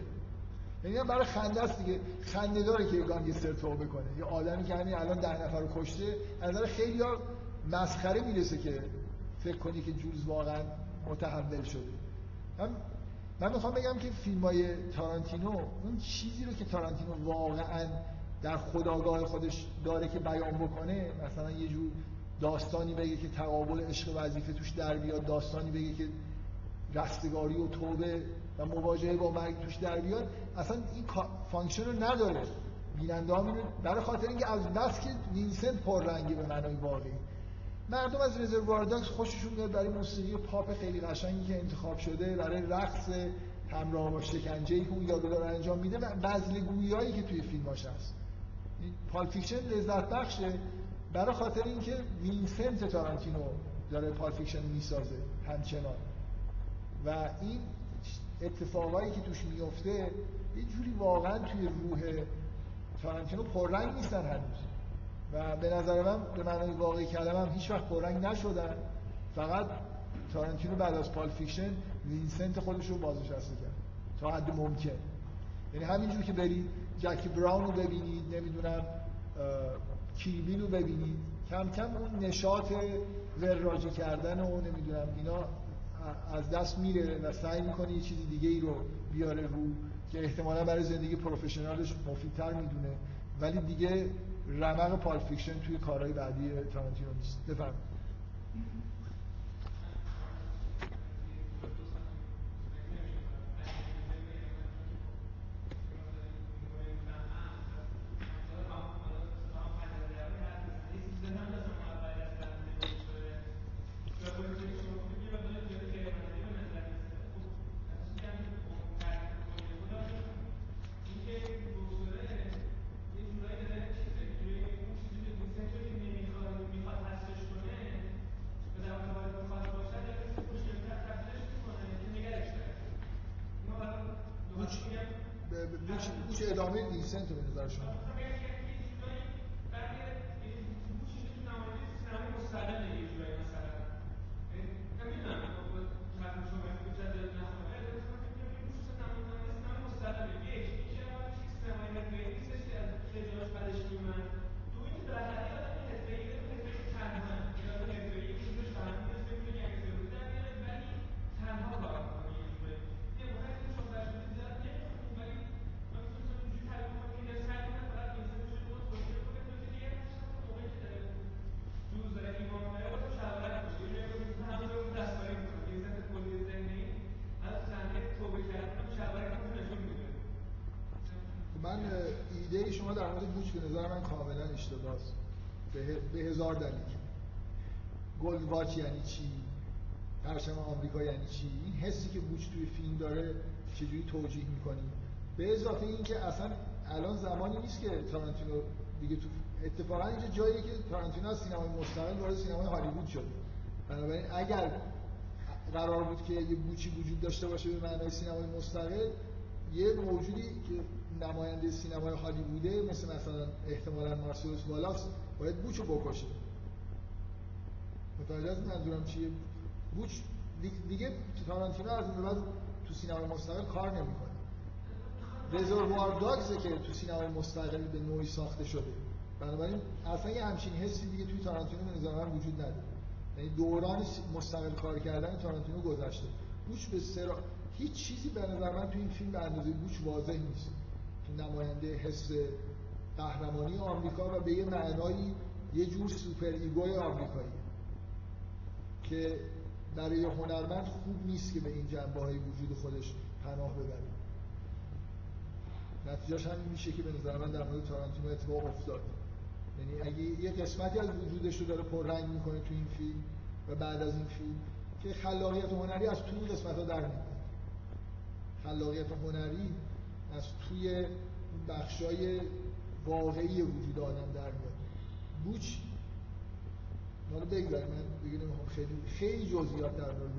یعنی برای خنده است دیگه. خنده داره که گانگستر توبه کنه یه آدمی که همین الان ده نفر رو کشته از نظر خیلی ها مسخره می‌رسه که فکر کنی که جولز واقعا متحول شده. من من می‌خوام بگم که فیلم های تارانتینو اون چیزی رو که تارانتینو واقعا در خداگاه خودش داره که بیان بکنه مثلا یه جور داستانی بگه که تقابل عشق وظیفه توش در بیاد داستانی بگه که رستگاری و توبه و مواجهه با مرگ توش در بیاد. اصلا این function رو نداره. بیننده ها برای خاطر اینکه از بس که وینسنت پررنگی به معنای واقعی. مردم از رزروار داگز خوششون میاد برای موسیقی پاپ خیلی قشنگی که انتخاب شده برای رقص همراه با شکنجه ای که اون یادگار انجام میده و بذله‌گویی‌هایی که توی فیلماش هست. پالپ فیکشن لذت بخشه. برای خاطر اینکه وینسنت تارانتینو داره پالپ فیکشن می‌سازه همچنان. و این اتفاقایی که توش میفته یه جوری واقعا توی روح تارانتینو پررنگ نیستن هنوز. و به نظر من به معنای واقعی کلمه هم هیچ وقت پررنگ نشدن. فقط تارانتینو بعد از پالپ فیکشن وینسنت خودش رو بازنشسته کرد. تا حد ممکن. یعنی همینجور که برید جکی براون رو ببینید نمی‌دونم کیل بیل رو ببینید. کم کم اون نشاط وراجی کردن و نمی‌دونم اینا از دست میره و سعی می‌کنه یه چیزی دیگه ای رو بیاره رو که احتمالا برای زندگی professional ش مفیدتر می‌دونه. ولی دیگه رمق پالپ فیکشن توی کارهای بعدی تارانتینو نیست. بفرمایید. شما در مورد بوچ به نظر من کاملا اشتباهه به, هزار دلیل. Gold Watch یعنی چی؟ پرچم آمریکا یعنی چی؟ این حسی که بوچ توی فیلم داره چجوری توجیه می‌کنیم به اضافه اینکه اصلا الان زمانی نیست که تارانتینو دیگه تو اتفاقا اینجا جاییه که تارانتینو از سینمای مستقل وارد سینمای هالیوود شد. بنابراین اگر قرار بود که یه بوچی وجود داشته باشه به معنای سینمای مستقل یه موجودی که نماینده سینمای هالیووده مثل مثلا احتمالا مارسلوس والاس باید بوچو بکشه. متوجه از منظورم چیه؟ بوچ دی- دیگه تارانتینو از این بعد تو سینمای مستقل کار نمی‌کنه. رزروار داگزه که تو سینمای مستقل به نوعی ساخته شده. بنابراین اصلا یه همچین حسی دیگه توی تارانتینو به وجود نداره. یعنی دوران مستقل کار کردن تارانتینو گذشته. بوچ به سرا هیچ چیزی به نظر من تو این فیلم به اندازه بوچ واضح نیست. نماینده حس قهرمانی آمریکا و به یه معنایی یه جور super ego ی آمریکایی که برای هنرمند خوب نیست که به این جنبه های وجود خودش پناه ببره نتیجهش همین میشه که به نظر من در مورد تارانتینو اتفاق افتاد. یعنی اگه یه قسمتی از وجودش رو داره پررنگ می‌کنه تو این فیلم و بعد از این فیلم که خلاقیت هنری از تو این قسمت ها در میاد خلاقیت هنری از توی بخشای واقعی وجود آدم در میاد. بوچ حالا بگذاریم من دیگه خیلی خیلی جزئیات در مورد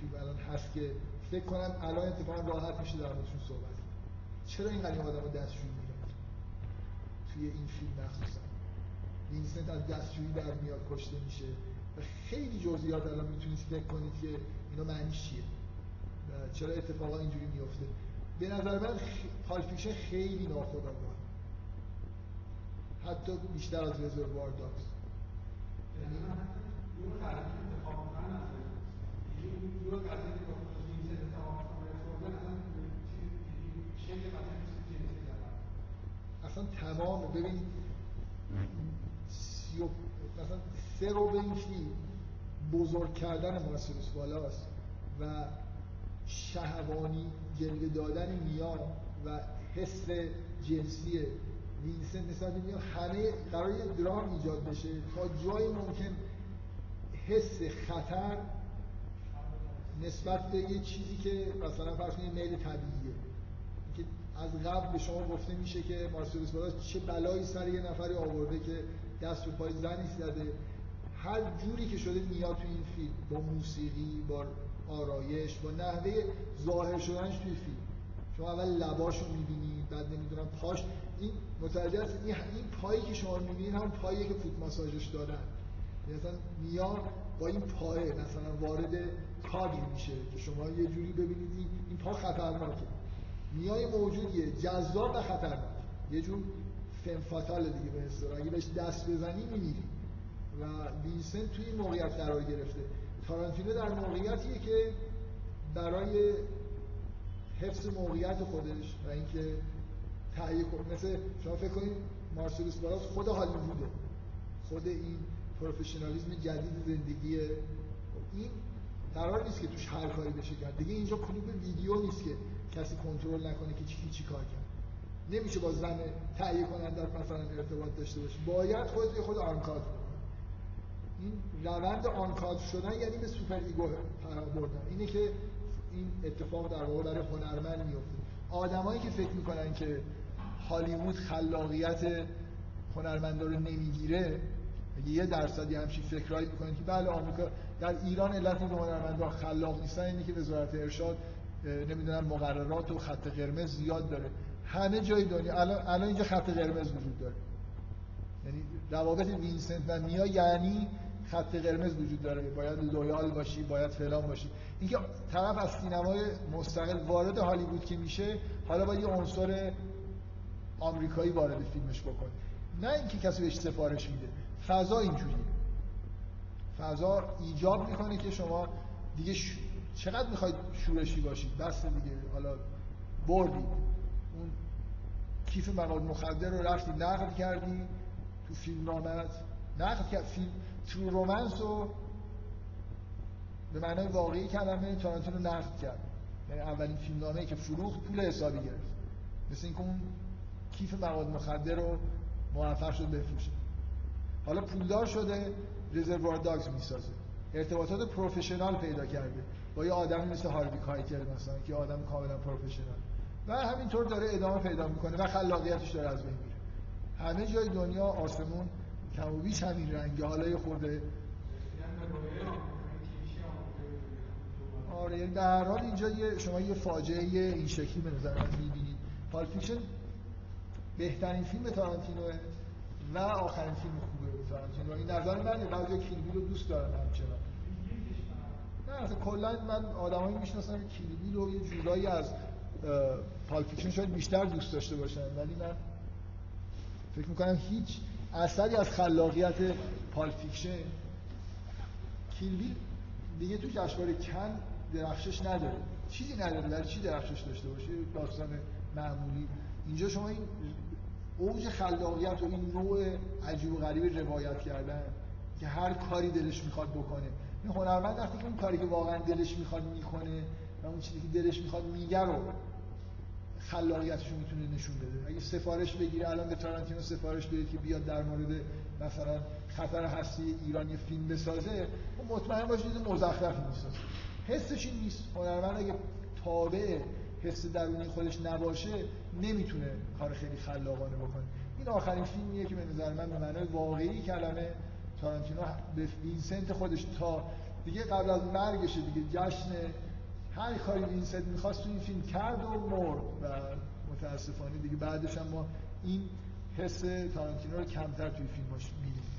فیلم الان هست که فکر کنم الان اتفاقا راحت میشه در موردشون صحبت. چرا این آدم رو دستشویی توی این فیلم مخصوصا. وینسنت از دستشویی در میاد کشته میشه. و خیلی جزئیات الان می‌تونید فکر کنید که اینا معنیش چیه؟ چرا اتفاقا اینجوری میفته به نظر من Fiction خیلی ناخودآگاه. حتی بیشتر از Reservoir Dogs یعنی یعنی اصلا تمام ببین سی و مثلا سه رو به این فیلم بزرگ کردن مارسلوس والاس و شهوانی جلوه دادن میا و حس جنسی وینسنت نسبت به میا همه قرار درام ایجاد بشه تا جایی ممکن حس خطر نسبت به یه چیزی که مثلا فرض کنید میل طبیعیه. که از قبل به شما گفته میشه که مارسلوس والاس چه بلایی سر یه نفری آورده که دست به پای زنی زده هر جوری که شده میاد تو این فیلم با موسیقی با آرایش با نحوه ظاهر شدنش توی فیلم. شما اول لباشو می‌بینید بعد نمی‌دونم پاش. این متوجه این این پایی که شما می‌بینید هم پاییه که فوت ماساژش دادن. یعنی مثلا میا با این پای مثلا وارد کادر میشه که شما یه جوری ببینید این- پا خطرناکه. میا یه موجودیه جذاب و خطرناک. یه جور femme fatale دیگه به اصطلاح. اگه بهش دست بزنی میمیری. و وینسنت توی این موقعیت قرار گرفته. تارانتینو در موقعیتیه که برای حفظ موقعیت خودش و اینکه تهیه کنه. مثل شما فکر کنید مارسلوس والاس خود هالیووده. خود این پروفشنالیسم جدید زندگی. این قرار نیست که توش هر کاری بشه کرد. دیگه اینجا کلوب ویدیو نیست که کسی کنترل نکنه که چی چی کار کرد. نمیشه با زن تهیه کننده مثلا ارتباط داشته باشه. باید خود آنکاد کنی این روند آنکاد شدن یعنی به سوپر ایگو بردن. اینه که این اتفاق در واقع برای هنرمند میفته آدمایی که فکر می‌کنن که هالیوود خلاقیت هنرمندا رو نمی‌گیره یه درصدی همچین فکرایی می‌کنن که بله آمریکا در ایران علت اینکه هنرمندا خلاق نیستن اینه که وزارت ارشاد نمی‌دونم مقررات و خط قرمز زیاد داره. همه جای دنیا الان الان اینجا خط قرمز وجود داره. یعنی روابط وینسنت و میا یعنی خط قرمز وجود داره باید loyal باشی باید فلان باشی. اینکه طرف از سینمای مستقل وارد هالیوود که میشه حالا باید یه عنصر آمریکایی وارد فیلمش بکنه. نه اینکه کسی بهش سفارش میده. فضا اینجوریه. فضا ایجاب می‌کنه که شما دیگه ش... چقدر می‌خواید شورشی باشید؟ بس دیگه. حالا بردید اون کیف مواد مخدر رو رفتی نقد کردی تو فیلم نامت نقد کرد فیلم تو رومنس رو به معنای واقعی کلمه تارانتینو نقد کرد. یعنی اولین فیلم نامه که فروخت پول حسابی گرفت. مثل اینکه اون کیف مواد مخدر رو موفق شد بفروشه. حالا پولدار شده رزروار داگز می‌سازه. ارتباطات پروفشنال پیدا کرده. با یه آدمی مثل هاروی کایتل مثلا که آدم کاملا پروفشنال. و همینطور داره ادامه پیدا می‌کنه و خلاقیتش داره از بین میره. همه جای دنیا آسمون کم و بیش همین رنگه حالا یه خورده. آره یعنی در حال اینجا یه شما یه فاجعه این شکلی به نظر من می‌بینید. Fiction بهترین فیلم تارانتینوه و آخرین فیلم خوبه تارانتینو. این نظر من بعضی Kill Bill رو دوست دارن همچنان. نه اصلا کلا من آدمایی می‌شناسم که رو یه جورایی از Pulp Fiction شاید بیشتر دوست داشته باشن ولی من فکر می‌کنم هیچ اثری از خلاقیت Pulp Fiction. Kill Bill دیگه تو جشنواره کن درخشش نداره. چیزی نداره در چی درخشش داشته باشه؟ داستان معمولی. اینجا شما این اوج خلاقیت و این نوع عجیب و غریب روایت کردن که هر کاری دلش می‌خواد بکنه. این هنرمند وقتی که اون کاری که واقعا دلش می‌خواد می‌کنه و اون چیزی که دلش می‌خواد میگه رو خلاقیتش می‌تونه نشون بده. اگه سفارش بگیره الان به تارانتینو سفارش بدید که بیاد در مورد مثلا خطر هستی ایران یه فیلم بسازه و مطمئن باشید مزخرفی می‌سازه حسش این نیست. هنرمند اگه تابع حس درونی خودش نباشه نمی‌تونه کار خیلی خلاقانه بکنه. این آخرین فیلمیه که به نظر من به معنای واقعی کلمه تارانتینو به وینسنت خودش تا دیگه قبل از مرگشه دیگه جشن هر کاری وینسنت می‌خواست تو این فیلم کرد و مرد و متاسفانه دیگه بعدش هم ما این حس تارانتینو رو کمتر توی فیلماش می‌بینیم